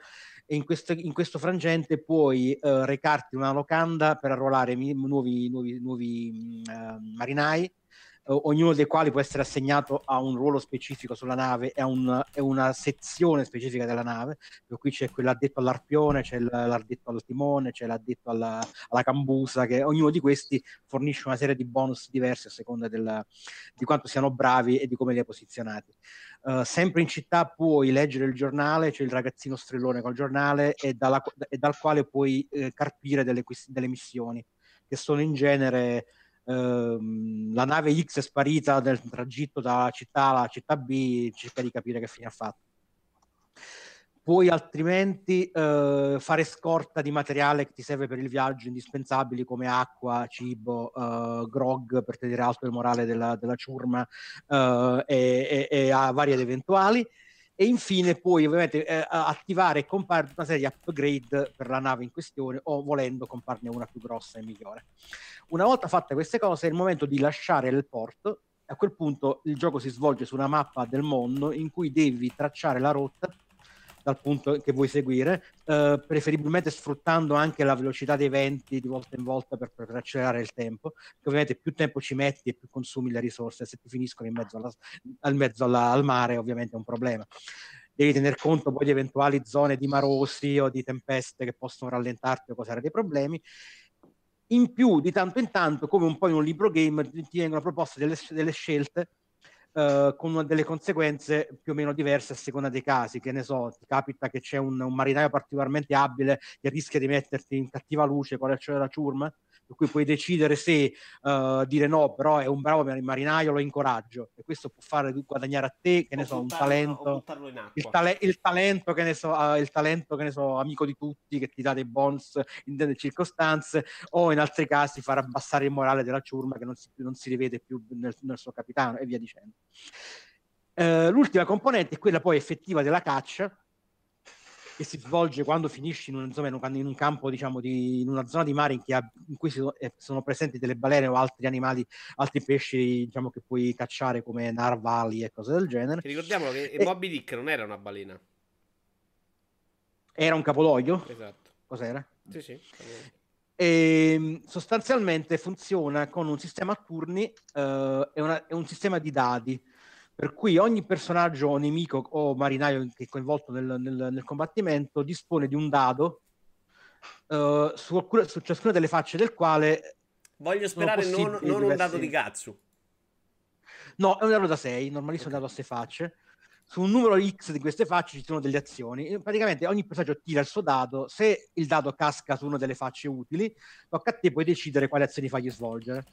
e in questo, in questo frangente puoi eh, recarti una locanda per arruolare nuovi, nuovi, nuovi eh, marinai ognuno dei quali può essere assegnato a un ruolo specifico sulla nave e a, un, una sezione specifica della nave. Per cui c'è quell'addetto all'arpione, c'è l'addetto al timone, c'è l'addetto alla, alla, cambusa, che ognuno di questi fornisce una serie di bonus diversi a seconda del, di quanto siano bravi e di come li hai posizionati. Uh, sempre in città puoi leggere il giornale, c'è il ragazzino strellone col giornale e, dalla, e dal quale puoi eh, carpire delle, delle missioni, che sono in genere Ehm, la nave X è sparita nel tragitto dalla città alla città B, cerca di capire che fine ha fatto. Puoi altrimenti eh, fare scorta di materiale che ti serve per il viaggio, indispensabili come acqua, cibo, eh, grog per tenere alto il morale della, della ciurma eh, e, e, e a vari ed eventuali e infine puoi ovviamente eh, attivare e comprare una serie di upgrade per la nave in questione o volendo comparne una più grossa e migliore. Una volta fatte queste cose è il momento di lasciare il porto a quel punto il gioco si svolge su una mappa del mondo in cui devi tracciare la rotta dal punto che vuoi seguire, eh, preferibilmente sfruttando anche la velocità dei venti di volta in volta per, per accelerare il tempo, che ovviamente più tempo ci metti e più consumi le risorse, se ti finiscono in mezzo, alla, al, mezzo alla, al mare ovviamente è un problema. Devi tener conto poi di eventuali zone di marosi o di tempeste che possono rallentarti o causare dei problemi. In più, di tanto in tanto, come un po' in un libro game, ti vengono proposte delle, delle scelte Uh, con delle conseguenze più o meno diverse a seconda dei casi. Che ne so, ti capita che c'è un, un marinaio particolarmente abile che rischia di metterti in cattiva luce con la ciurma per cui puoi decidere se uh, dire no, però è un bravo marinaio, lo incoraggio. E questo può fare guadagnare a te, che ne o so, un talento, il, tale- il, talento, che ne so, uh, il talento, che ne so, amico di tutti, che ti dà dei bonus in delle circostanze, o in altri casi far abbassare il morale della ciurma che non si, non si rivede più nel, nel suo capitano e via dicendo. Uh, l'ultima componente è quella poi effettiva della caccia, che si svolge quando finisci in un, insomma, in un campo, diciamo, di, in una zona di mare in, ha, in cui sono, eh, sono, presenti delle balene o altri animali, altri pesci, diciamo, che puoi cacciare come narvali e cose del genere. Ricordiamolo che e... Moby Dick non era una balena. Era un capologlio? Esatto. Cos'era? Sì, sì. E, ehm, sostanzialmente funziona con un sistema a turni uh, e, una, e un sistema di dadi per cui ogni personaggio o nemico o marinaio che è coinvolto nel, nel, nel combattimento dispone di un dado uh, su, su, ciascuna delle facce del quale voglio sperare non, non un dado di cazzo no è un dado da 6 normalissimo okay. dato a 6 facce su un numero X di queste facce ci sono delle azioni. Praticamente ogni personaggio tira il suo dado, se il dado casca su una delle facce utili, tocca a te poi decidere quali azioni fagli svolgere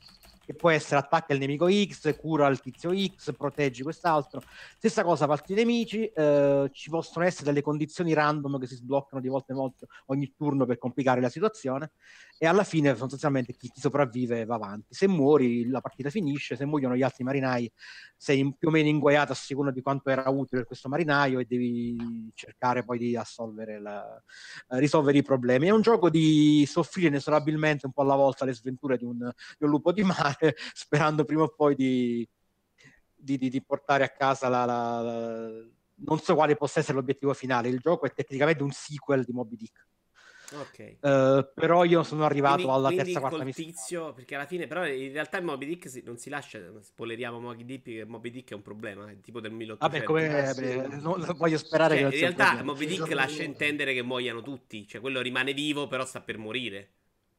che può essere attacca il nemico X, cura il tizio X, proteggi quest'altro. Stessa cosa per i nemici, eh, ci possono essere delle condizioni random che si sbloccano di volta in volta ogni turno per complicare la situazione e alla fine sostanzialmente chi, chi sopravvive va avanti. Se muori la partita finisce, se muoiono gli altri marinai sei in, più o meno inguaiato a seconda di quanto era utile questo marinaio e devi cercare poi di la, eh, risolvere i problemi. È un gioco di soffrire inesorabilmente un po' alla volta le sventure di un, di un lupo di mare, sperando prima o poi di, di, di, di portare a casa la, la, la, non so quale possa essere l'obiettivo finale. Il gioco è tecnicamente un sequel di Moby Dick. Ok. Uh, però io sono arrivato quindi, alla quindi terza quarta missione. perché alla fine, però, in realtà Moby Dick si, non si lascia. Spoileriamo Moby Dick, che Moby Dick è un problema. È tipo del 1800. Vabbè, come, eh, non, voglio sperare cioè, che In realtà, Moby Dick lascia intendere che muoiano tutti. Cioè, quello rimane vivo, però sta per morire.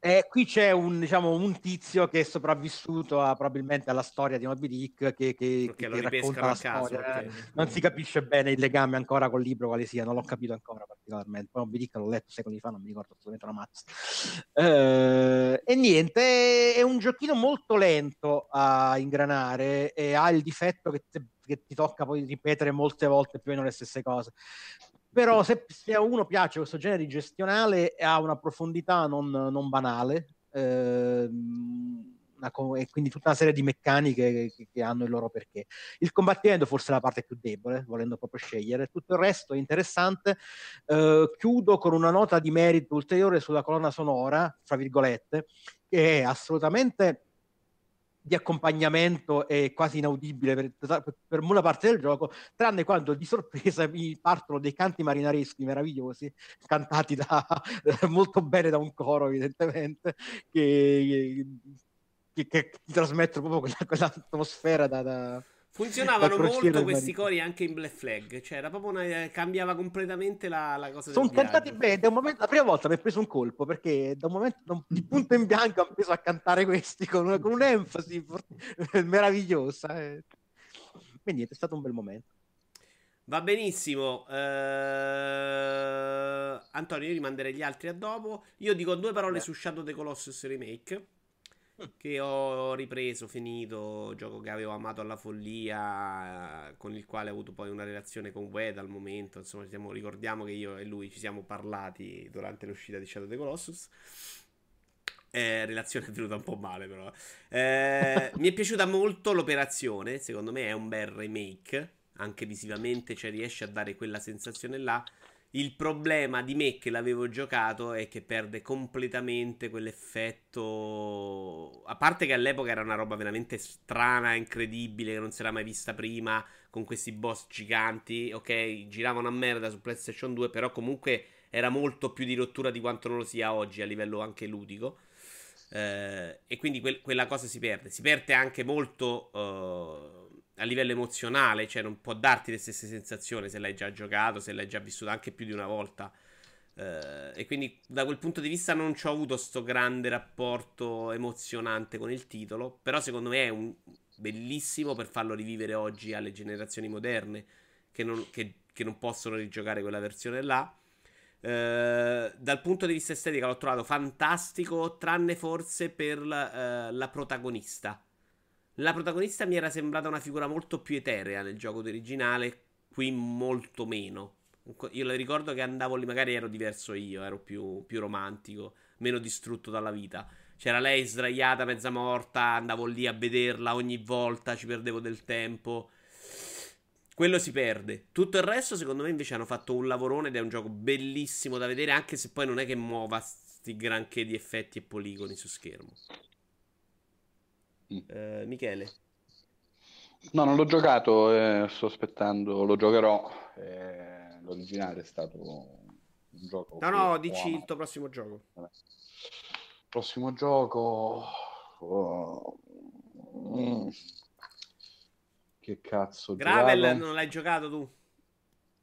E qui c'è un, diciamo, un tizio che è sopravvissuto a, probabilmente alla storia di Moby Dick che, che, che, racconta la caso, storia. Okay. Non si capisce bene il legame ancora col libro quale sia, non l'ho capito ancora particolarmente. Poi Moby Dick l'ho letto secoli fa, non mi ricordo assolutamente una mazza. Eh, e niente, è un giochino molto lento a ingranare e ha il difetto che, te, che ti tocca poi ripetere molte volte più o meno le stesse cose però se, se, a uno piace questo genere di gestionale ha una profondità non, non banale ehm, una, e quindi tutta una serie di meccaniche che, che, hanno il loro perché. Il combattimento forse è la parte più debole volendo proprio scegliere. Tutto il resto è interessante. Eh, chiudo con una nota di merito ulteriore sulla colonna sonora fra virgolette che è assolutamente di accompagnamento è quasi inaudibile per, per, molta parte del gioco, tranne quando di sorpresa mi partono dei canti marinareschi meravigliosi, cantati da, molto bene da un coro evidentemente, che, che, che trasmettono proprio quella, quell'atmosfera da, da Funzionavano molto questi cori anche in Black Flag, cioè era proprio una, eh, cambiava completamente la, la cosa. Sono cantati bene, da un momento, la prima volta mi è preso un colpo perché da un momento da un, di punto in bianco ho preso a cantare questi con, una, con un'enfasi meravigliosa. Eh. Quindi è stato un bel momento. Va benissimo. Uh, Antonio, io rimanderei gli altri a dopo. Io dico due parole Beh. su Shadow the Colossus Remake che ho ripreso, finito, gioco che avevo amato alla follia, con il quale ho avuto poi una relazione con Wed al momento, insomma siamo, ricordiamo che io e lui ci siamo parlati durante l'uscita di Shadow the Colossus. Eh, relazione è venuta un po' male però. Eh, mi è piaciuta molto l'operazione, secondo me è un bel remake, anche visivamente, cioè riesce a dare quella sensazione là. Il problema di me che l'avevo giocato è che perde completamente quell'effetto. A parte che all'epoca era una roba veramente strana, incredibile, che non si era mai vista prima, con questi boss giganti. Ok, giravano a merda su PlayStation 2, però comunque era molto più di rottura di quanto non lo sia oggi a livello anche ludico. Eh, e quindi que- quella cosa si perde. Si perde anche molto. Uh, a livello emozionale, cioè non può darti le stesse sensazioni se l'hai già giocato, se l'hai già vissuto anche più di una volta. Uh, e quindi da quel punto di vista non ci ho avuto sto grande rapporto emozionante con il titolo, però secondo me è un bellissimo per farlo rivivere oggi alle generazioni moderne che non, che, che non possono rigiocare quella versione là. Uh, dal punto di vista estetico l'ho trovato fantastico, tranne forse per la, uh, la protagonista la protagonista mi era sembrata una figura molto più eterea nel gioco originale, qui molto meno. Io le ricordo che andavo lì, magari ero diverso io, ero più, più romantico, meno distrutto dalla vita. C'era lei sdraiata, mezza morta, andavo lì a vederla ogni volta, ci perdevo del tempo. Quello si perde. Tutto il resto, secondo me, invece hanno fatto un lavorone ed è un gioco bellissimo da vedere, anche se poi non è che muova sti granché di effetti e poligoni su schermo. Uh, Michele. No, non l'ho giocato, eh, sto aspettando, lo giocherò. Eh, l'originale è stato un gioco. No, no, dici il tuo prossimo gioco. Vabbè. Prossimo gioco. Oh. Mm. Che cazzo. Gravel giocato? non l'hai giocato tu?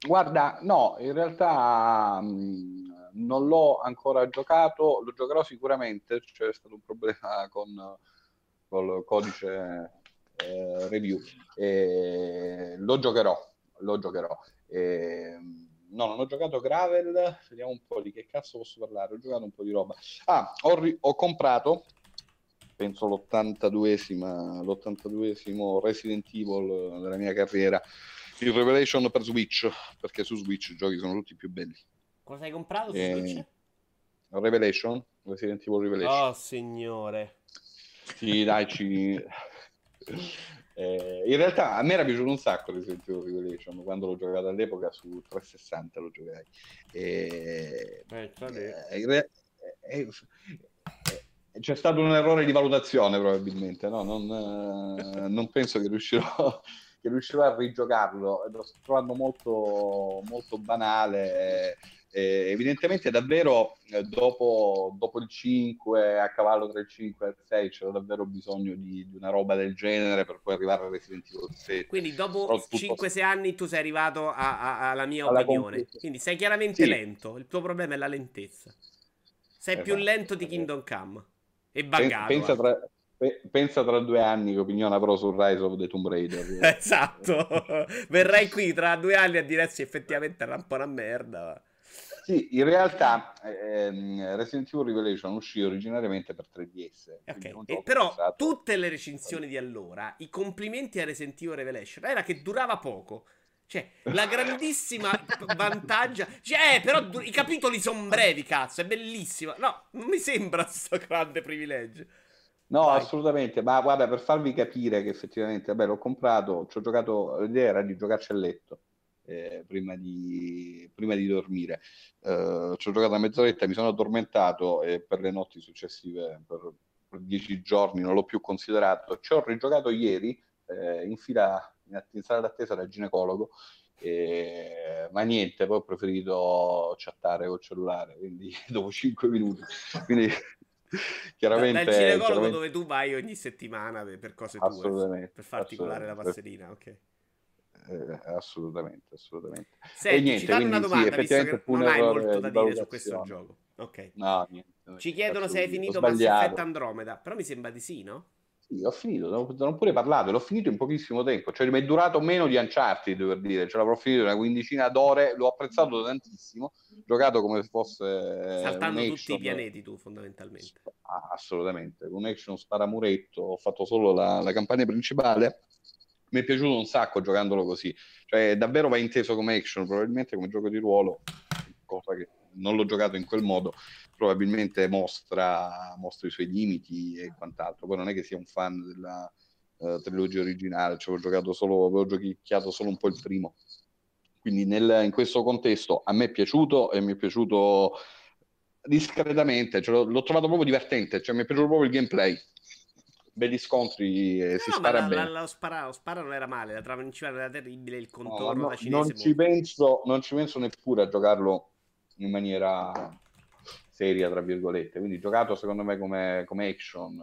Guarda, no, in realtà mh, mm, non l'ho ancora giocato, lo giocherò sicuramente. C'è stato un problema con col codice eh, review. E lo giocherò, lo giocherò. E, no, non ho giocato Gravel, vediamo un po' di che cazzo posso parlare, ho giocato un po' di roba. Ah, ho, ri- ho comprato, penso l'82esima, l'82esimo Resident Evil della mia carriera, il Revelation per Switch, perché su Switch i giochi sono tutti più belli. Cosa hai comprato su e... Switch? Revelation, Resident Evil Revelation. Oh, signore. Sì, dai, ci... Eh, in realtà a me era piaciuto un sacco Evil Revelation quando l'ho giocato all'epoca su 360 lo giocai e... eh, eh. Eh, eh, c'è stato un errore di valutazione probabilmente no? non, non penso che riuscirò che riuscirò a rigiocarlo l'ho trovato molto, molto banale eh, evidentemente davvero eh, dopo, dopo, il 5, a cavallo tra il 5 e il 6, c'era davvero bisogno di, di una roba del genere per poi arrivare a Resident Evil 7. Quindi dopo 5-6 anni tu sei arrivato a, a, alla mia alla opinione. Quindi sei chiaramente sì. lento, il tuo problema è la lentezza. Sei più Esatto. lento di Kingdom Come. E buggato. pensa, anche. tra, pe- pensa tra due anni che opinione avrò sul Rise of the Tomb Raider. Esatto. Verrai qui tra due anni a dire se effettivamente era un po' una merda. Sì, in realtà ehm, Resident Evil Revelation uscì originariamente per 3DS. quindi Ok, un e gioco però pensato- tutte le recensioni di allora, i complimenti a Resident Evil Revelation era che durava poco. Cioè, la grandissima vantaggio. Cioè, eh, però du- i capitoli sono brevi, cazzo, è bellissimo. No, non mi sembra questo grande privilegio. No, Vai. assolutamente, ma guarda, per farvi capire che effettivamente, vabbè, l'ho comprato, ci ho giocato, l'idea era di giocarci a letto eh, prima di, prima di dormire. Eh, ci ho giocato una mezz'oretta, mi sono addormentato e per le notti successive, per, per dieci giorni, non l'ho più considerato. Ci ho rigiocato ieri eh, in fila, in, in sala d'attesa dal ginecologo, eh, ma niente, poi ho preferito chattare col cellulare, quindi dopo cinque minuti. Quindi Da- chiaramente... Dal ginecologo chiaramente- dove tu vai ogni settimana per cose tue. Per farti colare la passerina, ok. Eh, assolutamente, assolutamente. Senti, niente, ci fanno una quindi sì, domanda, visto fu un non hai molto da di dire su questo gioco. Ok. No, niente. Ci chiedono se hai finito Mass. Effect Andromeda, però mi sembra di sì, no? Sì, ho finito, non pure parlato, l'ho finito in pochissimo tempo, cioè mi è durato meno di Uncharted, per dire, ce l'avrò finito in una quindicina d'ore, l'ho apprezzato tantissimo, giocato come se fosse Saltando un tutti i action. pianeti tu, fondamentalmente. Ah, assolutamente, un action sparamuretto, ho fatto solo la, la campagna principale, mi è piaciuto un sacco giocandolo così, cioè davvero va inteso come action, probabilmente come gioco di ruolo, cosa che non l'ho giocato in quel modo, probabilmente mostra, mostra i suoi limiti e quant'altro, poi non è che sia un fan della eh, trilogia originale, ci avevo giocato solo, avevo giochicchiato solo un po' il primo, quindi nel- in questo contesto a me è piaciuto e mi è piaciuto discretamente, cioè, l'ho, l'ho trovato proprio divertente, cioè mi è piaciuto proprio il gameplay. Belli scontri, e si No, no, ma spara la, bene. la- lo, spara, lo spara non era male, la trama principale era terribile, il No, contorno no, da cinese non, ci penso, non ci penso neppure a giocarlo in maniera seria, tra virgolette. Quindi giocato secondo me come, come action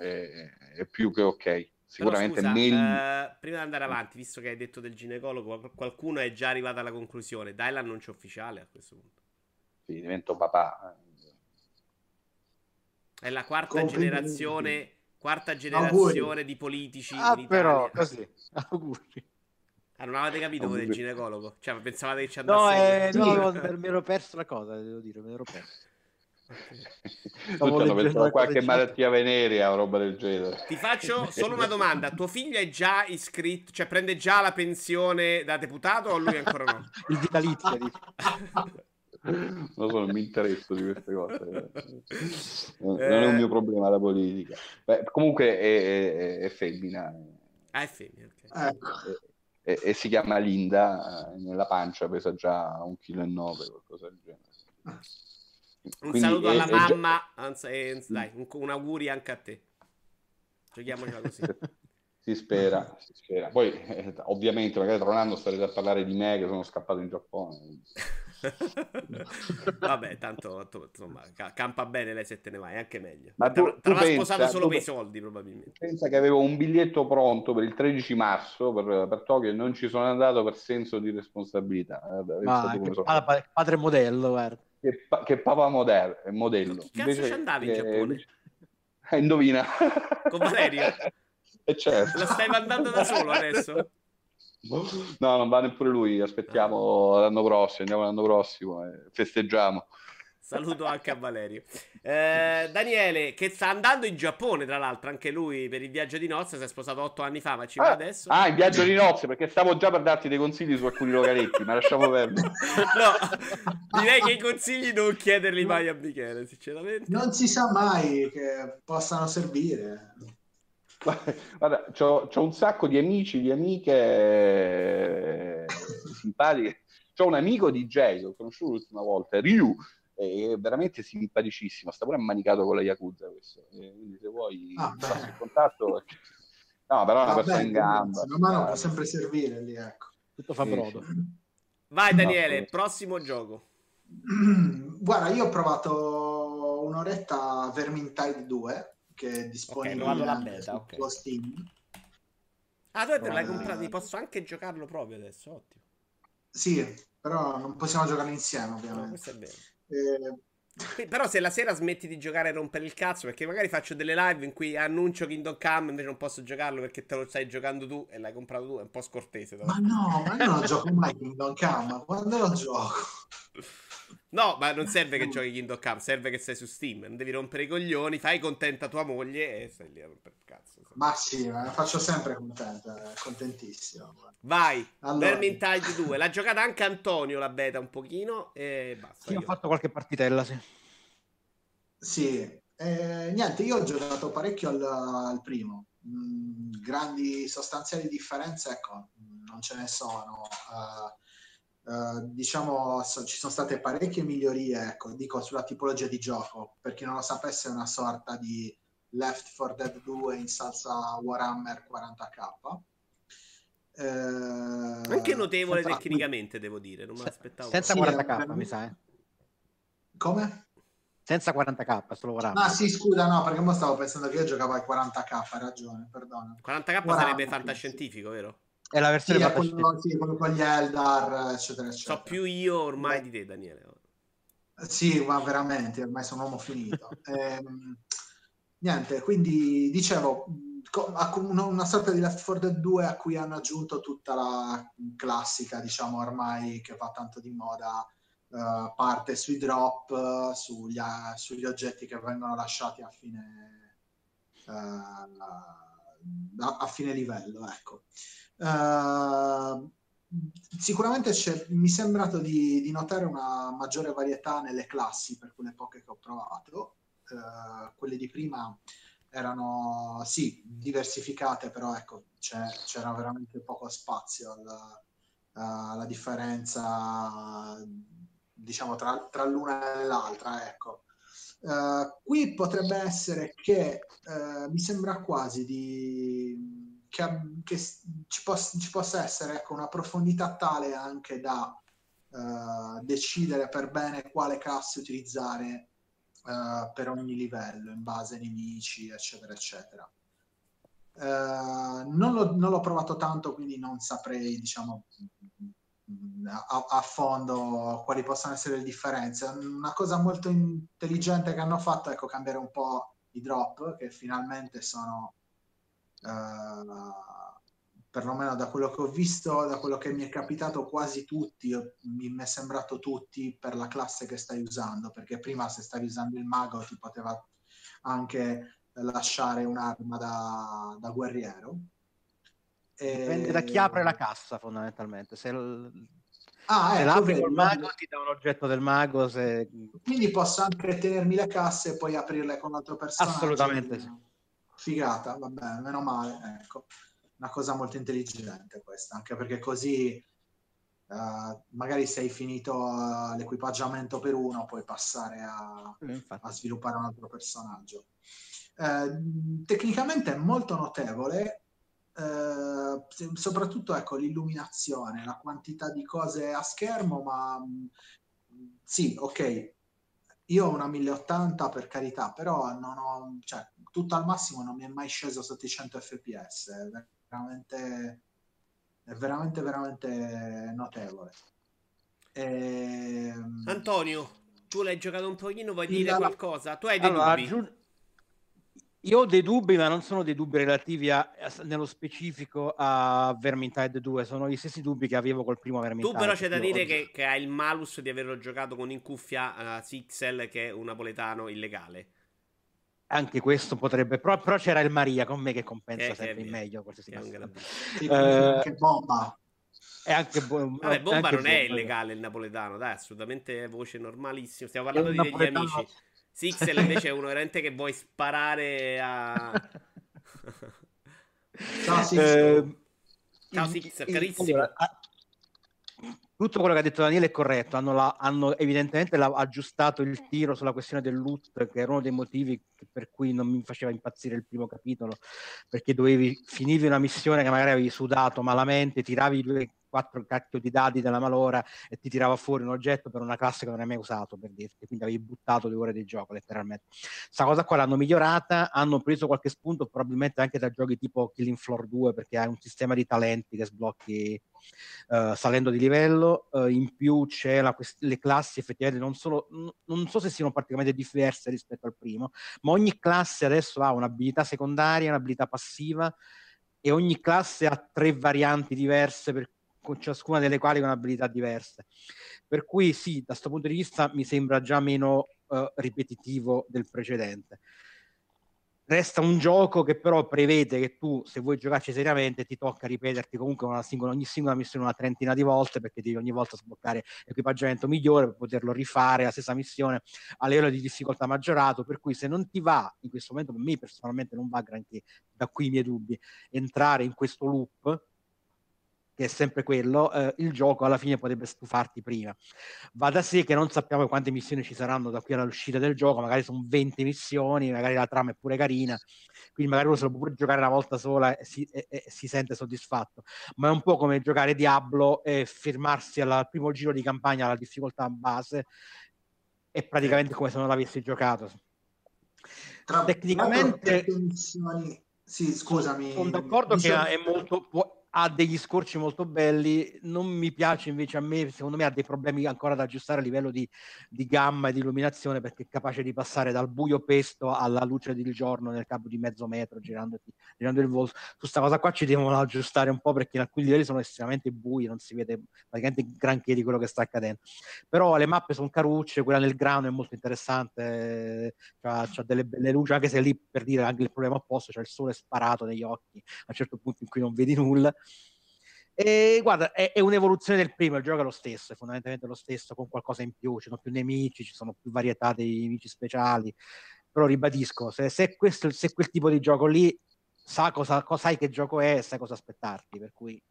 eh, è, è più che ok. Però Sicuramente scusa, meglio. eh, prima di andare avanti, visto che hai detto del ginecologo, qual- qualcuno è già arrivato alla conclusione. Dai l'annuncio ufficiale a questo punto. Sì, divento papà. È la quarta Complimenti. generazione, quarta generazione di politici Ah, in però, così. Auguri. Ah, non avete capito del Auguri. ginecologo? Cioè, pensavate che ci No, andasse... eh, no, no, per- mi ero perso la cosa, devo dire, me l'ero perso. La qualche malattia venerea o roba del genere. Ti faccio solo una domanda. Tuo figlio è già iscritto, cioè prende già la pensione da deputato o lui ancora no? Il vitalizio. Non so, non mi interesso di queste cose. Non Eh. non è un mio problema la politica. Beh, comunque è, è- è femmina Ah, è femmina, ok. Ecco. e, e si chiama Linda. eh, Nella pancia pesa già un chilo e nove, qualcosa del genere. Un Quindi saluto è- alla è già- mamma, anzi, eh, dai, un, un auguri anche a te. Giochiamocela così. Si spera, si spera. Poi, eh, ovviamente, magari tra un anno starete a parlare di me che sono scappato in Giappone. Vabbè, tanto to- insomma, ca- campa bene lei se te ne vai, anche meglio. Ma tu- l'avrà pensa- sposato solo tu- per i soldi, probabilmente. Pensa che avevo un biglietto pronto per il 13 marzo per, per Tokyo e non ci sono andato per senso di responsabilità. Pensa Ma che pa- padre modello, guarda. che, pa- che papà modello, modello. Chi cazzo ci andavi in Giappone? Eh, indovina. Con Valerio? E certo. Lo stai mandando da solo adesso? No, non va neppure lui. Aspettiamo l'anno prossimo. Andiamo l'anno prossimo e festeggiamo. Saluto anche a Valerio. Eh, Daniele, che sta andando in Giappone, tra l'altro, anche lui per il viaggio di nozze. Si è sposato otto anni fa, ma ci va Ah, adesso. ah, in viaggio di nozze perché stavo già per darti dei consigli su alcuni localetti, ma lasciamo perdere. No, direi che i consigli non chiederli mai a Michele, sinceramente. Non si sa mai che possano servire. Guarda, c'ho, c'ho un sacco di amici, di amiche eh, simpatiche. C'ho un amico DJ che ho conosciuto l'ultima volta, Ryu, è veramente simpaticissimo. Sta pure ammanicato con la Yakuza. Questo. E quindi, se vuoi, Ah, passi il contatto. No, però è una Vabbè, persona in gamba. Una mano può sempre servire lì, ecco. Tutto fa Sì, brodo. Vai, Daniele, No, prossimo gioco. Guarda, io ho provato un'oretta Vermintide 2, che è disponibile provato la beta, su ok. tuo Steam. Ah, tu te l'hai comprato, posso anche giocarlo proprio adesso, ottimo. Sì, però non possiamo giocare insieme, No, ovviamente. questo è vero. Eh, Però se la sera smetti di giocare e rompere il cazzo, perché magari faccio delle live in cui annuncio Kingdom Come, invece non posso giocarlo perché te lo stai giocando tu e l'hai comprato tu, è un po' scortese. Ma no, ma io non gioco mai Kingdom Come, quando lo gioco? No, ma non serve che giochi Kingdom Come, serve che sei su Steam, non devi rompere i coglioni, fai contenta tua moglie e stai lì a rompere il cazzo. Ma sì, ma la faccio sempre contenta, contentissimo. Vai, allora. Vermintide 2, l'ha giocata anche Antonio la beta un pochino e basta. Sì, io ho fatto qualche partitella, sì. Sì, eh, niente, io ho giocato parecchio al, al primo. Mm, grandi sostanziali differenze, ecco, non ce ne sono. Uh, Uh, diciamo so, ci sono state parecchie migliorie ecco, dico sulla tipologia di gioco per chi non lo sapesse è una sorta di Left 4 Dead 2 in salsa Warhammer 40k uh, anche notevole senza... tecnicamente devo dire non me l'aspettavo senza sì, 40k mi sa eh. come? senza 40k solo Warhammer ah sì scusa no perché mo stavo pensando che io giocavo al 40k hai ragione perdono 40k Warhammer, sarebbe fantascientifico sì. vero? È la versione sì, quello, sì, quello con gli Eldar, eccetera, eccetera. So più io ormai di te, Daniele. Sì, ma veramente, ormai sono uomo finito. ehm, niente, quindi dicevo, una sorta di Left 4 Dead 2 a cui hanno aggiunto tutta la classica, diciamo, ormai che va tanto di moda, uh, parte sui drop, sugli, sugli, oggetti che vengono lasciati a fine, uh, a, a fine livello, ecco. Uh, sicuramente mi è sembrato di, di, notare una maggiore varietà nelle classi per quelle poche che ho provato. Uh, quelle di prima erano sì diversificate, però ecco c'era veramente poco spazio alla, alla differenza diciamo tra, tra, l'una e l'altra. Ecco. Uh, qui potrebbe essere che mi sembra quasi di che, che ci, possa, ci, possa, essere ecco, una profondità tale anche da uh, decidere per bene quale classe utilizzare uh, per ogni livello, in base ai nemici, eccetera, eccetera. Uh, non, l'ho, non, l'ho, provato tanto, quindi non saprei, diciamo, a, a, fondo quali possano essere le differenze. Una cosa molto intelligente che hanno fatto è ecco, cambiare un po' i drop, che finalmente sono perlomeno da quello che ho visto, da quello che mi è capitato, quasi tutti, mi è sembrato tutti per la classe che stai usando, perché prima se stavi usando il mago ti poteva anche lasciare un'arma da, da guerriero. Dipende e... da chi apre la cassa fondamentalmente. Se, l... ah, se ecco, l'apri col mago ti dà un oggetto del mago. Se... Quindi posso anche tenermi le casse e poi aprirle con un altro personaggio. Assolutamente sì figata, vabbè, meno male, ecco, una cosa molto intelligente questa, anche perché così uh, magari se hai finito uh, l'equipaggiamento per uno puoi passare a, a sviluppare un altro personaggio. Uh, tecnicamente è molto notevole, soprattutto ecco, l'illuminazione, la quantità di cose a schermo, ma mh, sì, ok, io ho una 1080 per carità, però non ho, cioè, tutto al massimo non mi è mai sceso sotto i 100 fps, è veramente, è veramente, veramente notevole. E... Ehm, Antonio, tu l'hai giocato un pochino, vuoi dire la... qualcosa? Tu hai dei allora, dubbi? Aggiung... Io ho dei dubbi, ma non sono dei dubbi relativi a, nello specifico a Vermintide 2, sono gli stessi dubbi che avevo col primo Vermintide. Tu però c'è da dire che, che hai il malus di averlo giocato con in cuffia uh, Sixel, che è un napoletano illegale. Anche questo potrebbe, però, però c'era il Maria con me che compensa eh, sempre meglio. Qualsiasi sì, uh, che bomba. È anche bo- Vabbè, bomba anche non è illegale il napoletano, dai, assolutamente voce normalissima. Stiamo parlando di degli amici. Sixel invece è uno veramente che vuoi sparare a... Ciao Sixel. Eh, Ciao Sixel, carissimo. Allora, tutto quello che ha detto Daniele è corretto, hanno, la, hanno evidentemente la, aggiustato il tiro sulla questione del loot, che era uno dei motivi per cui non mi faceva impazzire il primo capitolo, perché dovevi, finivi una missione che magari avevi sudato malamente, tiravi due quattro cacchio di dadi della malora e ti tirava fuori un oggetto per una classe che non hai mai usato, per dirti, quindi avevi buttato due ore di gioco letteralmente. Questa cosa qua l'hanno migliorata, hanno preso qualche spunto probabilmente anche da giochi tipo Killing Floor 2 perché hai un sistema di talenti che sblocchi uh, salendo di livello, uh, in più c'è la, le classi effettivamente non solo, n- non so se siano particolarmente diverse rispetto al primo, ma ogni classe adesso ha un'abilità secondaria, un'abilità passiva e ogni classe ha tre varianti diverse per ciascuna delle quali con abilità diverse. Per cui sì, da questo punto di vista mi sembra già meno uh, ripetitivo del precedente. Resta un gioco che però prevede che tu, se vuoi giocarci seriamente, ti tocca ripeterti comunque singola, ogni singola missione una trentina di volte perché devi ogni volta sbloccare equipaggiamento migliore per poterlo rifare la stessa missione a livello di difficoltà maggiorato. Per cui, se non ti va in questo momento, per me personalmente non va granché, da qui i miei dubbi, entrare in questo loop che è sempre quello, eh, il gioco alla fine potrebbe stufarti prima. Va da sé che non sappiamo quante missioni ci saranno da qui all'uscita del gioco, magari sono 20 missioni, magari la trama è pure carina, quindi magari uno se lo può pure giocare una volta sola e si, e, e si sente soddisfatto. Ma è un po' come giocare Diablo e fermarsi al primo giro di campagna alla difficoltà base, è praticamente come se non l'avessi giocato. Tra, Tecnicamente... Sì, scusami. Sono d'accordo che è molto, ha degli scorci molto belli, non mi piace invece a me, secondo me ha dei problemi ancora da aggiustare a livello di, di gamma e di illuminazione perché è capace di passare dal buio pesto alla luce del giorno nel cabo di mezzo metro girando il volto. Su questa cosa qua ci devono aggiustare un po' perché in alcuni livelli sono estremamente bui, non si vede praticamente granché di quello che sta accadendo. Però le mappe sono carucce, quella nel grano è molto interessante, c'ha delle belle luci, anche se lì per dire anche il problema opposto, c'è il sole sparato negli occhi a un certo punto in cui non vedi nulla. E guarda, è, è, un'evoluzione del primo, il gioco è lo stesso, è fondamentalmente lo stesso, con qualcosa in più, ci sono più nemici, ci sono più varietà di nemici speciali, però ribadisco, se, se, questo, se quel tipo di gioco lì sa cosa, cosa, sai che gioco è, sai cosa aspettarti, per cui...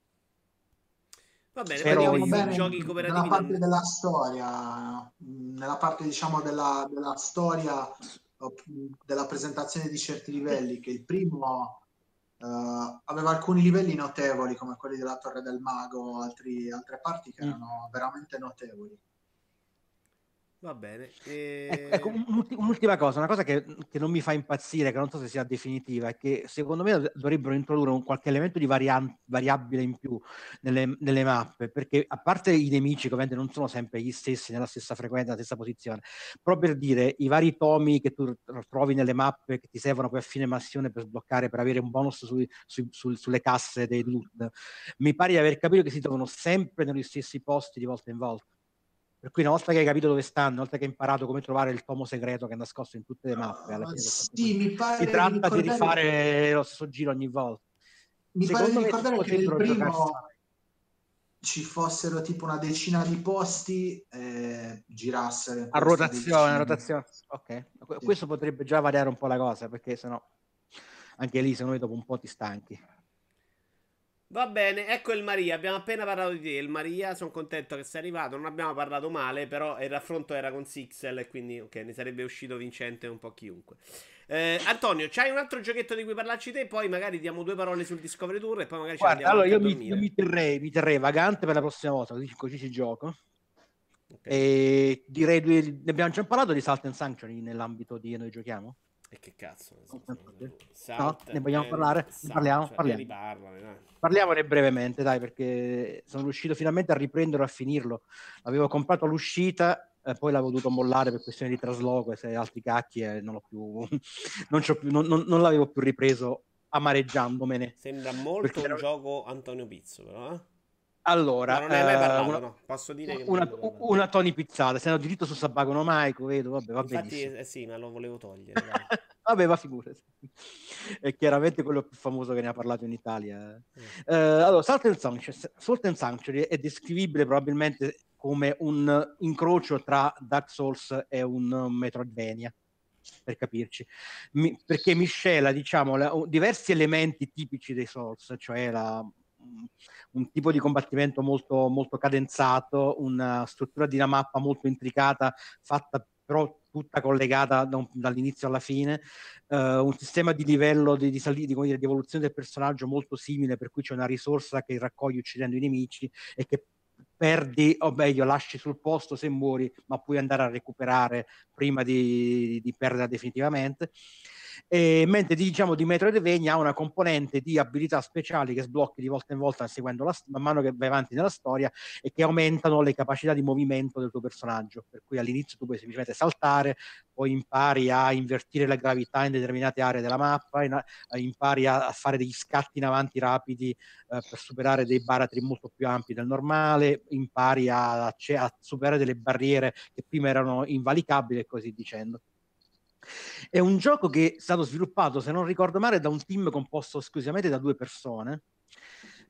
Va bene, però bene, giochi cooperativi. Nella parte della storia, nella parte diciamo della, della storia, della presentazione di certi livelli, che il primo Uh, aveva alcuni livelli notevoli come quelli della Torre del Mago, altri, altre parti che mm. erano veramente notevoli. Va bene. E... Ecco, ecco un'ultima cosa, una cosa che, che, non mi fa impazzire, che non so se sia definitiva, è che secondo me dovrebbero introdurre un qualche elemento di varian- variabile in più nelle, nelle, mappe, perché a parte i nemici che ovviamente non sono sempre gli stessi nella stessa frequenza, nella stessa posizione, proprio per dire i vari tomi che tu trovi nelle mappe che ti servono poi a fine missione per sbloccare, per avere un bonus sui, sui, su, sulle casse dei loot, mi pare di aver capito che si trovano sempre negli stessi posti di volta in volta per cui una volta che hai capito dove stanno, una volta che hai imparato come trovare il tomo segreto che è nascosto in tutte le mappe, alla fine sì, mi pare si tratta di, rifare lo stesso giro ogni volta. Mi Secondo pare di ricordare che nel primo ci fossero tipo una decina di posti e girassero a rotazione, a rotazione. Ok, sì. questo potrebbe già variare un po' la cosa perché sennò anche lì secondo me dopo un po' ti stanchi. Va bene, ecco il Maria. Abbiamo appena parlato di te, il Maria. Sono contento che sei arrivato. Non abbiamo parlato male, però il raffronto era con Sixel e quindi ok, ne sarebbe uscito vincente un po' chiunque. Eh, Antonio, c'hai un altro giochetto di cui parlarci te? Poi magari diamo due parole sul Discovery Tour e poi magari Guarda, ci allora io mi, io mi, terrei, mi terrei vagante per la prossima volta, così, così si gioca. Okay. E direi, ne abbiamo già parlato di Salt and Sanctuary nell'ambito di Noi Giochiamo? E che cazzo? no, ne vogliamo parlare? Ne parliamo? Cioè, parliamo. Riparlane, Parliamone brevemente, dai, perché sono riuscito finalmente a riprenderlo, a finirlo. L'avevo comprato all'uscita, eh, poi l'avevo dovuto mollare per questioni di trasloco e altri cacchi e non, più, non, più, non, non, l'avevo più ripreso amareggiandomene. Sembra molto un era... gioco Antonio Pizzo, però, eh? Allora, non ne hai mai parlato, uh, una, no. Posso dire che una, una Tony Pizzata, se no diritto su Sabagono Maico, vedo, vabbè, va Infatti, eh, sì, ma lo volevo togliere. vabbè, va figurati. È chiaramente quello più famoso che ne ha parlato in Italia. Mm. Uh, allora, Salt and, Sanctuary, Salt and Sanctuary è descrivibile probabilmente come un incrocio tra Dark Souls e un Metroidvania per capirci, Mi, perché miscela diciamo la, diversi elementi tipici dei Souls, cioè la un tipo di combattimento molto, molto cadenzato, una struttura di una mappa molto intricata, fatta però tutta collegata da un, dall'inizio alla fine, uh, un sistema di livello di, di, sali, di, dire, di, evoluzione del personaggio molto simile, per cui c'è una risorsa che raccogli uccidendo i nemici e che perdi, o meglio, lasci sul posto se muori, ma puoi andare a recuperare prima di, di perdere definitivamente. E, mentre diciamo di Metroidvania ha una componente di abilità speciali che sblocchi di volta in volta seguendo la, man mano che vai avanti nella storia e che aumentano le capacità di movimento del tuo personaggio per cui all'inizio tu puoi semplicemente saltare poi impari a invertire la gravità in determinate aree della mappa in, impari a, a, fare degli scatti in avanti rapidi eh, per superare dei baratri molto più ampi del normale impari a, a superare delle barriere che prima erano invalicabili e così dicendo è un gioco che è stato sviluppato, se non ricordo male, da un team composto esclusivamente da due persone.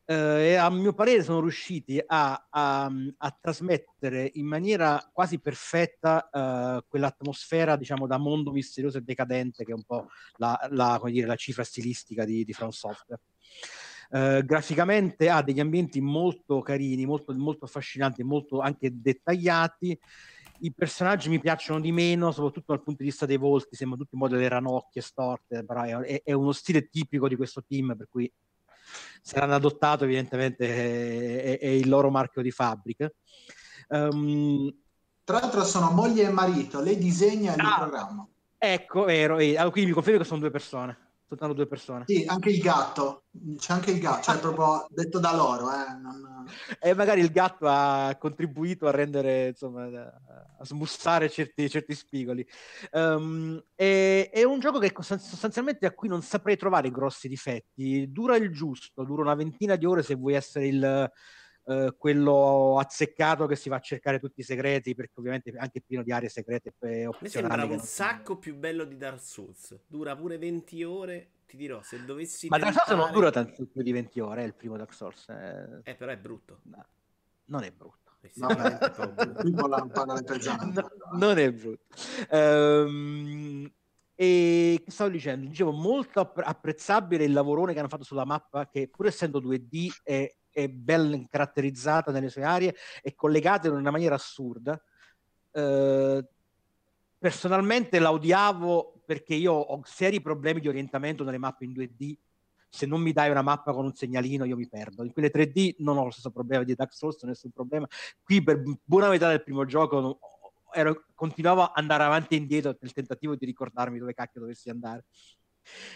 Eh, e a mio parere sono riusciti a, a, a trasmettere in maniera quasi perfetta eh, quell'atmosfera, diciamo, da mondo misterioso e decadente che è un po' la, la, dire, la cifra stilistica di, di From Software. Uh, graficamente ha degli ambienti molto carini, molto, molto affascinanti, molto anche dettagliati i personaggi mi piacciono di meno, soprattutto dal punto di vista dei volti, sembrano tutti in modo delle ranocchie storte, però è, è, uno stile tipico di questo team, per cui se l'hanno adottato evidentemente è, è il loro marchio di fabbrica. Um, Tra l'altro sono moglie e marito, lei disegna il ah, programma. Ecco, vero, allora, quindi mi confermo che sono due persone soltanto due persone. Sì, anche il gatto, c'è anche il gatto, cioè proprio detto da loro. Eh, non... E magari il gatto ha contribuito a rendere, insomma, a smussare certi, certi spigoli. Um, è, è, un gioco che sostanzialmente a cui non saprei trovare grossi difetti, dura il giusto, dura una ventina di ore se vuoi essere il eh, quello azzeccato che si va a cercare tutti i segreti, perché ovviamente è anche pieno di aree segrete e Mi sembra un sacco più bello di Dark Souls. Dura pure 20 ore. Ti dirò, se dovessi. Ma tentare... Dark Souls non dura tanto più di 20 ore, è il primo Dark Souls. Eh, eh però è brutto. No, non è brutto. Eh no, no, non è brutto. Um, e che stavo dicendo? Dicevo, molto apprezzabile il lavorone che hanno fatto sulla mappa, che pur essendo 2D è è ben caratterizzata nelle sue aree e collegata in una maniera assurda. Eh, personalmente la odiavo perché io ho seri problemi di orientamento nelle mappe in 2D. Se non mi dai una mappa con un segnalino, io mi perdo. In quelle 3D non ho lo stesso problema di Dark Souls, nessun problema. Qui, per buona metà del primo gioco, ero, continuavo ad andare avanti e indietro nel tentativo di ricordarmi dove cacchio dovessi andare.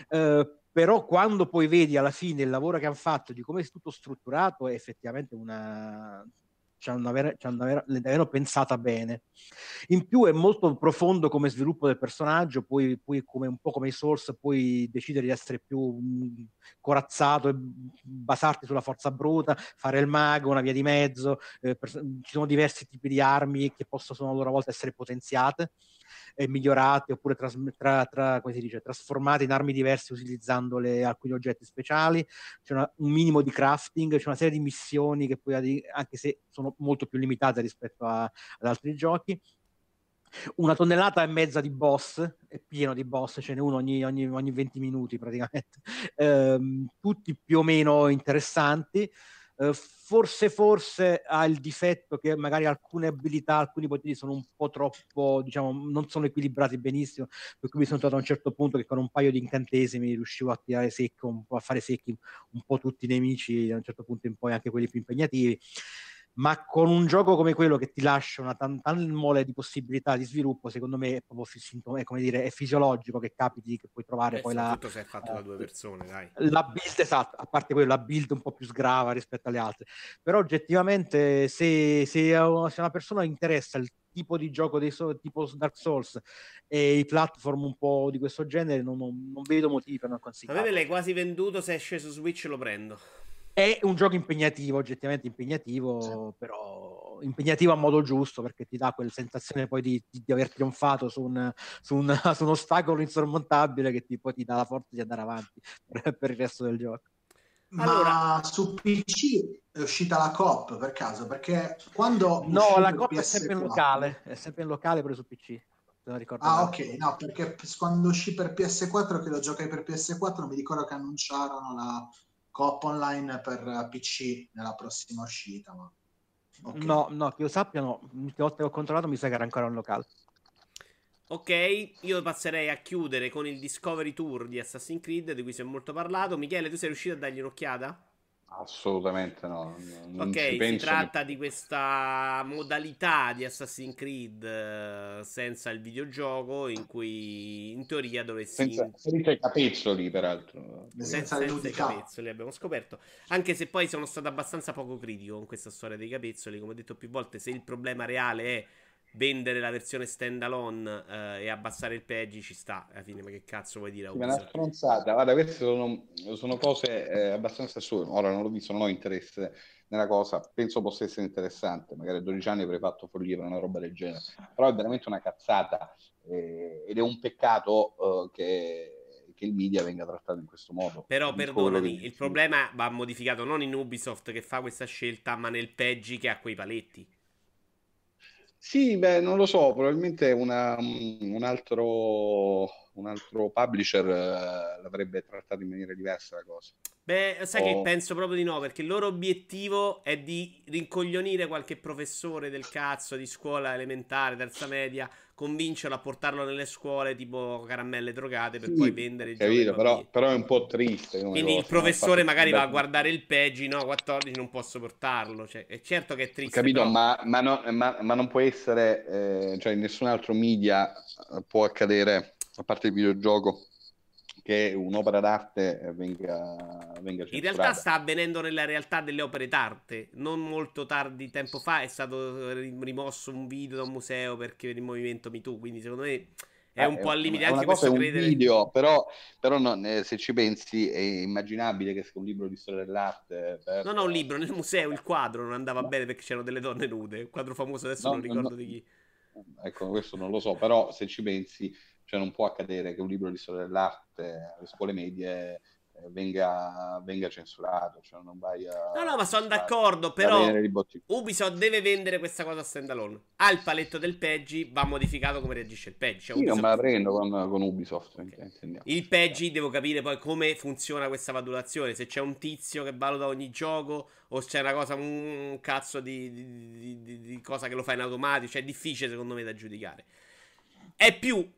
Uh, però quando poi vedi alla fine il lavoro che hanno fatto, di come è tutto strutturato, è effettivamente una... Ci hanno, davvero pensata bene. In più è molto profondo come sviluppo del personaggio, poi, poi come, un po' come i Source puoi decidere di essere più um, corazzato e basarti sulla forza bruta, fare il mago, una via di mezzo, eh, per, ci sono diversi tipi di armi che possono a loro volta essere potenziate eh, migliorate oppure tras- tra, tra, dice, trasformate in armi diverse utilizzando le, alcuni oggetti speciali. C'è una, un minimo di crafting, c'è una serie di missioni che poi, anche se sono molto più limitate rispetto a, ad altri giochi. Una tonnellata e mezza di boss, è pieno di boss, ce n'è uno ogni, ogni, ogni 20 minuti praticamente, ehm, tutti più o meno interessanti. Eh, forse, forse ha il difetto che magari alcune abilità, alcuni poteri sono un po' troppo, diciamo, non sono equilibrati benissimo, per cui mi sono trovato a un certo punto che con un paio di incantesimi riuscivo a tirare secco, un po' a fare secchi un po' tutti i nemici, a un certo punto in poi anche quelli più impegnativi ma con un gioco come quello che ti lascia una tan, tan mole di possibilità di sviluppo, secondo me è proprio è, come dire, è fisiologico che capiti che puoi trovare eh, poi la... Tutto se è fatto uh, da due persone, dai. La build, esatto, a parte quello, la build un po' più sgrava rispetto alle altre. Però oggettivamente se, se, se una persona interessa il tipo di gioco dei so, tipo Dark Souls e i platform un po' di questo genere, non, non, non vedo motivi per non consigliare. A me l'hai quasi venduto, se esce su Switch lo prendo. È un gioco impegnativo, oggettivamente impegnativo, sì. però impegnativo a modo giusto perché ti dà quella sensazione poi di, di, di aver trionfato su un, su, un, su un, ostacolo insormontabile che ti, poi ti dà la forza di andare avanti per, per il resto del gioco. Ma allora, su PC è uscita la COP per caso? Perché quando... No, la COP PS4... è sempre in locale, è sempre in locale però su PC. Ah, ok, no, perché quando uscì per PS4, che lo giocai per PS4, mi ricordo che annunciarono la coop online per PC nella prossima uscita. Ma... Okay. No, no, che io sappia, no. L'ultima volta che ho controllato mi sa che era ancora un locale. Ok, io passerei a chiudere con il Discovery Tour di Assassin's Creed, di cui si è molto parlato. Michele, tu sei riuscito a dargli un'occhiata? Assolutamente no. Non ok, si tratta ne... di questa modalità di Assassin's Creed uh, senza il videogioco in cui in teoria dovresti... Senza, senza i capezzoli peraltro. Senza, senza i capezzoli abbiamo scoperto. Anche se poi sono stato abbastanza poco critico con questa storia dei capezzoli, come ho detto più volte, se il problema reale è vendere la versione standalone eh, e abbassare il peggi ci sta. Alla fine ma che cazzo vuoi dire sì, una stronzata. Guarda queste sono, sono cose eh, abbastanza assurde. Ora non l'ho visto non ho interesse nella cosa. Penso possa essere interessante. Magari a 12 anni avrei fatto follia per una roba del genere. Però è veramente una cazzata eh, ed è un peccato eh, che che il media venga trattato in questo modo. Però perdonami, il problema va modificato non in Ubisoft che fa questa scelta, ma nel Peggi che ha quei paletti. Sì, beh, non lo so, probabilmente una, un, altro, un altro publisher eh, l'avrebbe trattato in maniera diversa la cosa. Beh, sai o... che penso proprio di no, perché il loro obiettivo è di rincoglionire qualche professore del cazzo di scuola elementare, terza media, convincerlo a portarlo nelle scuole tipo caramelle drogate per sì, poi vendere capito, però, però, è un po' triste. Quindi cosa, il professore magari va a guardare il peggi, no, 14 non posso portarlo. Cioè, è certo che è triste. Capito, però... ma, ma, no, ma, ma, non può essere, eh, cioè in nessun altro media può accadere, a parte il videogioco, che un'opera d'arte venga, venga In realtà sta avvenendo nella realtà delle opere d'arte. Non molto tardi tempo fa è stato rimosso un video da un museo perché per il movimento MeToo, quindi secondo me è un eh, po' al limite anche questo credere... un video, però, però non, eh, se ci pensi è immaginabile che sia un libro di storia dell'arte. Per... No, no, un libro nel museo, il quadro non andava no. bene perché c'erano delle donne nude, un quadro famoso adesso no, non ricordo no. di chi. Ecco, questo non lo so, però se ci pensi cioè non può accadere che un libro di storia dell'arte alle scuole medie eh, venga, venga, censurato, cioè non vai a... No, no, ma sono d'accordo, però Ubisoft deve vendere questa cosa standalone. Ha il paletto del Peggy, va modificato come reagisce il Peggy. Cioè, Io Ubisoft... non me la prendo con, con Ubisoft. Okay. Il Peggy devo capire poi come funziona questa valutazione, se c'è un tizio che valuta ogni gioco o c'è una cosa, un cazzo di, di, di, di cosa che lo fa in automatico, cioè è difficile secondo me da giudicare. È più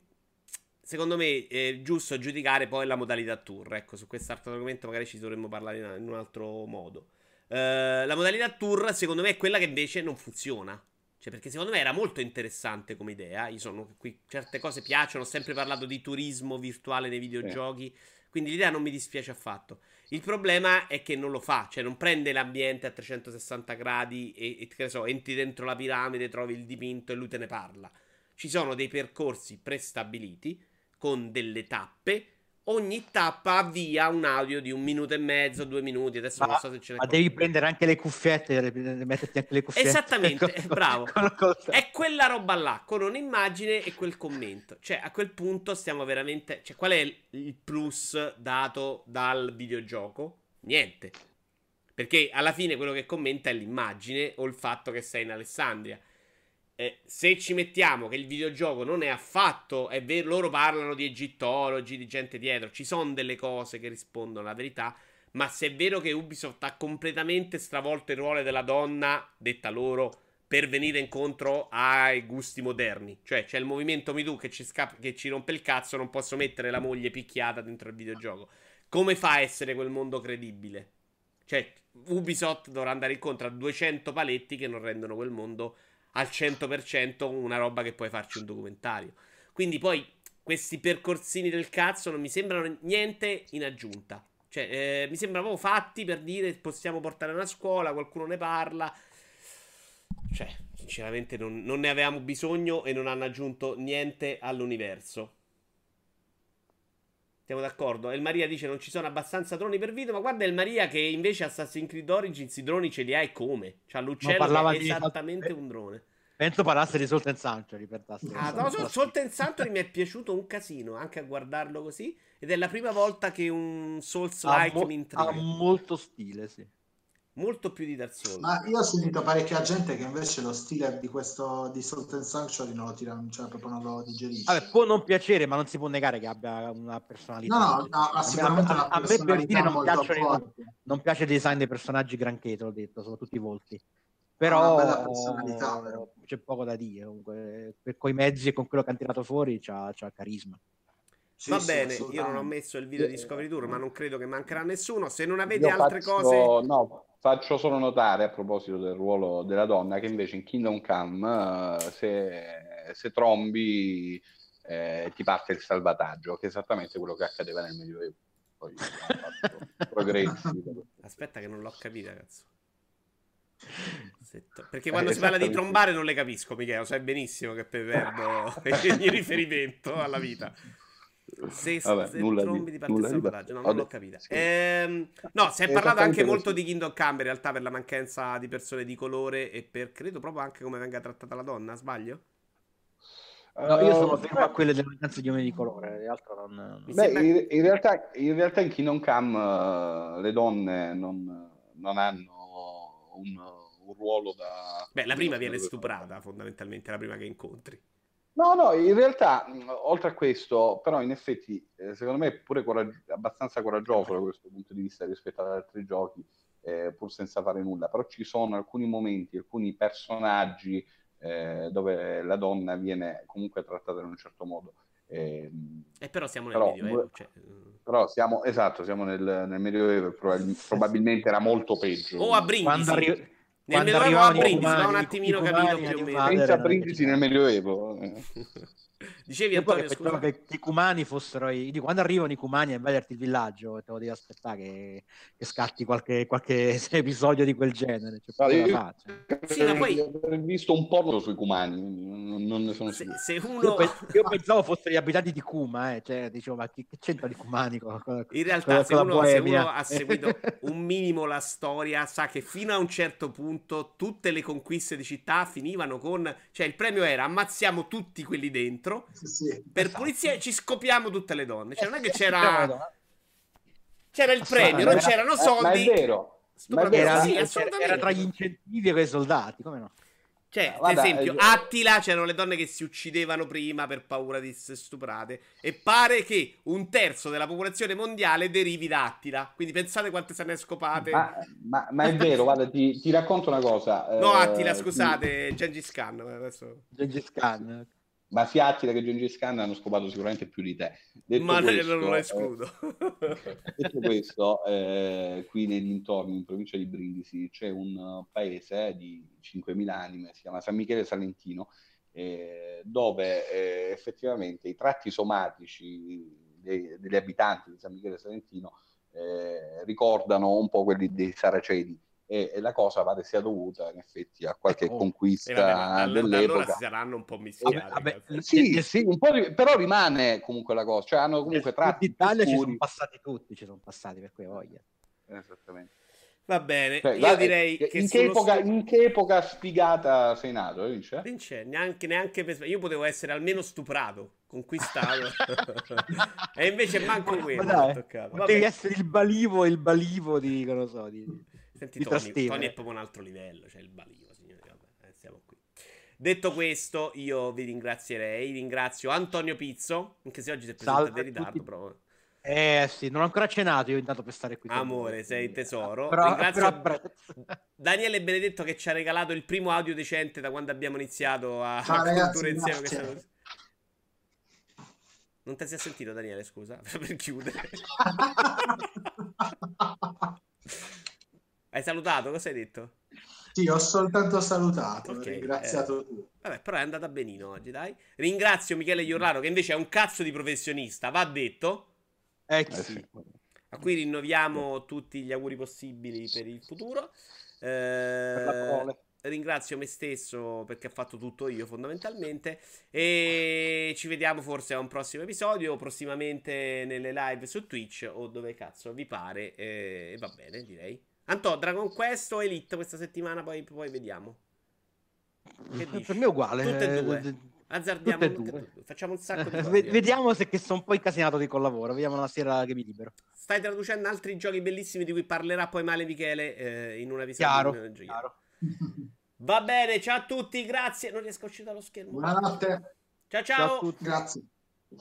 secondo me è giusto giudicare poi la modalità tour. Ecco, su quest'altro argomento magari ci dovremmo parlare in, un altro modo. Uh, la modalità tour, secondo me, è quella che invece non funziona. Cioè, perché secondo me era molto interessante come idea. Io sono qui, certe cose piacciono. Ho sempre parlato di turismo virtuale nei videogiochi. Quindi l'idea non mi dispiace affatto. Il problema è che non lo fa, cioè non prende l'ambiente a 360 gradi e, e che ne so, entri dentro la piramide, trovi il dipinto e lui te ne parla. Ci sono dei percorsi prestabiliti con delle tappe. Ogni tappa avvia un audio di un minuto e mezzo, due minuti. Adesso ma, non so se ce ne Ma devi prendere anche le cuffiette, metterti anche le cuffiette. Esattamente, con, bravo. Con è quella roba là, con un'immagine e quel commento. Cioè, a quel punto stiamo veramente. Cioè, qual è il plus dato dal videogioco? Niente. Perché alla fine quello che commenta è l'immagine o il fatto che sei in Alessandria eh, se ci mettiamo che il videogioco non è affatto, è vero, loro parlano di egittologi, di gente dietro, ci sono delle cose che rispondono alla verità, ma se è vero che Ubisoft ha completamente stravolto il ruolo della donna, detta loro, per venire incontro ai gusti moderni, cioè c'è il movimento MeToo che sca- che ci rompe il cazzo, non posso mettere la moglie picchiata dentro il videogioco. Come fa a essere quel mondo credibile? Cioè, Ubisoft dovrà andare incontro a 200 paletti che non rendono quel mondo al 100% una roba che puoi farci un documentario. Quindi poi questi percorsini del cazzo non mi sembrano niente in aggiunta. Cioè, eh, mi sembrano fatti per dire possiamo portare una scuola, qualcuno ne parla. Cioè, sinceramente non, non ne avevamo bisogno e non hanno aggiunto niente all'universo. Siamo d'accordo? El Maria dice non ci sono abbastanza droni per video, ma guarda El Maria che invece Assassin's Creed Origins i droni ce li ha e come? C'ha l'uccello che è esattamente di... un drone. Penso parlasse di Salt and Sanctuary per Ah, no, Salt and Sanctuary mi è piaciuto un casino anche a guardarlo così ed è la prima volta che un Souls-like mi intriga. Ha molto stile, sì molto più di Dark Souls. Ma io ho sentito parecchia gente che invece lo stile di questo di Salt and Sanctuary non lo tira, cioè proprio non lo digerisce. Vabbè, può non piacere, ma non si può negare che abbia una personalità. No, no, no ma sicuramente a, a, me per dire non, piacciono, non, piace il design dei personaggi granché, te l'ho detto, soprattutto i volti. però, però, c'è poco da dire. Comunque, per quei mezzi e con quello che hanno tirato fuori c'ha, c'ha carisma. Sì, Va sì, bene, io non ho messo il video di Discovery Tour, ma non credo che mancherà nessuno. Se non avete io altre faccio, cose, no, faccio solo notare a proposito del ruolo della donna che invece in Kingdom Come, uh, se, se trombi, eh, ti parte il salvataggio, che è esattamente quello che accadeva nel Medioevo. Poi progressi. Aspetta, che non l'ho capito, ragazzi. Perché quando eh, si parla di trombare non le capisco, Michele, sai benissimo che perdo il riferimento alla vita. Se, Vabbè, se nulla trombi di, di parte salvataggio, no, non l'ho capita. Ehm, no, si è parlato anche molto di Kingdom Come in realtà per la mancanza di persone di colore e per credo proprio anche come venga trattata la donna, sbaglio? No, io sono fermo a quelle delle mancanze di uomini di colore, altro non... Beh, sembra... in, in, realtà, in realtà in Kingdom Come uh, le donne non, non hanno un, un, ruolo da... Beh, la prima viene stuprata fondamentalmente, la prima che incontri. No, no, in realtà, oltre a questo, però in effetti, eh, secondo me è pure corag- abbastanza coraggioso da questo punto di vista rispetto ad altri giochi, eh, pur senza fare nulla, però ci sono alcuni momenti, alcuni personaggi eh, dove la donna viene comunque trattata in un certo modo. E, eh, però siamo nel però, Medioevo. Cioè... Però siamo, esatto, siamo nel, nel Medioevo e probabilmente, probabilmente era molto peggio. O a Brindisi. Arri- nel Medioevo a Brindisi, ma un attimino capito più o meno. Senza Brindisi nel Medioevo. Dicevi Antonio, che pensavo che, i cumani fossero i... quando arrivano i cumani a invaderti il villaggio te lo devi aspettare che, che scatti qualche, qualche, episodio di quel genere cioè, no, io, sì, ma poi... ho visto un po' sui cumani non, ne sono se, se uno... io, pe- io, pensavo fossero gli abitanti di Kuma eh. cioè, dicevo ma che, che c'entra di cumani con, con, in realtà con, se, uno, se, uno, ha seguito un minimo la storia sa che fino a un certo punto tutte le conquiste di città finivano con cioè il premio era ammazziamo tutti quelli dentro sì, per esatto. pulizia ci scopiamo tutte le donne. Cioè, non è che c'era. C'era il premio, non c'erano soldi. Ma è vero. Ma è vero. Era, sì, era, tra gli incentivi e i soldati, come no? Cioè, per esempio, Attila c'erano le donne che si uccidevano prima per paura di essere stuprate. E pare che un terzo della popolazione mondiale derivi da Attila. Quindi pensate quante se ne è scopate. Ma, ma, ma è vero, guarda, ti, ti, racconto una cosa. No, Attila, eh, scusate, ti... Gengis Khan. Adesso... Gengis Khan ma sia Attila che Gengis Khan hanno scopato sicuramente più di te. Detto ma questo, non lo escludo. Eh, detto questo, eh, qui nei dintorni, in provincia di Brindisi, c'è un paese di 5.000 anime, si chiama San Michele Salentino, eh, dove eh, effettivamente i tratti somatici dei, degli abitanti di San Michele Salentino eh, ricordano un po' quelli dei Saraceni e, e, la cosa pare sia dovuta in effetti a qualche oh, conquista vabbè, dell'epoca. Allora si saranno un po' mischiati. Vabbè, sì, sì, un po' di, però rimane comunque la cosa, cioè hanno comunque tratti. In Italia ci sono passati tutti, ci sono passati per quei voglia. Esattamente. Va bene, cioè, io direi che in che, epoca, stu... in che, epoca, sfigata sei nato, Vince? Vince, neanche, neanche per... io potevo essere almeno stuprato, conquistato, e invece manco quello. Devi essere il balivo, il balivo di, non so, di... Senti, Tony, Tony, è proprio un altro livello, cioè il balivo, signori. Vabbè, eh, siamo qui. Detto questo, io vi ringrazierei. Ringrazio Antonio Pizzo, anche se oggi si è presentato in ritardo, però. Eh sì, non ho ancora cenato io intanto per stare qui. Amore, sei tesoro. Però, Ringrazio però Daniele Benedetto che ci ha regalato il primo audio decente da quando abbiamo iniziato a, Ciao, ragazzi, insieme. Questa... Non ti si è sentito Daniele, scusa, per chiudere. Hai salutato? Cosa hai detto? Sì, ho soltanto salutato, okay, ringraziato eh, tu. Vabbè, però è andata benino oggi, dai. Ringrazio Michele Iorlaro, che invece è un cazzo di professionista, va detto. Eh, eh sì. A cui rinnoviamo tutti gli auguri possibili per il futuro. Eh, ringrazio me stesso perché ho fatto tutto io fondamentalmente e ci vediamo forse a un prossimo episodio prossimamente nelle live su Twitch o dove cazzo vi pare e va bene direi Antò, Dragon Quest o Elite questa settimana, poi, poi vediamo. Che dici? Per me è uguale. Tutte e due. Azzardiamo. Due. Facciamo un sacco di cose. Vediamo se che sono un po' incasinato di col lavoro. Vediamo la sera che mi libero. Stai traducendo altri giochi bellissimi di cui parlerà poi male Michele eh, in una visione. Chiaro, chiaro. Va bene, ciao a tutti, grazie. Non riesco a uscire dallo schermo. Buonanotte. Ciao ciao. ciao Grazie.